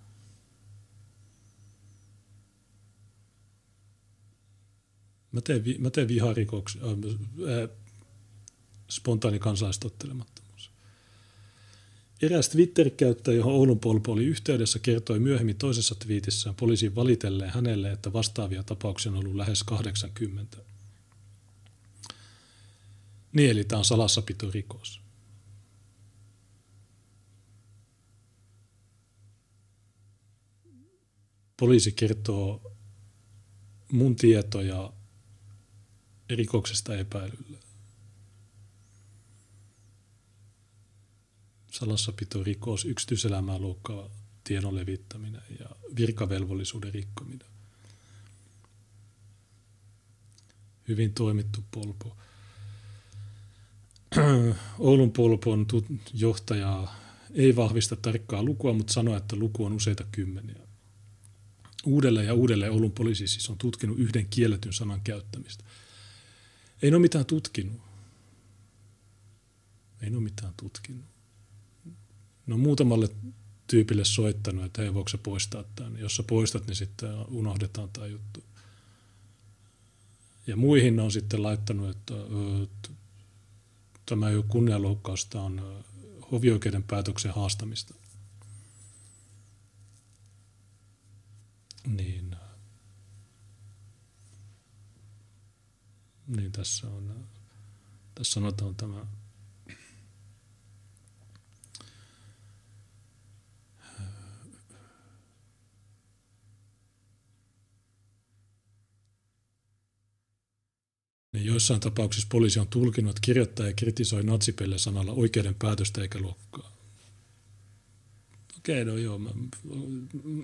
B: Mä teen, mä teen viharikoksia, äh, spontaani kansalaistottelemattomuus. Eräs Twitter-käyttäjä, johon Oulun polpo oli yhteydessä, kertoi myöhemmin toisessa twiitissään poliisin valitelleen hänelle, että vastaavia tapauksia on ollut lähes 80. Niin, eli tämä on salassapitorikos. Poliisi kertoo mun tietoja rikoksesta epäilylle. salassapito, rikos, yksityiselämää loukkaava tiedon levittäminen ja virkavelvollisuuden rikkominen. Hyvin toimittu polpo. Oulun polpon johtaja ei vahvista tarkkaa lukua, mutta sanoo, että luku on useita kymmeniä. Uudelleen ja uudelleen Oulun poliisi siis on tutkinut yhden kielletyn sanan käyttämistä. Ei ole mitään tutkinut. Ei ole mitään tutkinut no muutamalle tyypille soittanut, että hei, voiko se poistaa tämän. Jos sä poistat, niin sitten unohdetaan tämä juttu. Ja muihin on sitten laittanut, että tämä ei ole kunnianloukkausta, on hovioikeuden päätöksen haastamista. Niin, niin tässä on, tässä sanotaan tämä Niin joissain tapauksissa poliisi on tulkinut, että kirjoittaja kritisoi natsipelle sanalla oikeuden päätöstä eikä luokkaa. Okei, no joo. Mä,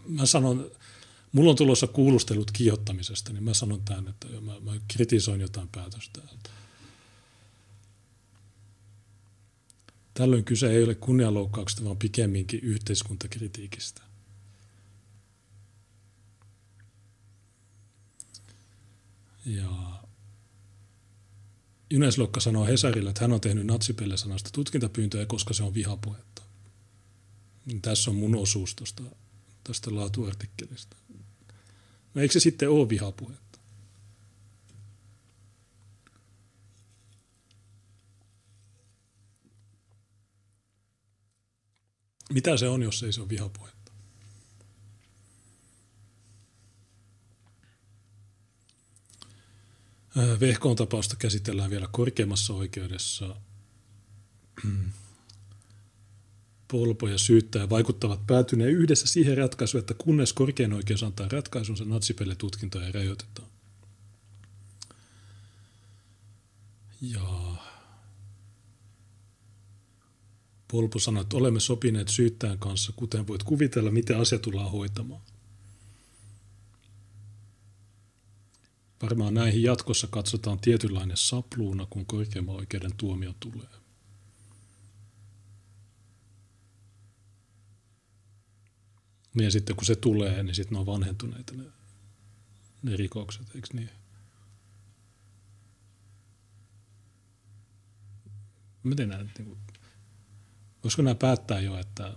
B: mä sanon, mulla on tulossa kuulustelut kiihottamisesta, niin mä sanon tämän, että mä, mä kritisoin jotain päätöstä. Tällöin kyse ei ole kunnianloukkauksesta, vaan pikemminkin yhteiskuntakritiikistä. Ja Juneslokka sanoo Hesarille, että hän on tehnyt natsipelle sanasta tutkintapyyntöjä, koska se on vihapuhetta. Niin tässä on mun osuus tosta, tästä laatuartikkelista. No eikö se sitten ole vihapuhetta? Mitä se on, jos ei se ole vihapuhetta? Vehkoon tapausta käsitellään vielä korkeimmassa oikeudessa. Polpo ja syyttäjä vaikuttavat päätyneen yhdessä siihen ratkaisuun, että kunnes korkein oikeus antaa ratkaisunsa, natsipelle tutkintoja rajoitetaan. Ja Polpo sanoi, että olemme sopineet syyttäjän kanssa, kuten voit kuvitella, miten asia tullaan hoitamaan. Varmaan näihin jatkossa katsotaan tietynlainen sapluuna, kun korkeimman oikeuden tuomio tulee. Ja sitten kun se tulee, niin sitten ne on vanhentuneita ne, ne rikokset, eikö niin? Miten nämä, niin kuin, voisiko nämä päättää jo, että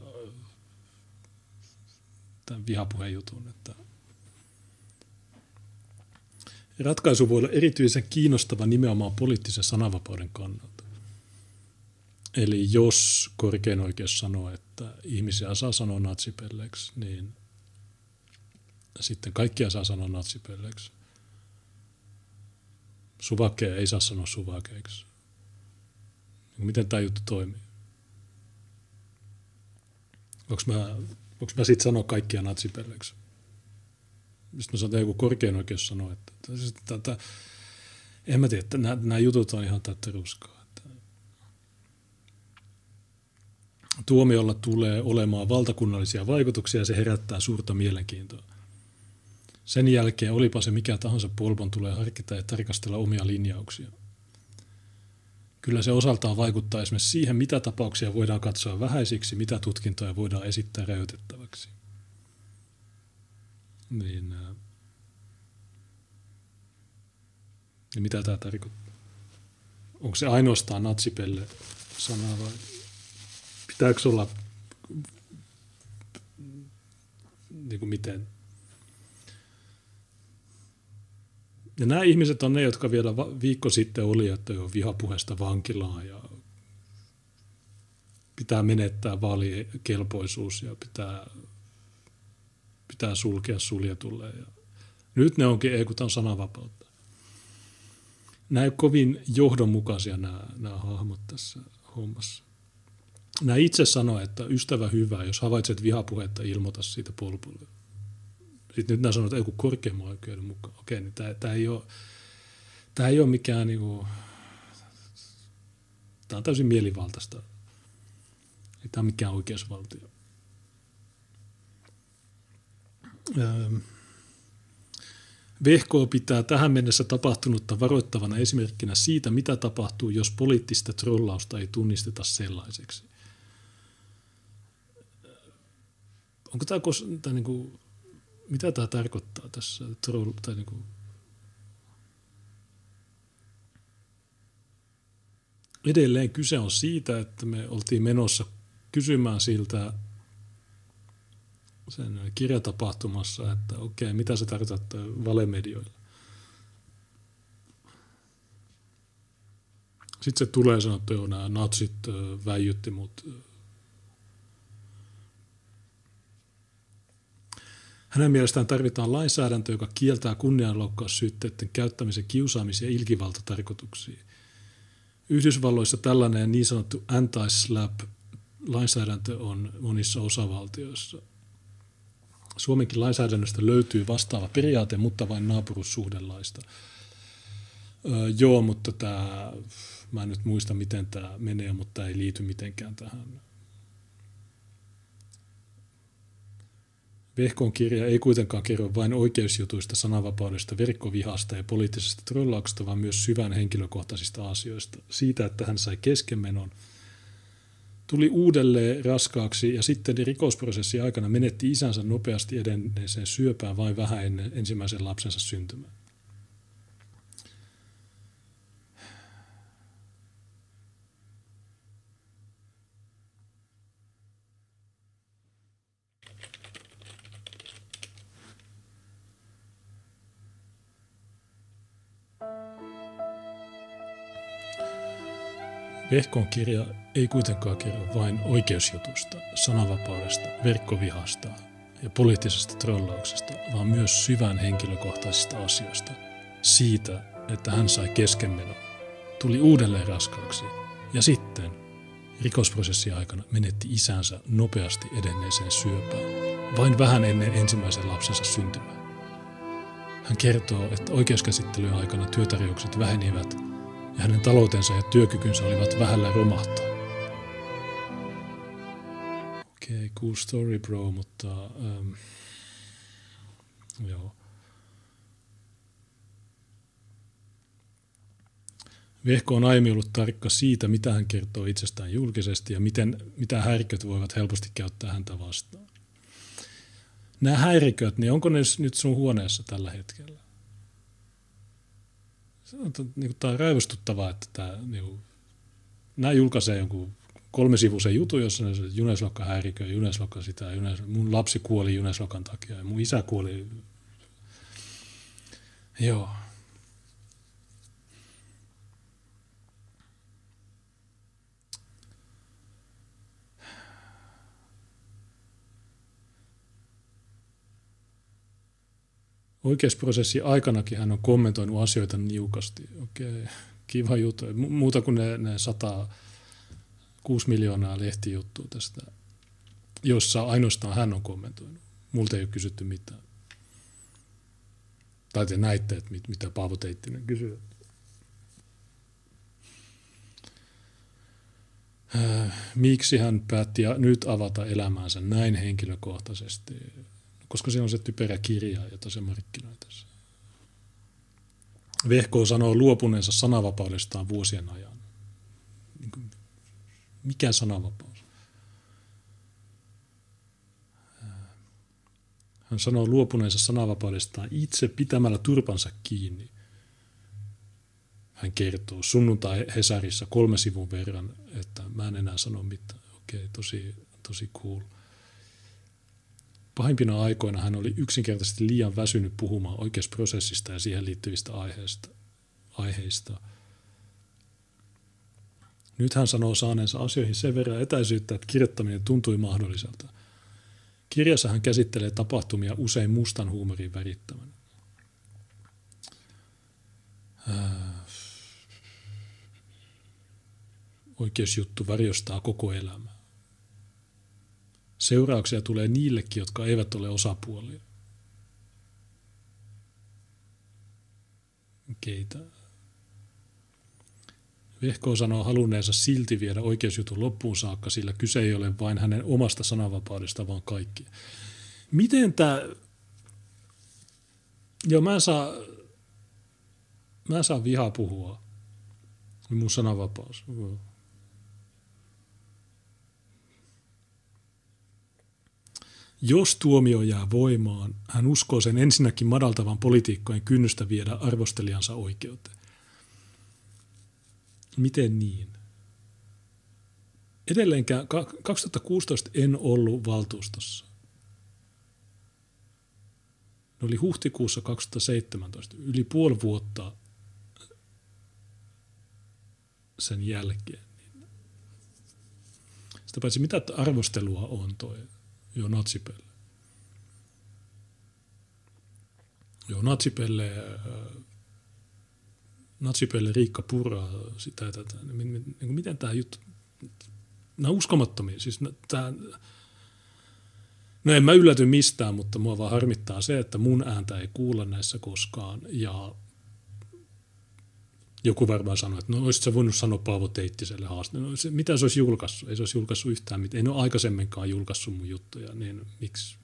B: tämän vihapuheen jutun, että ratkaisu voi olla erityisen kiinnostava nimenomaan poliittisen sananvapauden kannalta. Eli jos korkein oikeus sanoo, että ihmisiä saa sanoa natsipelleeksi, niin sitten kaikkia saa sanoa natsipelleeksi. Suvakkeja ei saa sanoa suvakeiksi. Miten tämä juttu toimii? Onko mä, mä sitten sanoa kaikkia natsipelleiksi? Sitten mä sanon, että joku korkein oikeus sanoo, että, että, että en mä tiedä, että nämä, nämä jutut on ihan täyttä ruskaa. Että tuomiolla tulee olemaan valtakunnallisia vaikutuksia ja se herättää suurta mielenkiintoa. Sen jälkeen, olipa se mikä tahansa, Polpon tulee harkita ja tarkastella omia linjauksia. Kyllä se osaltaan vaikuttaa esimerkiksi siihen, mitä tapauksia voidaan katsoa vähäisiksi, mitä tutkintoja voidaan esittää räytettäväksi. Niin, niin mitä tämä tarkoittaa? Onko se ainoastaan natsipelle sana vai pitääkö olla niin kuin miten? Ja nämä ihmiset on ne, jotka vielä viikko sitten oli, että jo vihapuheesta vankilaan ja pitää menettää vaalikelpoisuus ja pitää pitää sulkea suljetulle. Ja nyt ne onkin, ei kun tämä on sananvapautta. Nämä kovin johdonmukaisia nämä, nämä hahmot tässä hommassa. Nämä itse sanoo, että ystävä hyvä, jos havaitset vihapuhetta, ilmoita siitä polpulle. Sitten nyt nämä sanoo, että kun korkeamman oikeuden mukaan. Okei, niin tämä, tämä, ei ole, tämä ei ole mikään, niin kuin, tämä on täysin mielivaltaista. Ei tämä ole mikään oikeusvaltio. Vehko pitää tähän mennessä tapahtunutta varoittavana esimerkkinä siitä, mitä tapahtuu, jos poliittista trollausta ei tunnisteta sellaiseksi. Onko tämä, tämä niin kuin, mitä tämä tarkoittaa tässä? Troll, tai niin kuin, edelleen kyse on siitä, että me oltiin menossa kysymään siltä sen kirjatapahtumassa, että okei, mitä se tarkoittaa valemedioilla. Sitten se tulee sanoa, että joo, nämä natsit väijytti mut. Hänen mielestään tarvitaan lainsäädäntö, joka kieltää kunnianloukkaussyytteiden käyttämisen kiusaamisen ja ilkivaltatarkoituksiin. Yhdysvalloissa tällainen niin sanottu anti-slap lainsäädäntö on monissa osavaltioissa – Suomenkin lainsäädännöstä löytyy vastaava periaate, mutta vain naapurussuhdelaista. Öö, joo, mutta tämä, mä en nyt muista miten tämä menee, mutta tämä ei liity mitenkään tähän. Vehkon kirja ei kuitenkaan kerro vain oikeusjutuista, sananvapaudesta, verkkovihasta ja poliittisesta trollauksesta, vaan myös syvän henkilökohtaisista asioista. Siitä, että hän sai keskenmenon – tuli uudelleen raskaaksi ja sitten rikosprosessin aikana menetti isänsä nopeasti edenneeseen syöpään vain vähän ennen ensimmäisen lapsensa syntymää. Vehkon kirja ei kuitenkaan kerro vain oikeusjutusta, sananvapaudesta, verkkovihasta ja poliittisesta trollauksesta, vaan myös syvän henkilökohtaisista asioista. Siitä, että hän sai keskenmenoa, tuli uudelleen raskaaksi ja sitten rikosprosessin aikana menetti isänsä nopeasti edenneeseen syöpään, vain vähän ennen ensimmäisen lapsensa syntymää. Hän kertoo, että oikeuskäsittelyjen aikana työtarjoukset vähenivät ja hänen taloutensa ja työkykynsä olivat vähällä romahtaa. Okei, okay, cool story bro, mutta um, joo. Vehko on aiemmin ollut tarkka siitä, mitä hän kertoo itsestään julkisesti ja miten, mitä härköt voivat helposti käyttää häntä vastaan. Nämä häiriköt, niin onko ne nyt sun huoneessa tällä hetkellä? Niin tämä on raivostuttavaa, että tämä, niin kuin, nämä julkaisee jonkun kolme sivuisen jutun, jossa ne Juneslokka häiriköi, Juneslokka sitä, Junes, mun lapsi kuoli Juneslokan takia ja mun isä kuoli. Joo. Oikeusprosessi aikanakin hän on kommentoinut asioita niukasti. Okei, kiva juttu. Muuta kuin ne, ne 106 miljoonaa lehtijuttua tästä, jossa ainoastaan hän on kommentoinut. Multa ei ole kysytty mitään. Tai te näitte, että mit, mitä Paavo Teittinen kysyy. Äh, miksi hän päätti nyt avata elämäänsä näin henkilökohtaisesti? Koska se on se typerä kirja, jota se markkinoi tässä. Vehko sanoo luopuneensa sananvapaudestaan vuosien ajan. Niin mikä sananvapaus? Hän sanoo luopuneensa sananvapaudestaan itse pitämällä turpansa kiinni. Hän kertoo sunnuntai Hesarissa kolme sivun verran, että mä en enää sano mitään. Okei, tosi, tosi cool. Pahimpina aikoina hän oli yksinkertaisesti liian väsynyt puhumaan oikeusprosessista ja siihen liittyvistä aiheista. aiheista. Nyt hän sanoo saaneensa asioihin sen verran etäisyyttä, että kirjoittaminen tuntui mahdolliselta. Kirjassa hän käsittelee tapahtumia usein mustan huumorin värittämän. Äh. Oikeusjuttu varjostaa koko elämää. Seurauksia tulee niillekin, jotka eivät ole osapuolia. Keitä? Vehko sanoo halunneensa silti viedä oikeusjutun loppuun saakka, sillä kyse ei ole vain hänen omasta sananvapaudesta, vaan kaikki. Miten tämä... Joo, mä en saa... Mä en saa vihaa puhua. Mun sananvapaus. Jos tuomio jää voimaan, hän uskoo sen ensinnäkin madaltavan poliitikkojen kynnystä viedä arvostelijansa oikeuteen. Miten niin? Edelleenkään 2016 en ollut valtuustossa. Ne oli huhtikuussa 2017, yli puoli vuotta sen jälkeen. Sitä paitsi mitä arvostelua on toi Joo, natsipelle. Joo, natsipelle, äh, natsipelle Riikka Pura, sitä tätä. Niin, niin, miten tämä juttu, nämä on uskomattomia. Siis tämä, no en mä ylläty mistään, mutta mua vaan harmittaa se, että mun ääntä ei kuulla näissä koskaan. Ja joku varmaan sanoi, että no olisit sä voinut sanoa Paavo Teittiselle haaste. No, se, mitä se olisi julkaissut? Ei se olisi julkaissut yhtään mitään. Ei ole aikaisemminkaan julkaissut mun juttuja, niin miksi?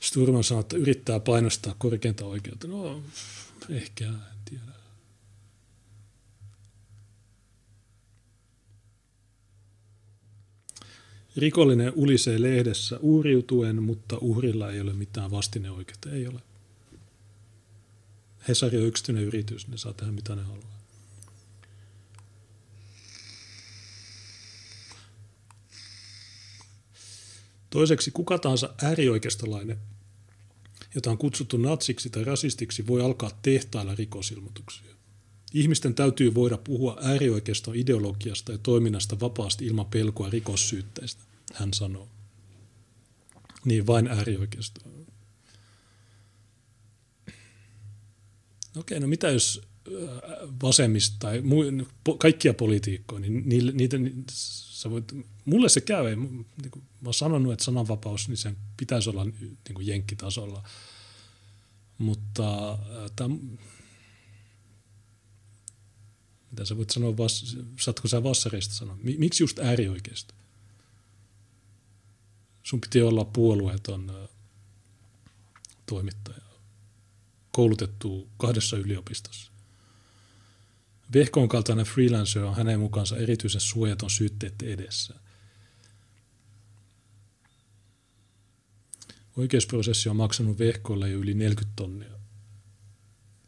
B: Sturman sanoi, että yrittää painostaa korkeinta oikeutta. No, ehkä, en tiedä. Rikollinen ulisee lehdessä uuriutuen, mutta uhrilla ei ole mitään vastineoikeutta. Ei ole. Hesari on yksityinen yritys, ne saa tehdä mitä ne haluaa. Toiseksi kuka tahansa äärioikeistolainen, jota on kutsuttu natsiksi tai rasistiksi, voi alkaa tehtailla rikosilmoituksia. Ihmisten täytyy voida puhua äärioikeiston ideologiasta ja toiminnasta vapaasti ilman pelkoa rikossyytteistä, hän sanoo. Niin vain äärioikeisto okei, no mitä jos vasemmista tai muu, kaikkia politiikkoja, niin niitä, niitä sä voit, mulle se käy, ei, niin kuin, mä oon sanonut, että sananvapaus, niin sen pitäisi olla niin kuin jenkkitasolla, mutta tämä, mitä sä voit sanoa, vas, saatko sä vassareista sanoa, miksi just äärioikeista? Sun piti olla puolueeton toimittaja koulutettu kahdessa yliopistossa. Vehkoon kaltainen freelancer on hänen mukaansa erityisen suojaton syytteiden edessä. Oikeusprosessi on maksanut vehkoille jo yli 40 tonnia.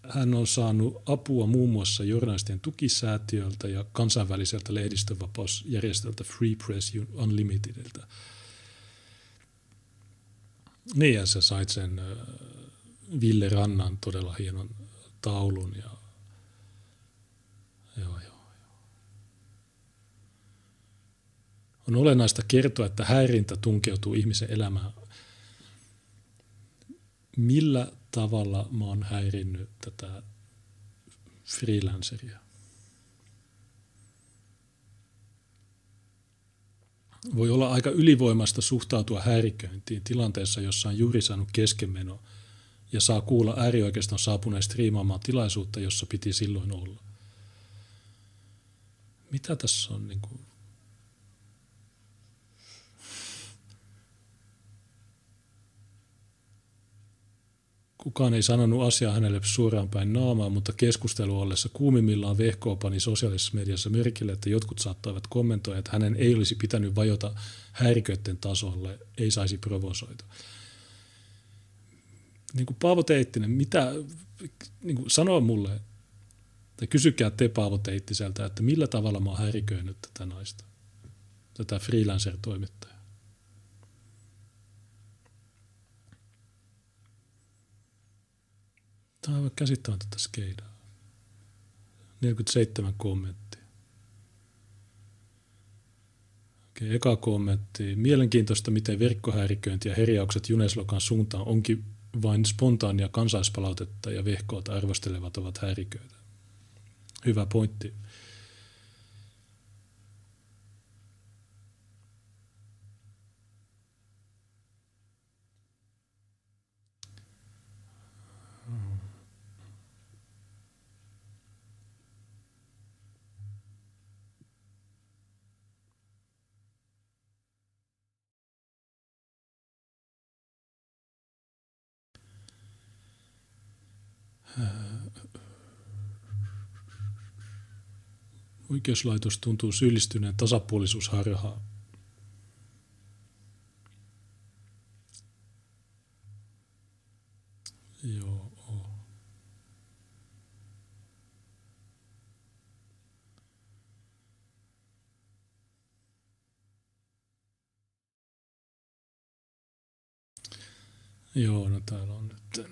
B: Hän on saanut apua muun muassa journalistien tukisäätiöltä ja kansainväliseltä lehdistönvapausjärjestöltä Free Press Unlimitediltä. Niin, ja sä sait sen Ville Rannan todella hienon taulun. Ja... Joo, joo, joo. On olennaista kertoa, että häirintä tunkeutuu ihmisen elämään. Millä tavalla mä oon häirinnyt tätä freelanceria? Voi olla aika ylivoimasta suhtautua häiriköintiin tilanteessa, jossa on juuri saanut keskenmeno ja saa kuulla äärioikeiston saapuneen striimaamaan tilaisuutta, jossa piti silloin olla. Mitä tässä on niin kuin Kukaan ei sanonut asiaa hänelle suoraan päin naamaa, mutta keskustelu ollessa kuumimmillaan vehkoa pani sosiaalisessa mediassa merkille, että jotkut saattoivat kommentoida, että hänen ei olisi pitänyt vajota häiriköiden tasolle, ei saisi provosoida. Niin kuin Paavo Teittinen, mitä, niin kuin sanoa mulle, tai kysykää te Paavo Teittiseltä, että millä tavalla mä oon häiriköinyt tätä naista, tätä freelancer-toimittajaa. Tämä on aivan käsittämätöntä skeidaa. 47 kommenttia. Okei, eka kommentti. Mielenkiintoista, miten verkkohäiriköinti ja herjaukset Juneslokan suuntaan onkin vain spontaania kansaispalautetta ja vehkoota arvostelevat ovat häiriköitä. Hyvä pointti. Oikeuslaitos tuntuu syyllistyneen tasapuolisuusharhaan. Joo. Joo, no täällä on nyt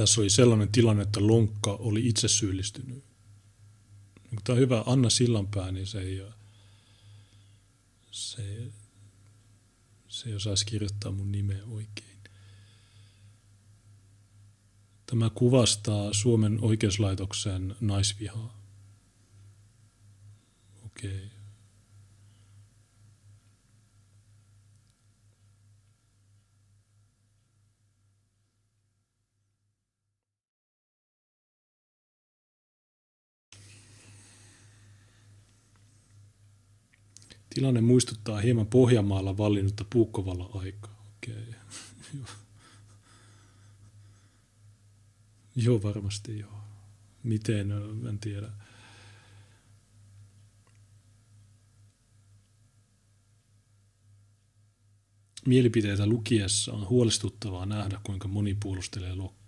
B: tässä oli sellainen tilanne, että Lonkka oli itse syyllistynyt. Tämä on hyvä Anna Sillanpää, niin se ei, se, se ei osaisi kirjoittaa mun nimeä oikein. Tämä kuvastaa Suomen oikeuslaitoksen naisvihaa. Okei. Okay. Tilanne muistuttaa hieman Pohjanmaalla vallinnutta puukkovalla aikaa. Okei. Okay. joo, varmasti joo. Miten, en tiedä. Mielipiteitä lukiessa on huolestuttavaa nähdä, kuinka moni puolustelee lokkaa.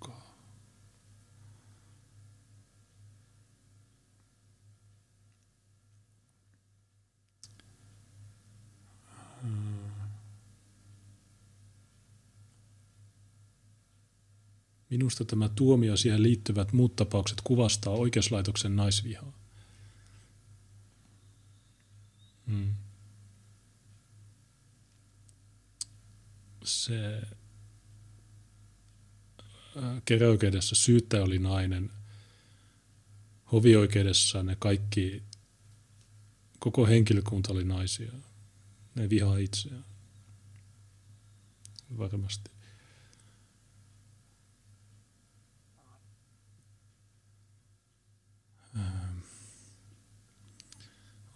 B: Minusta tämä tuomio siihen liittyvät muut tapaukset kuvastaa oikeuslaitoksen naisvihaa. Hmm. Se keräoikeudessa syyttäjä oli nainen. Hovioikeudessa ne kaikki, koko henkilökunta oli naisia. Ne vihaa itseään. Varmasti.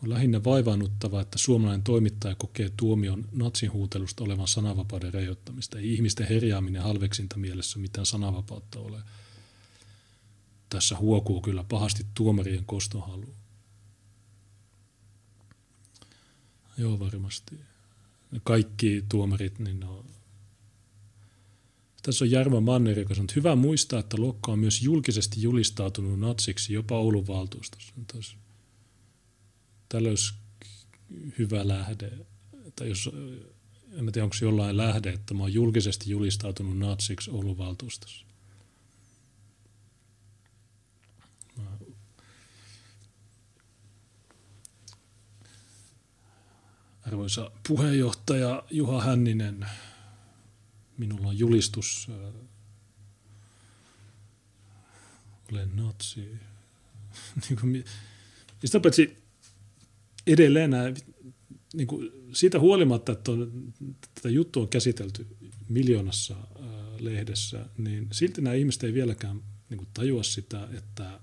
B: On lähinnä vaivaannuttavaa, että suomalainen toimittaja kokee tuomion natsin huutelusta olevan sananvapauden rajoittamista. Ei ihmisten herjaaminen halveksinta mielessä mitään sananvapautta ole. Tässä huokuu kyllä pahasti tuomarien kostohalu. Joo, varmasti. kaikki tuomarit, niin no, tässä on Jarmo Manner, joka sanoo, hyvä muistaa, että Lokka on myös julkisesti julistautunut natsiksi jopa Oulun valtuustossa. Tällä olisi hyvä lähde, tai jos, en tiedä onko jollain lähde, että mä oon julkisesti julistautunut natsiksi Oulun valtuustossa. Arvoisa puheenjohtaja Juha Hänninen, minulla on julistus. Äh, olen natsi. niin kuin, sitä paitsi edelleen nämä, niin kuin, siitä huolimatta, että on, tätä juttua on käsitelty miljoonassa äh, lehdessä, niin silti nämä ihmiset ei vieläkään niin kuin, tajua sitä, että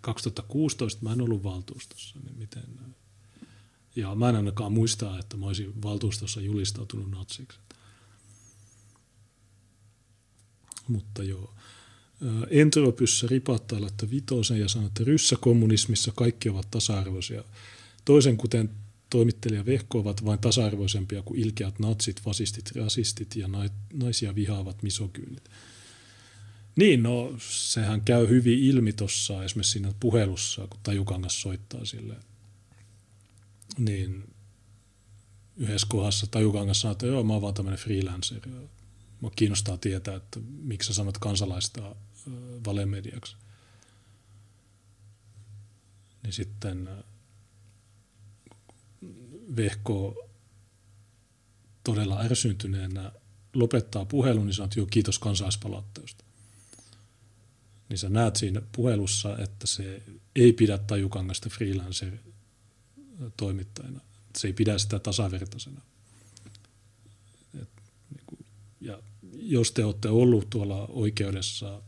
B: 2016 mä en ollut valtuustossa, niin miten... Ja mä en ainakaan muistaa, että mä olisin valtuustossa julistautunut natsiksi. Mutta joo. Entropyssä ripattaa että vitosen ja sanoo, että ryssäkommunismissa kaikki ovat tasa-arvoisia. Toisen kuten toimittelija Vehko ovat vain tasa-arvoisempia kuin ilkeät natsit, fasistit, rasistit ja naisia vihaavat misokyynit. Niin, no sehän käy hyvin ilmi tuossa esimerkiksi siinä puhelussa, kun Tajukangas soittaa sille. Niin yhdessä kohdassa Tajukangas sanoo, että joo, mä oon vaan tämmöinen freelancer. Mua kiinnostaa tietää, että miksi sä sanot kansalaista valemediaksi. Niin sitten Vehko todella ärsyntyneenä lopettaa puhelun, niin sanoo, että joo, kiitos kansalaispalautteesta niin sä näet siinä puhelussa, että se ei pidä tajukangasta freelancer-toimittajana. Se ei pidä sitä tasavertaisena. Et, niin kuin, ja jos te olette ollut tuolla oikeudessa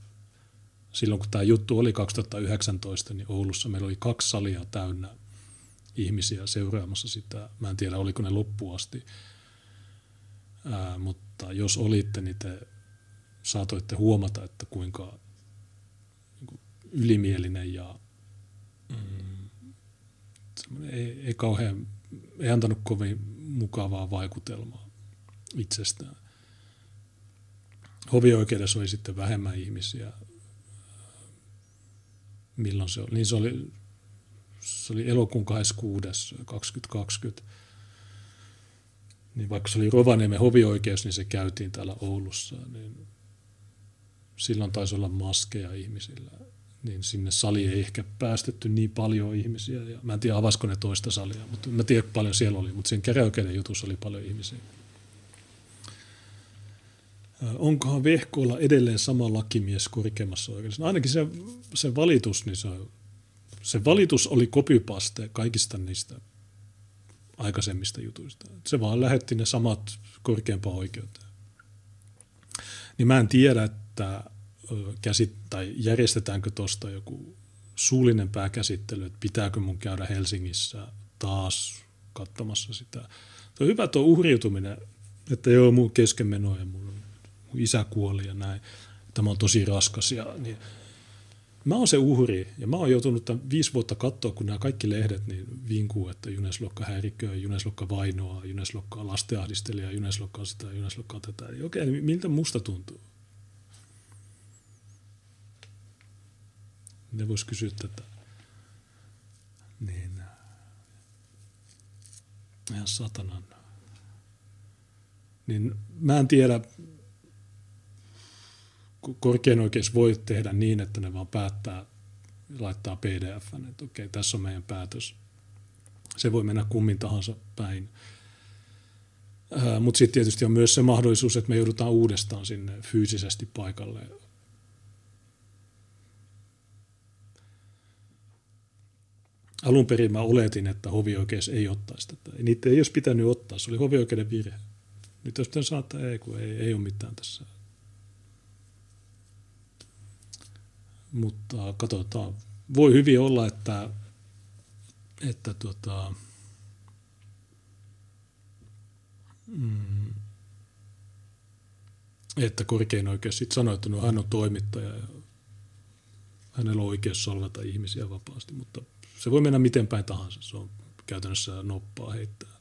B: silloin, kun tämä juttu oli 2019, niin Oulussa meillä oli kaksi salia täynnä ihmisiä seuraamassa sitä. Mä en tiedä, oliko ne loppuun asti. Ää, mutta jos olitte, niin te saatoitte huomata, että kuinka ylimielinen ja mm, ei, ei kauhean, ei antanut kovin mukavaa vaikutelmaa itsestään. Hovioikeudessa oli sitten vähemmän ihmisiä. Milloin se oli? Niin se oli, se oli elokuun 26. 2020. Niin vaikka se oli Rovaniemen hovioikeus, niin se käytiin täällä Oulussa. Niin silloin taisi olla maskeja ihmisillä niin sinne saliin ei ehkä päästetty niin paljon ihmisiä. Ja mä en tiedä, avasko ne toista salia, mutta mä tiedän, paljon siellä oli, mutta siinä käräoikeuden jutussa oli paljon ihmisiä. Onkohan Vehkoilla edelleen sama lakimies korkeimmassa oikeudessa? No ainakin se, se valitus, niin se, se valitus oli kopypaste kaikista niistä aikaisemmista jutuista. Se vaan lähetti ne samat korkeampaan oikeuteen. Niin mä en tiedä, että käsit, tai järjestetäänkö tuosta joku suullinen pääkäsittely, että pitääkö mun käydä Helsingissä taas katsomassa sitä. Tuo on hyvä tuo uhriutuminen, että joo, mun keskenmeno ja mun, mun isä kuoli ja näin. Tämä on tosi raskas. Ja, niin, mä oon se uhri ja mä oon joutunut tämän viisi vuotta katsoa, kun nämä kaikki lehdet niin vinkuu, että Juneslokka häiriköi, Juneslokka vainoaa, Juneslokka on lastenahdistelija, Juneslokka sitä, Juneslokka tätä. Okei, okay, miltä musta tuntuu? Ne vois kysyä tätä. Niin, ihan satanan. Niin mä en tiedä, korkein oikeus voi tehdä niin, että ne vaan päättää, laittaa pdf että okei, tässä on meidän päätös. Se voi mennä kummin tahansa päin. Mutta sitten tietysti on myös se mahdollisuus, että me joudutaan uudestaan sinne fyysisesti paikalle alun perin mä oletin, että hovioikeus ei ottaisi tätä. Niitä ei olisi pitänyt ottaa, se oli hovioikeuden virhe. Nyt jos sanoa, että ei, kun ei, ei ole mitään tässä. Mutta katsotaan. Voi hyvin olla, että, että tuota, mm, että korkein oikeus sitten sanoi, että no, hän on toimittaja ja hänellä on oikeus solvata ihmisiä vapaasti, mutta se voi mennä miten päin tahansa. Se on käytännössä noppaa heittää.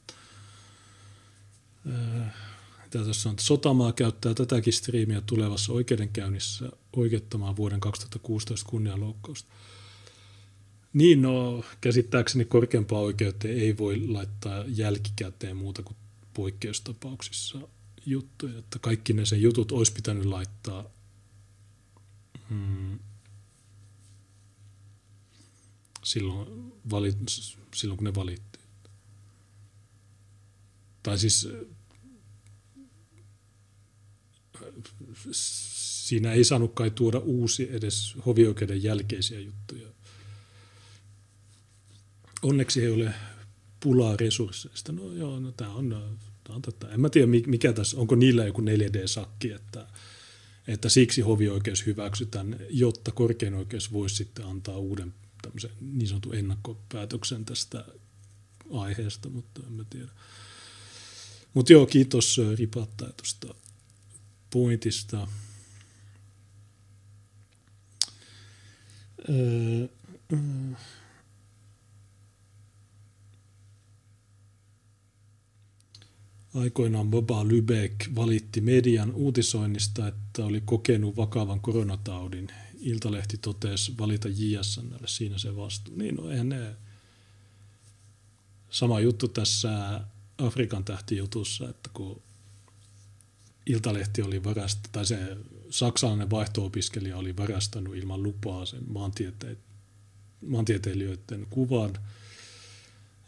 B: Tämä tässä on, Sotamaa käyttää tätäkin striimiä tulevassa oikeudenkäynnissä oikeuttamaan vuoden 2016 kunnianloukkausta. Niin, no käsittääkseni korkeampaa oikeuteen ei voi laittaa jälkikäteen muuta kuin poikkeustapauksissa juttuja. Että kaikki ne sen jutut olisi pitänyt laittaa hmm, silloin, valit, silloin, kun ne valittiin. Tai siis siinä ei saanut kai tuoda uusi edes hovioikeuden jälkeisiä juttuja. Onneksi ei ole pulaa resursseista. No joo, no tämä on, tämä on tätä. En mä tiedä, mikä tässä, onko niillä joku 4D-sakki, että, että siksi hovioikeus hyväksytään, jotta korkein oikeus voisi sitten antaa uuden tämmöisen niin sanotun ennakkopäätöksen tästä aiheesta, mutta en mä tiedä. Mutta joo, kiitos Ripatta tuosta pointista. Öö. Aikoinaan Boba Lübeck valitti median uutisoinnista, että oli kokenut vakavan koronataudin. Iltalehti totesi valita JSNlle, siinä se vastuu. Niin, no eihän ne... Sama juttu tässä Afrikan tähtijutussa, että kun Iltalehti oli varasta, tai se saksalainen vaihto-opiskelija oli varastanut ilman lupaa sen maantiete- maantieteilijöiden kuvan –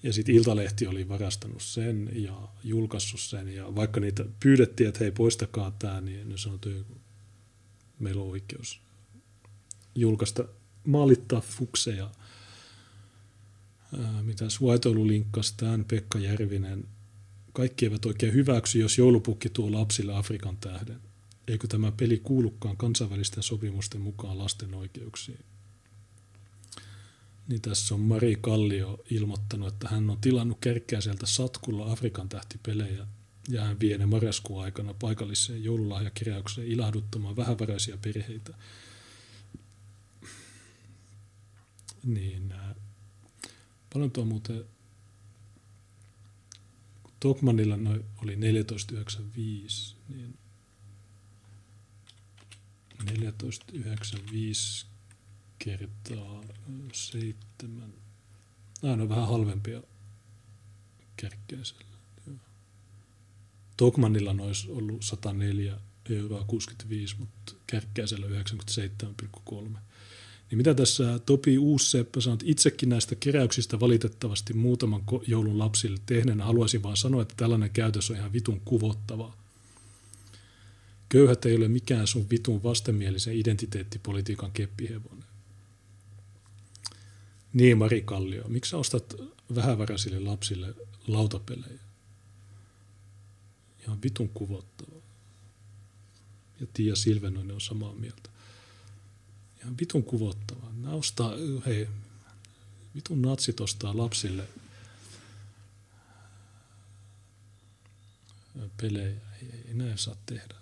B: ja sitten Iltalehti oli varastanut sen ja julkaissut sen. Ja vaikka niitä pyydettiin, että hei poistakaa tämä, niin ne sanoi, että meillä on oikeus julkaista, maalittaa fukseja. Mitä Suaitoilu linkkasi tämän, Pekka Järvinen. Kaikki eivät oikein hyväksy, jos joulupukki tuo lapsille Afrikan tähden. Eikö tämä peli kuulukaan kansainvälisten sopimusten mukaan lasten oikeuksiin? niin tässä on Mari Kallio ilmoittanut, että hän on tilannut sieltä Satkulla Afrikan tähtipelejä ja hän vie ne marraskuun aikana paikalliseen joululahjakirjaukseen ilahduttamaan vähävaraisia perheitä. Niin, äh, paljon tuo muuten, Tokmanilla noin oli 1495, niin 1495 kertaa seitsemän. Nämä on vähän halvempia kärkkäisellä. Tokmanilla olisi ollut 104 euroa 65, mutta kärkkäisellä 97,3. Niin mitä tässä Topi Uusseppä sanoo, itsekin näistä keräyksistä valitettavasti muutaman joulun lapsille tehneenä haluaisin vaan sanoa, että tällainen käytös on ihan vitun kuvottavaa. Köyhät ei ole mikään sun vitun vastenmielisen identiteettipolitiikan keppihevonen. Niin, Mari Kallio. Miksi sä ostat vähävaraisille lapsille lautapelejä? Ihan vitun kuvottava. Ja Tiia Silvenoinen on samaa mieltä. Vitun kuvottava. Nämä ostaa, hei, vitun natsit ostaa lapsille pelejä. Ei, ei näin saa tehdä.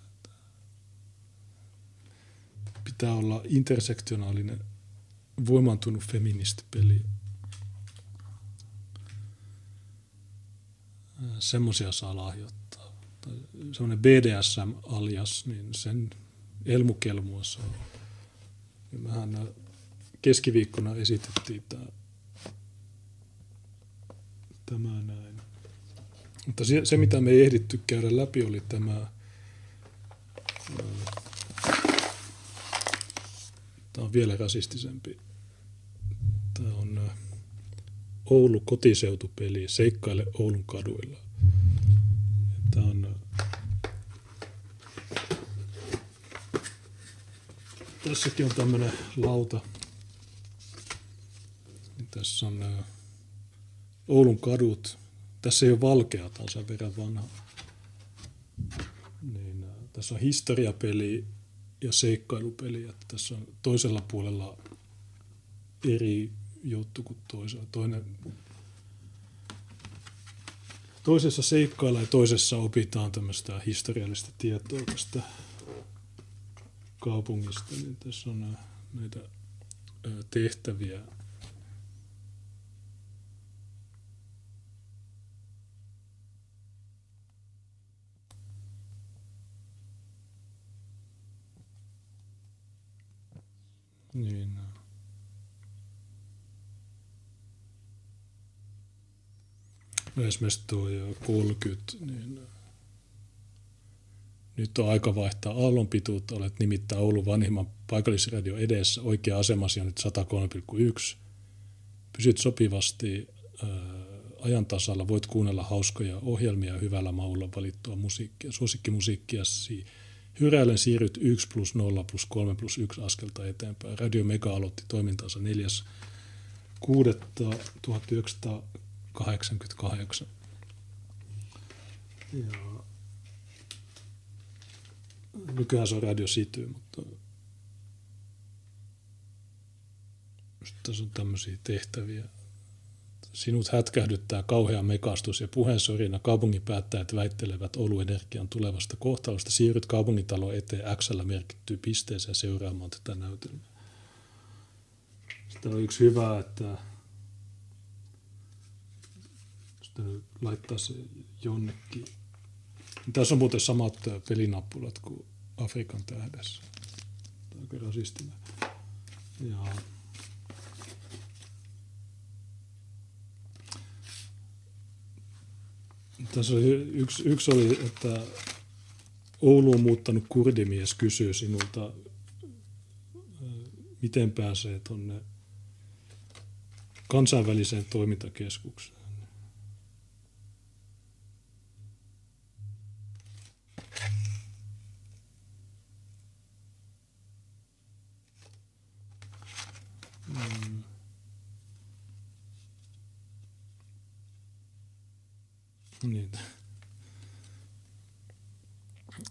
B: Pitää olla intersektionaalinen voimaantunut feministipeli. Semmoisia saa lahjoittaa. Semmoinen BDSM-alias, niin sen elmukelmuassa on. Niin mehän keskiviikkona esitettiin tämä, tämä näin. Mutta se, se, mitä me ei ehditty käydä läpi, oli tämä Tämä on vielä rasistisempi. Tämä on Oulu kotiseutupeli, seikkaile Oulun kaduilla. Tämä on Tässäkin on tämmöinen lauta. Tässä on Oulun kadut. Tässä ei ole valkea, tämä on sen verran vanha. Niin, tässä on historiapeli ja seikkailupeli. Että tässä on toisella puolella eri juttu kuin toisella. Toinen, toisessa seikkailla ja toisessa opitaan tämmöistä historiallista tietoa tästä kaupungista, niin tässä on äh, näitä äh, tehtäviä. Niin. Äh. Esimerkiksi tuo 30, niin nyt on aika vaihtaa aallon pituutta. Olet nimittäin Oulun vanhimman paikallisradio edessä. Oikea asemasi on nyt 103,1. Pysyt sopivasti ää, ajan tasalla. Voit kuunnella hauskoja ohjelmia ja hyvällä maulla valittua musiikkia, suosikkimusiikkiasi. Hyräilen siirryt 1 plus 0 plus 3 plus 1 askelta eteenpäin. Radio Mega aloitti toimintansa 4. 6. 1988. Ja nykyään se on Radio City, mutta tässä on tämmöisiä tehtäviä. Sinut hätkähdyttää kauhea mekastus ja puheensorina kaupungin päättäjät väittelevät Oulu Energian tulevasta kohtalosta. Siirryt kaupungintalo eteen X merkittyy pisteeseen seuraamaan tätä näytelmää. Sitten on yksi hyvä, että sitten laittaa se jonnekin. Tässä on muuten samat pelinappulat kuin Afrikan tähdessä. Tämä on aika rasistinen. Ja Tässä oli yksi, yksi oli, että Ouluun muuttanut kurdimies kysyy sinulta, miten pääsee tuonne kansainväliseen toimintakeskukseen. Mm. Niin.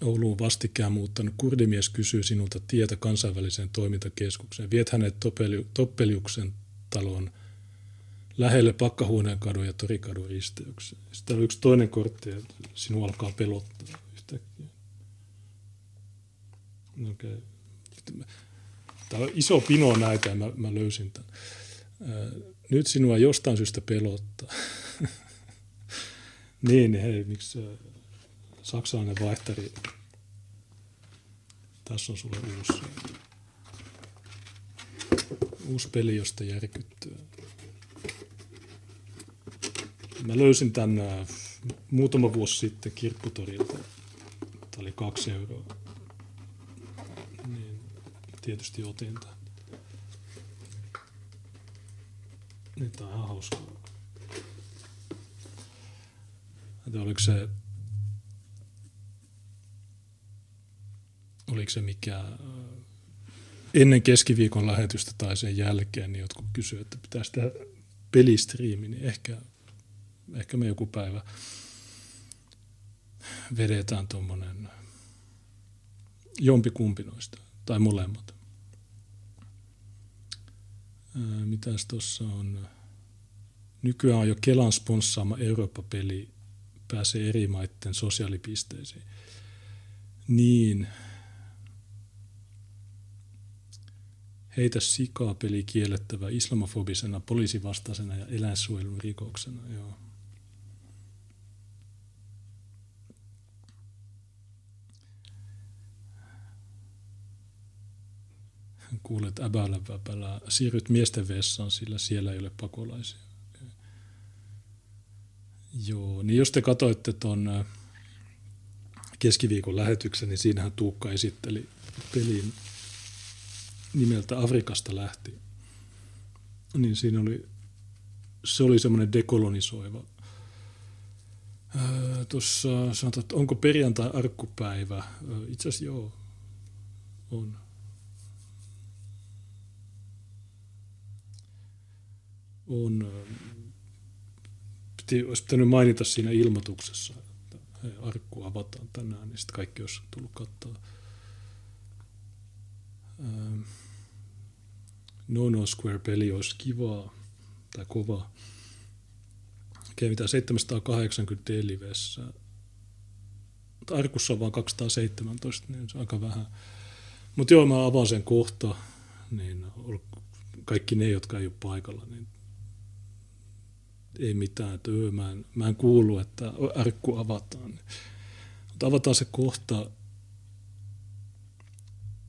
B: Ouluun vastikään muuttanut kurdimies kysyy sinulta tietä kansainväliseen toimintakeskukseen. Viet hänet Toppeliuksen talon lähelle Pakkahuoneen kadun ja Torikadun risteykseen. Sitten on yksi toinen kortti, että sinua alkaa pelottaa yhtäkkiä. Okay. Tämä on iso pino näitä ja mä, mä löysin tämän. Nyt sinua jostain syystä pelottaa. niin, hei, miksi saksalainen vaihtari. Tässä on sulle uusi, uusi peli, josta järkyttyä. Mä löysin tämän muutama vuosi sitten kirpputorilta. Tämä oli kaksi euroa tietysti otin tämän. Nyt on ihan hauskaa. Että oliko se, oliko se mikä äh, ennen keskiviikon lähetystä tai sen jälkeen, niin jotkut kysyivät, että pitäisi tehdä pelistriimi, niin ehkä, ehkä me joku päivä vedetään tuommoinen jompikumpi noista, tai molemmat. Mitäs tuossa on? Nykyään on jo Kelan sponssaama Eurooppa-peli pääsee eri maiden sosiaalipisteisiin. Niin. Heitä sikaa peli kiellettävä islamofobisena, poliisivastaisena ja eläinsuojelun rikoksena. Joo. Kuulet äbälä väpälää, siirryt miesten vessaan, sillä siellä ei ole pakolaisia. Joo, niin jos te katsoitte tuon keskiviikon lähetyksen, niin siinähän Tuukka esitteli pelin nimeltä Afrikasta lähti. Niin siinä oli, se oli semmoinen dekolonisoiva. Tuossa sanotaan, että onko perjantai arkkupäivä? Itse asiassa joo, on. On, piti, olisi pitänyt mainita siinä ilmoituksessa, että arkku avataan tänään, niin sitten kaikki olisi tullut katsoa. No No Square-peli olisi kivaa tai kovaa. Mitä 780 livessä. Arkussa on vain 217, niin se on aika vähän. Mutta joo, mä avaan sen kohta, niin kaikki ne, jotka ei ole paikalla, niin ei mitään, että öö, mä, en, mä en kuulu, että arkku avataan. Mutta avataan se kohta.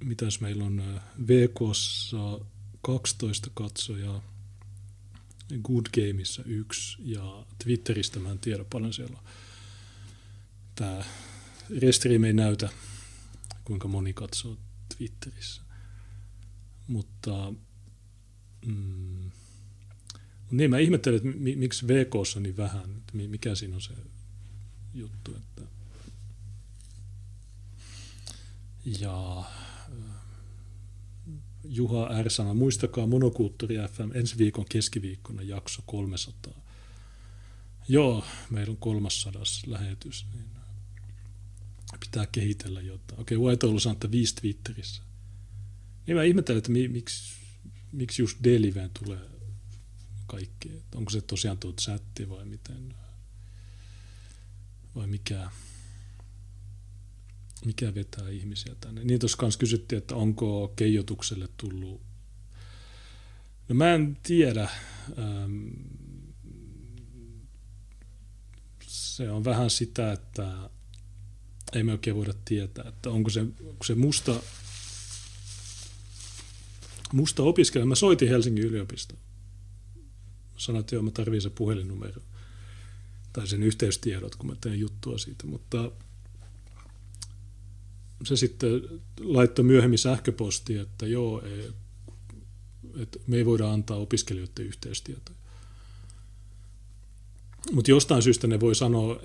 B: mitäs meillä on VKssa 12 katsojaa, Good Gameissa yksi ja Twitteristä mä en tiedä paljon siellä. Tämä Restream ei näytä, kuinka moni katsoo Twitterissä. Mutta mm, niin mä ihmettelen, että miksi VK on niin vähän, että mikä siinä on se juttu. Että ja äh, Juha R. sana, muistakaa Monokulttuuri FM ensi viikon keskiviikkona jakso 300. Joo, meillä on 300 lähetys, niin pitää kehitellä jotain. Okei, okay, White ollut että viisi Twitterissä. Niin mä ihmettelen, että miksi, miksi just Deliveen tulee kaikki. Onko se tosiaan tuo chatti vai miten? Vai mikä? mikä vetää ihmisiä tänne. Niin tuossa kanssa kysyttiin, että onko keijotukselle tullut... No mä en tiedä. Ähm, se on vähän sitä, että ei me oikein voida tietää, että onko se, onko se musta, musta opiskelija. Mä soitin Helsingin yliopistoon. Sanoin, että joo, mä tarvitsen se puhelinnumero tai sen yhteystiedot, kun mä teen juttua siitä, mutta se sitten laittoi myöhemmin sähköpostia, että joo, ei, että me ei voida antaa opiskelijoiden yhteystietoja. Mutta jostain syystä ne voi sanoa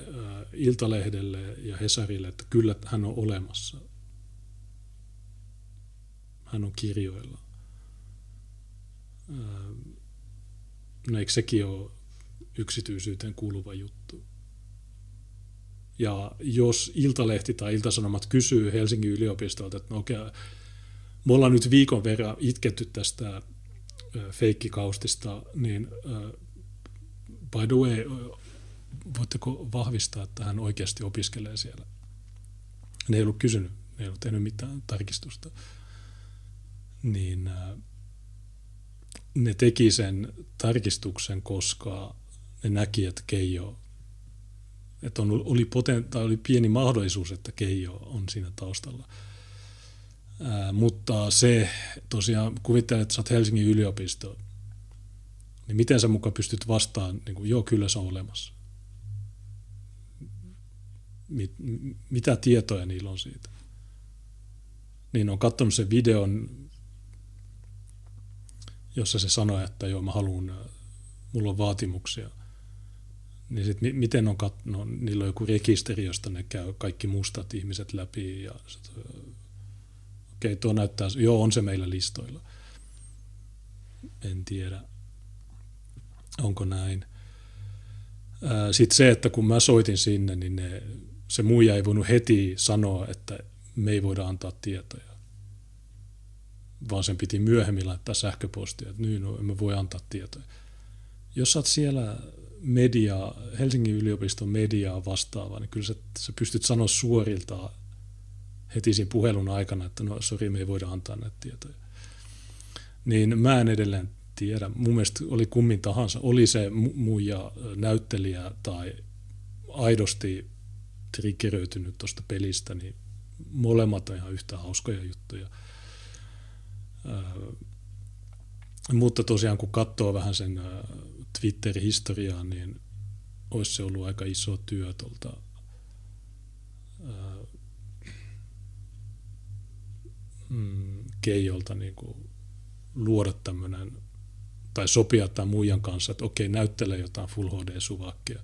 B: Iltalehdelle ja Hesarille, että kyllä hän on olemassa. Hän on kirjoilla. No eikö sekin ole yksityisyyteen kuuluva juttu? Ja jos Iltalehti tai Iltasanomat kysyy Helsingin yliopistolta, että no okei, me ollaan nyt viikon verran itketty tästä feikkikaustista, niin by the way, voitteko vahvistaa, että hän oikeasti opiskelee siellä? Ne ei ollut kysynyt, ne ei ollut tehnyt mitään tarkistusta. Niin ne teki sen tarkistuksen, koska ne näki, että Keijo että on, oli, poten, tai oli pieni mahdollisuus, että Keijo on siinä taustalla. Ää, mutta se tosiaan, kuvittelet, että sä oot Helsingin yliopisto, niin miten sä mukaan pystyt vastaan, niin kuin, joo, kyllä se on olemassa. Mit, mitä tietoja niillä on siitä? Niin on katsonut sen videon, jossa se sanoi, että joo, mä haluan, mulla on vaatimuksia – niin sit miten on kat- no, niillä on joku rekisteri, josta ne käy kaikki mustat ihmiset läpi ja okei, okay, tuo näyttää, joo on se meillä listoilla. En tiedä, onko näin. Sitten se, että kun mä soitin sinne, niin ne, se muija ei voinut heti sanoa, että me ei voida antaa tietoja. Vaan sen piti myöhemmin laittaa sähköpostia, että niin, no, emme voi antaa tietoja. Jos sä oot siellä mediaa, Helsingin yliopiston mediaa vastaavaa, niin kyllä sä, sä pystyt sanoa suorilta heti siinä puhelun aikana, että no sori, me ei voida antaa näitä tietoja. Niin mä en edelleen tiedä. Mun mielestä oli kummin tahansa, oli se muija näyttelijä tai aidosti triggeröitynyt tuosta pelistä, niin molemmat on ihan yhtä hauskoja juttuja. Mutta tosiaan kun katsoo vähän sen Twitter-historiaa, niin olisi se ollut aika iso työ tuolta mm, Keijolta niin kuin luoda tämmöinen tai sopia tämän muijan kanssa, että okei, näyttele jotain Full HD-suvakkia.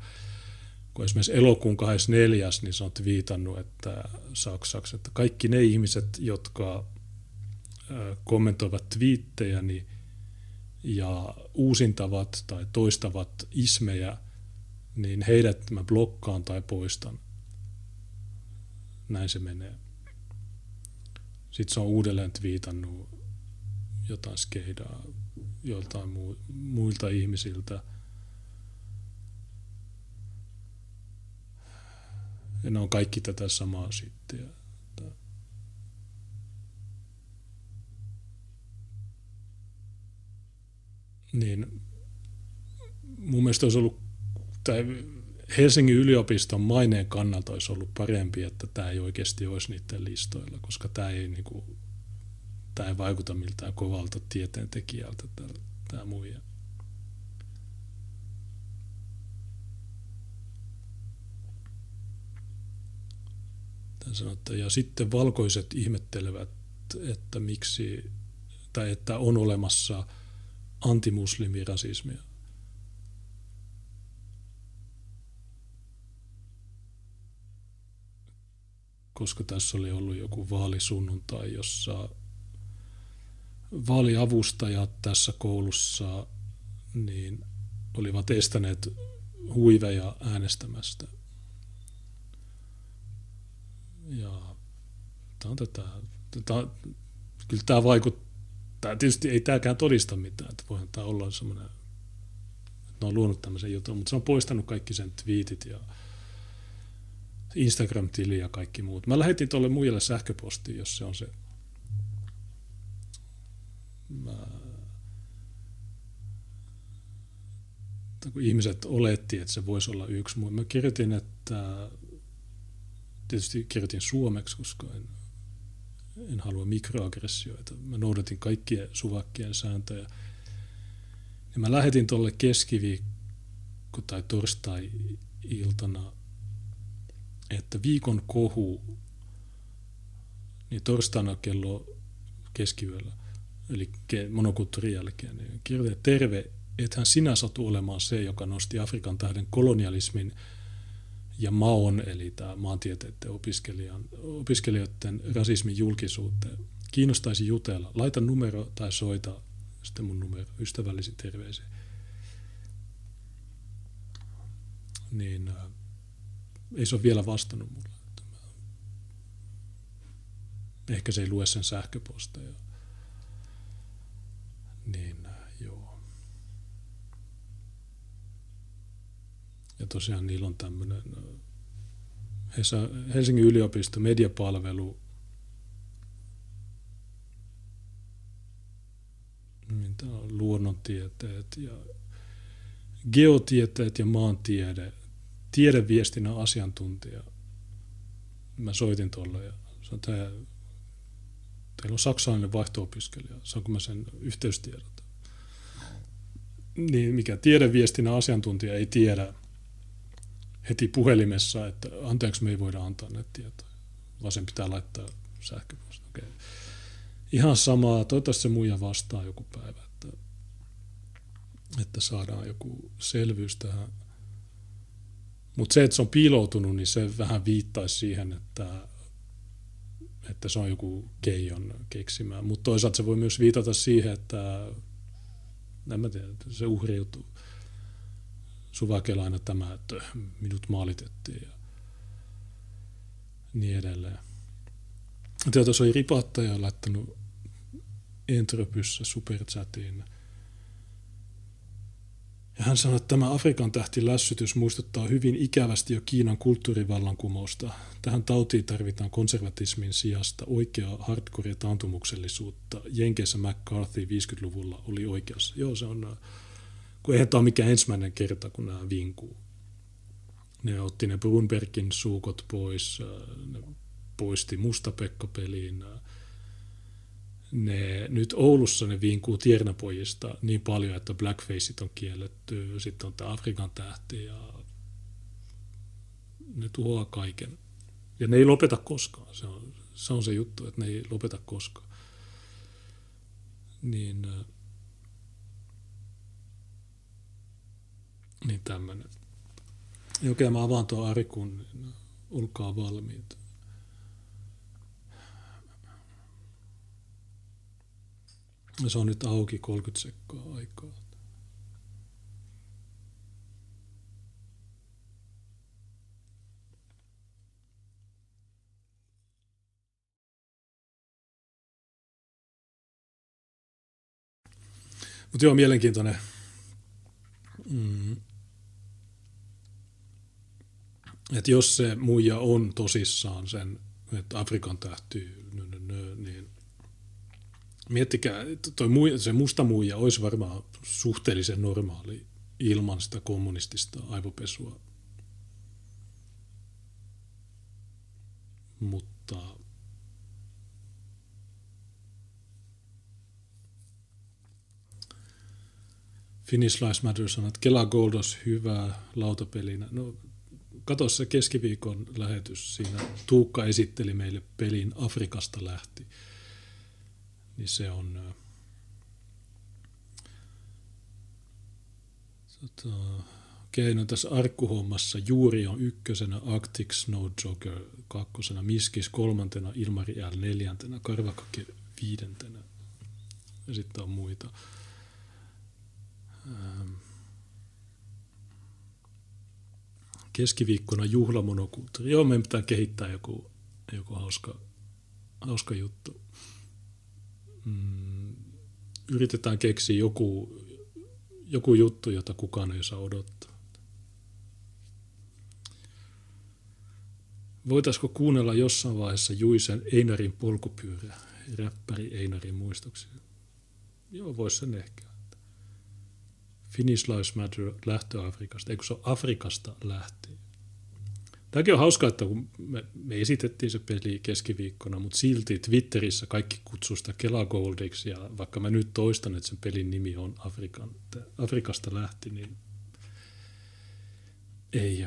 B: Kun esimerkiksi elokuun 24. niin sä oot viitannut, että saksaksi, että kaikki ne ihmiset, jotka kommentoivat twiittejä, niin ja uusintavat tai toistavat ismejä, niin heidät mä blokkaan tai poistan. Näin se menee. Sitten se on uudelleen twiitannut jotain skeidaa joltain muilta ihmisiltä. Ja ne on kaikki tätä samaa sitten. Niin mun mielestä olisi ollut, tai Helsingin yliopiston maineen kannalta olisi ollut parempi, että tämä ei oikeasti olisi niiden listoilla, koska tämä ei niin kuin, tämä ei vaikuta miltään kovalta tieteentekijältä tämä muija. Sanotte. Ja sitten valkoiset ihmettelevät, että miksi, tai että on olemassa antimuslimirasismia. Koska tässä oli ollut joku vaalisunnuntai, jossa vaaliavustajat tässä koulussa niin olivat estäneet huiveja äänestämästä. Ja tämä on tätä, tätä kyllä tämä vaikuttaa, tietysti ei tämäkään todista mitään, että voihan tämä olla semmoinen, että ne on luonut tämmöisen jutun, mutta se on poistanut kaikki sen tweetit ja Instagram-tili ja kaikki muut. Mä lähetin tuolle muille sähköpostiin, jos se on se. Mä... kun ihmiset oletti, että se voisi olla yksi. Mä kirjoitin, että tietysti kirjoitin suomeksi, koska en, en halua mikroaggressioita. Mä noudatin kaikkien suvakkien sääntöjä. Ja mä lähetin tuolle keskiviikko- tai torstai-iltana, että viikon kohu, niin torstaina kello keskiyöllä, eli monokulttuurin jälkeen, niin kirjoitin, terve, ethän sinä satu olemaan se, joka nosti Afrikan tähden kolonialismin – ja MAON, eli tämä maantieteiden opiskelijoiden rasismin julkisuuteen. Kiinnostaisi jutella. Laita numero tai soita sitten mun numero, ystävällisi terveisiä. Niin äh, ei se ole vielä vastannut mulle. Ehkä se ei lue sen sähköposteja. Niin äh, joo. Ja tosiaan niillä on tämmöinen Helsingin yliopisto mediapalvelu, on? Luonnontieteet ja geotieteet ja maantiede, tiedeviestinnän asiantuntija. Mä soitin tuolle ja sanoin, että teillä on saksalainen vaihto-opiskelija, saanko mä sen yhteystiedot? Niin mikä tiedeviestinnän asiantuntija ei tiedä, heti puhelimessa, että anteeksi me ei voida antaa näitä tietoja, vaan sen pitää laittaa sähköposti. Okay. Ihan samaa, toivottavasti se muija vastaa joku päivä, että, että saadaan joku selvyys tähän. Mutta se, että se on piiloutunut, niin se vähän viittaisi siihen, että, että se on joku keijon keksimään. Mutta toisaalta se voi myös viitata siihen, että en mä tiedä, se uhriutuu suvakella aina tämä, että minut maalitettiin ja niin edelleen. Tuossa oli ripattaja laittanut Entropyssä superchatiin. Ja hän sanoi, että tämä Afrikan tähti lässytys muistuttaa hyvin ikävästi jo Kiinan kulttuurivallankumousta. Tähän tautiin tarvitaan konservatismin sijasta oikeaa hardcore taantumuksellisuutta. Jenkeissä McCarthy 50-luvulla oli oikeassa. Joo, se on kun eihän tämä ole mikään ensimmäinen kerta, kun nämä vinkuu. Ne otti ne Brunbergin suukot pois, ne poisti Mustapekka-peliin. Ne, nyt Oulussa ne vinkuu tiernapojista niin paljon, että blackfaceit on kielletty. Sitten on tämä Afrikan tähti ja ne tuhoaa kaiken. Ja ne ei lopeta koskaan. Se on se, on se juttu, että ne ei lopeta koskaan. Niin, Niin tämmöinen. Okei, mä avaan tuon Arikun, niin olkaa valmiit. Se on nyt auki 30 sekkaa aikaa. Mutta joo, mielenkiintoinen mm, että jos se muija on tosissaan sen, että Afrikan tähti, niin miettikää, toi muija, se musta muija olisi varmaan suhteellisen normaali ilman sitä kommunistista aivopesua. Mutta Finnish Lives Matter sanoo, että Kela Gold hyvää lautapelinä. No kato se keskiviikon lähetys. Siinä Tuukka esitteli meille pelin Afrikasta lähti. Niin se on... Tota, okei, no tässä arkkuhommassa Juuri on ykkösenä, Arctic Snow Joker kakkosena, Miskis kolmantena, Ilmari L neljäntenä, Karvakake viidentenä. Ja sitten on muita. Ähm. Keskiviikkona juhlamonokulttuuri. Joo, meidän pitää kehittää joku, joku hauska, hauska juttu. Mm, yritetään keksiä joku, joku juttu, jota kukaan ei saa odottaa. Voitaisiko kuunnella jossain vaiheessa Juisen Einarin polkupyörä, räppäri Einarin muistoksia? Joo, voisi sen ehkä. Finnish Lives Matter lähtö Afrikasta, eikö se ole Afrikasta lähti. Tämäkin on hauskaa, että kun me, me esitettiin se peli keskiviikkona, mutta silti Twitterissä kaikki kutsuu sitä Kela Goldiksi, ja vaikka mä nyt toistan, että sen pelin nimi on Afrikan, Afrikasta lähti, niin ei,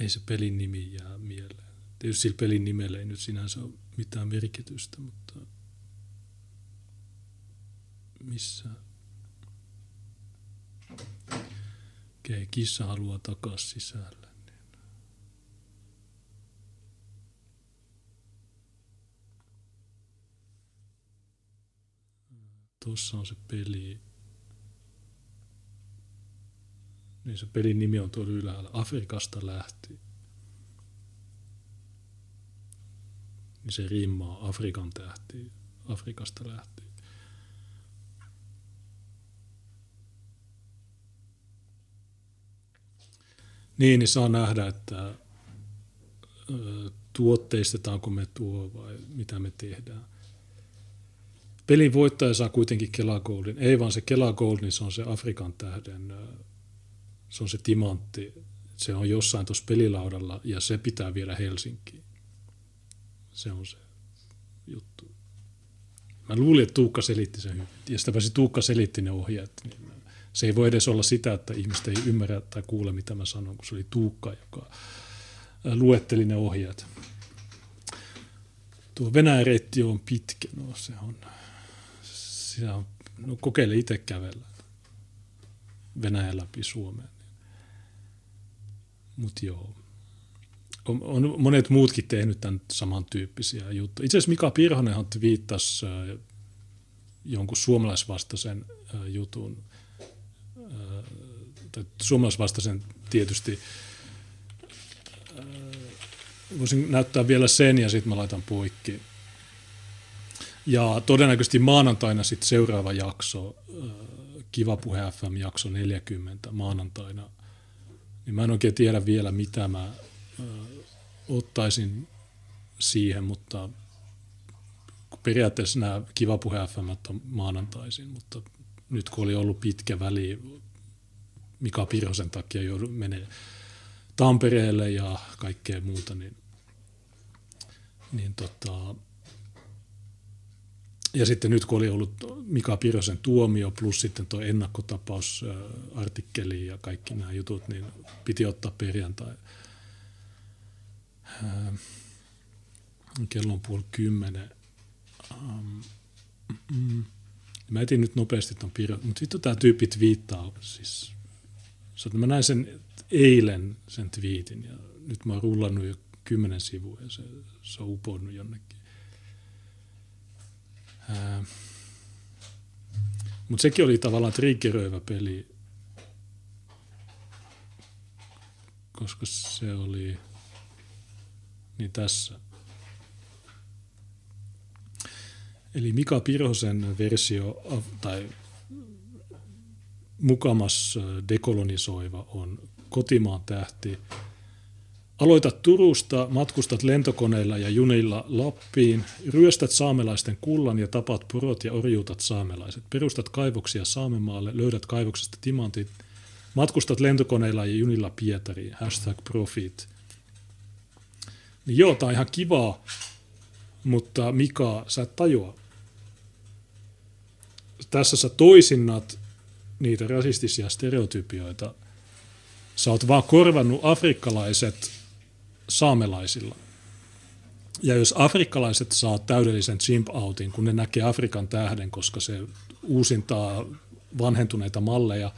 B: ei se pelin nimi jää mieleen. Tietysti sillä pelin nimellä ei nyt sinänsä ole mitään merkitystä, mutta missä... Okei, kissa haluaa takas sisälle. Niin. Tuossa on se peli. Niin se pelin nimi on tuolla ylhäällä. Afrikasta lähti. Niin se rimmaa Afrikan tähti. Afrikasta lähti. Niin, niin saa nähdä, että tuotteistetaanko me tuo vai mitä me tehdään. Pelin voittaja saa kuitenkin Kela Goldin. Ei vaan se Kela Gold, niin se on se Afrikan tähden se on se timantti, se on jossain tuossa pelilaudalla ja se pitää viedä Helsinkiin. Se on se juttu. Mä luulin, että Tuukka selitti sen hyvin. Ja sitä pääsi Tuukka selitti ne ohjeet. Niin se ei voi edes olla sitä, että ihmiset ei ymmärrä tai kuule, mitä mä sanon, kun se oli Tuukka, joka luetteli ne ohjeet. Tuo Venäjän reitti on pitkä. No se on, se on no kokeile itse kävellä Venäjän läpi Suomeen. Mutta joo. On, on, monet muutkin tehnyt tämän samantyyppisiä juttuja. Itse asiassa Mika Pirhonenhan viittasi äh, jonkun suomalaisvastaisen äh, jutun, äh, tai suomalaisvastaisen tietysti, voisin näyttää vielä sen ja sitten mä laitan poikki. Ja todennäköisesti maanantaina sitten seuraava jakso, Kiva Puhe FM jakso 40 maanantaina – niin mä en oikein tiedä vielä, mitä mä ottaisin siihen, mutta periaatteessa nämä Kiva Puhe FM on maanantaisin, mutta nyt kun oli ollut pitkä väli Mika Pirhosen takia joudun menee Tampereelle ja kaikkea muuta, niin, niin tota, ja sitten nyt kun oli ollut Mika Pirosen tuomio plus sitten tuo ennakkotapausartikkeli ja kaikki nämä jutut, niin piti ottaa perjantai. Kello on puoli kymmenen. Mä etin nyt nopeasti tuon Piro, mutta sitten tämä tyyppi twiittaa, siis mä näin sen eilen sen twiitin ja nyt mä oon rullannut jo kymmenen sivua ja se, se on uponnut jonnekin. Mutta sekin oli tavallaan triggeröivä peli, koska se oli niin tässä. Eli Mika Pirhosen versio, tai mukamas dekolonisoiva on Kotimaan tähti – Aloitat Turusta, matkustat lentokoneilla ja junilla Lappiin, ryöstät saamelaisten kullan ja tapat porot ja orjuutat saamelaiset. Perustat kaivoksia Saamemaalle, löydät kaivoksesta timantit, matkustat lentokoneilla ja junilla Pietariin, hashtag profit. Niin joo, tää on ihan kivaa, mutta Mika, sä et tajua. Tässä sä toisinnat niitä rasistisia stereotypioita. Sä oot vaan korvannut afrikkalaiset saamelaisilla. Ja jos afrikkalaiset saa täydellisen chimp-outin, kun ne näkee Afrikan tähden, koska se uusintaa vanhentuneita malleja,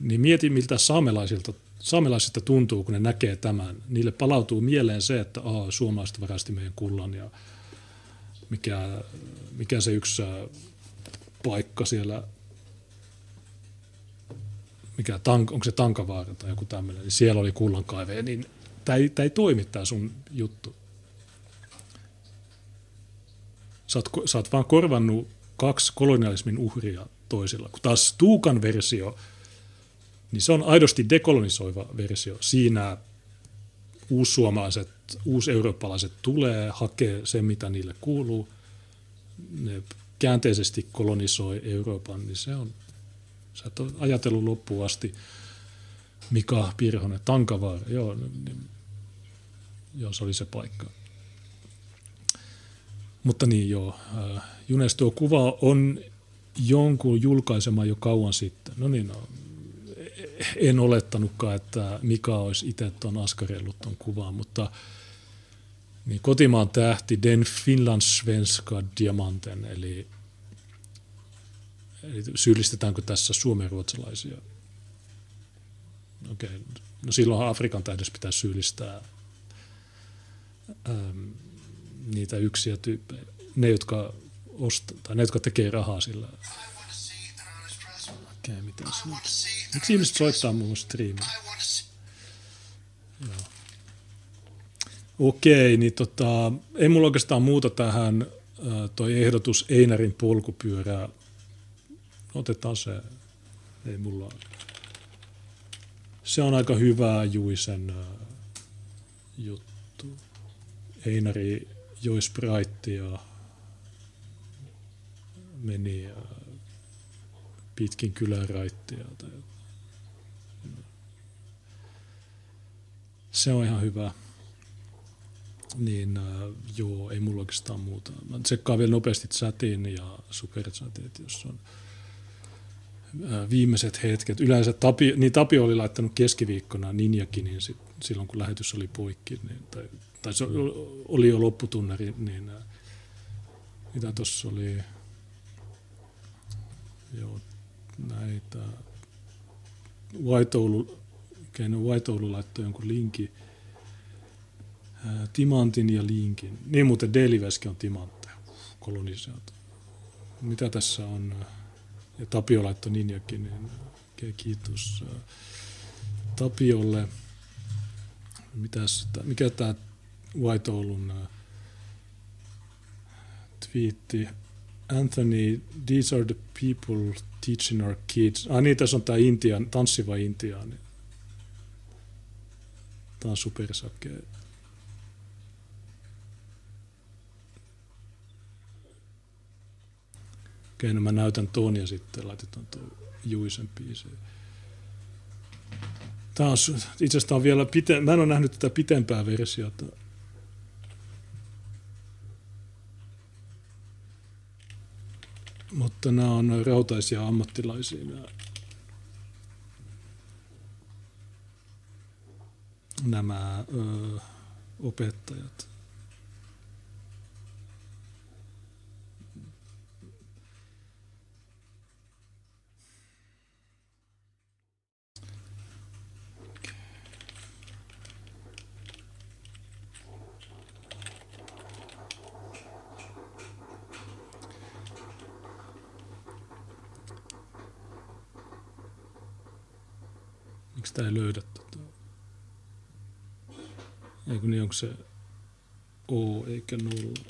B: niin mieti, miltä saamelaisilta, saamelaisilta tuntuu, kun ne näkee tämän. Niille palautuu mieleen se, että Aa, suomalaiset varasti meidän kullan ja mikä, mikä se yksi paikka siellä, mikä, tank, onko se Tankavaara tai joku tämmöinen, niin siellä oli kullankaive, niin tämä ei, tämä ei toimi tämä sun juttu. Sä oot, sä oot vaan korvannut kaksi kolonialismin uhria toisilla. Kun taas Tuukan versio, niin se on aidosti dekolonisoiva versio. Siinä uussuomalaiset, uuseurooppalaiset tulee, hakee sen, mitä niille kuuluu. Ne käänteisesti kolonisoi Euroopan, niin se on, sä et ole ajatellut loppuun asti, Mika Pirhonen, Tankavaara, joo, niin, joo, se oli se paikka. Mutta niin joo, äh, Junes tuo kuva on jonkun julkaisema jo kauan sitten. No niin, no, en olettanutkaan, että Mika olisi itse tuon askarellut tuon kuvan, mutta niin kotimaan tähti Den Finlandssvenska Diamanten, eli, eli syyllistetäänkö tässä suomenruotsalaisia? Okei, no silloin Afrikan tähdessä pitää syyllistää äm, niitä yksiä tyyppejä, ne jotka, osta, tai ne, jotka tekee rahaa sillä. Okei, mitä Miksi ihmiset soittaa mun striimiä? Joo. Okei, niin tota, ei mulla oikeastaan muuta tähän toi ehdotus Einarin polkupyörää. Otetaan se. Ei mulla. Se on aika hyvä Juisen juttu. Einari joi spraittia, meni pitkin kyläraittia. Se on ihan hyvä. Niin äh, joo, ei mulla oikeastaan muuta. Mä tsekkaan vielä nopeasti chatin ja superchatit, jos on äh, viimeiset hetket. Yleensä Tapio, niin Tapio oli laittanut keskiviikkona Ninjakin, niin sit, silloin kun lähetys oli poikki, niin, tai, tai se oli jo lopputunnari, niin äh, mitä tuossa oli, joo, näitä, White Oulu, White Oulu laittoi jonkun linkin, timantin ja linkin. Niin muuten Deliveski on timantteja, kolonisaatio. Mitä tässä on? Ja Tapio laittoi Ninjakin, niin kiitos Tapiolle. Mitäs, mikä tämä White Oulun twiitti? Anthony, these are the people teaching our kids. Ah niin, tässä on tämä Intian, tanssiva intiaani. Tämä on supersakea. Okei, no mä näytän tuon ja sitten laitetaan tuo Juisen biisi. Tämä on, itse asiassa on vielä pite, mä en ole nähnyt tätä pitempää versiota. Mutta nämä on rautaisia ammattilaisia nämä, nämä ö, opettajat. Tämä ei löydä tota? Eikö niin, onko se O eikä nolla?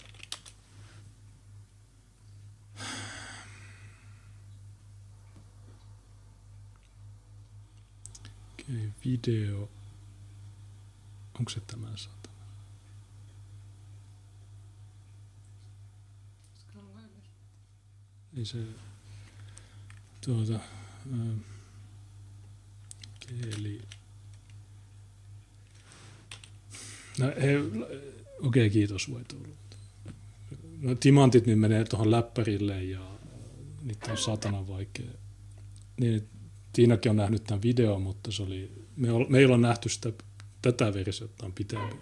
B: Okei, video. Onko se tämä sata? Ei se... Tuota... Ää, Eli No, he, okei, okay, kiitos voi tulla. No, timantit nyt menee tuohon läppärille ja niitä on satana vaikea. Niin, Tiinakin on nähnyt tämän videon, mutta se oli, me, meillä on nähty sitä, tätä versiota on pitempi.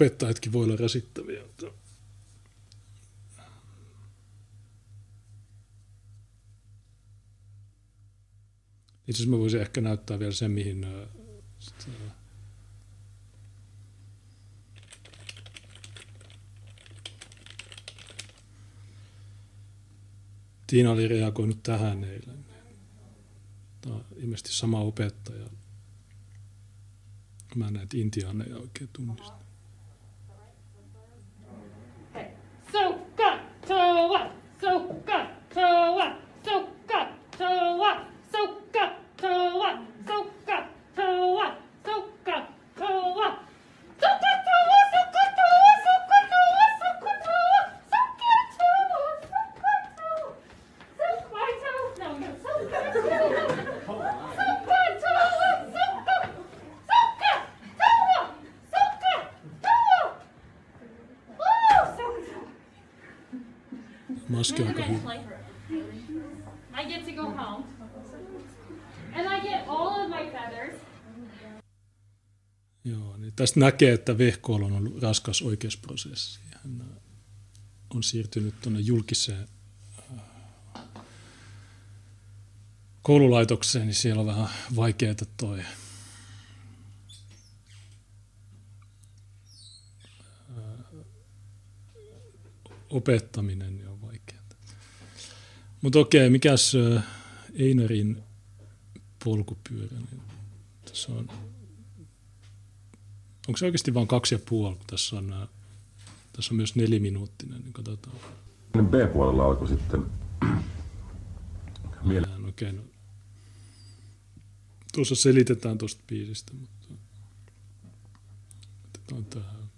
B: Opettajatkin voi olla rasittavia. Itse asiassa mä voisin ehkä näyttää vielä sen, mihin Tiina oli reagoinut tähän eilen. Tämä on ilmeisesti sama opettaja. Mä näitä intiaaneja oikein tunnista. Tästä näkee, että Vehkoalla on ollut raskas oikeusprosessi. Hän on siirtynyt tuonne julkiseen äh, koululaitokseen, niin siellä on vähän vaikeaa toi äh, opettaminen on vaikeaa. Mutta okei, mikäs äh, Einarin polkupyörä? Niin tässä on Onko se oikeasti vain kaksi ja puoli, kun tässä on, nää, tässä on myös neliminuuttinen, niin katsotaan.
L: B-puolella alkoi sitten
B: Mä en oikein, no. Tuossa selitetään tuosta biisistä, mutta otetaan tähän.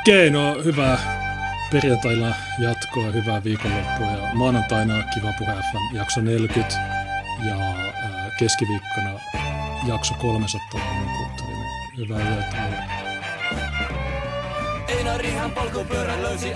B: Okei, no hyvää perjantaina jatkoa, hyvää viikonloppua ja maanantaina Kiva Puhe FM jakso 40 ja keskiviikkona jakso 300 monikulttuurinen. Hyvää yötä.
M: Einarihan polkupyörän löysi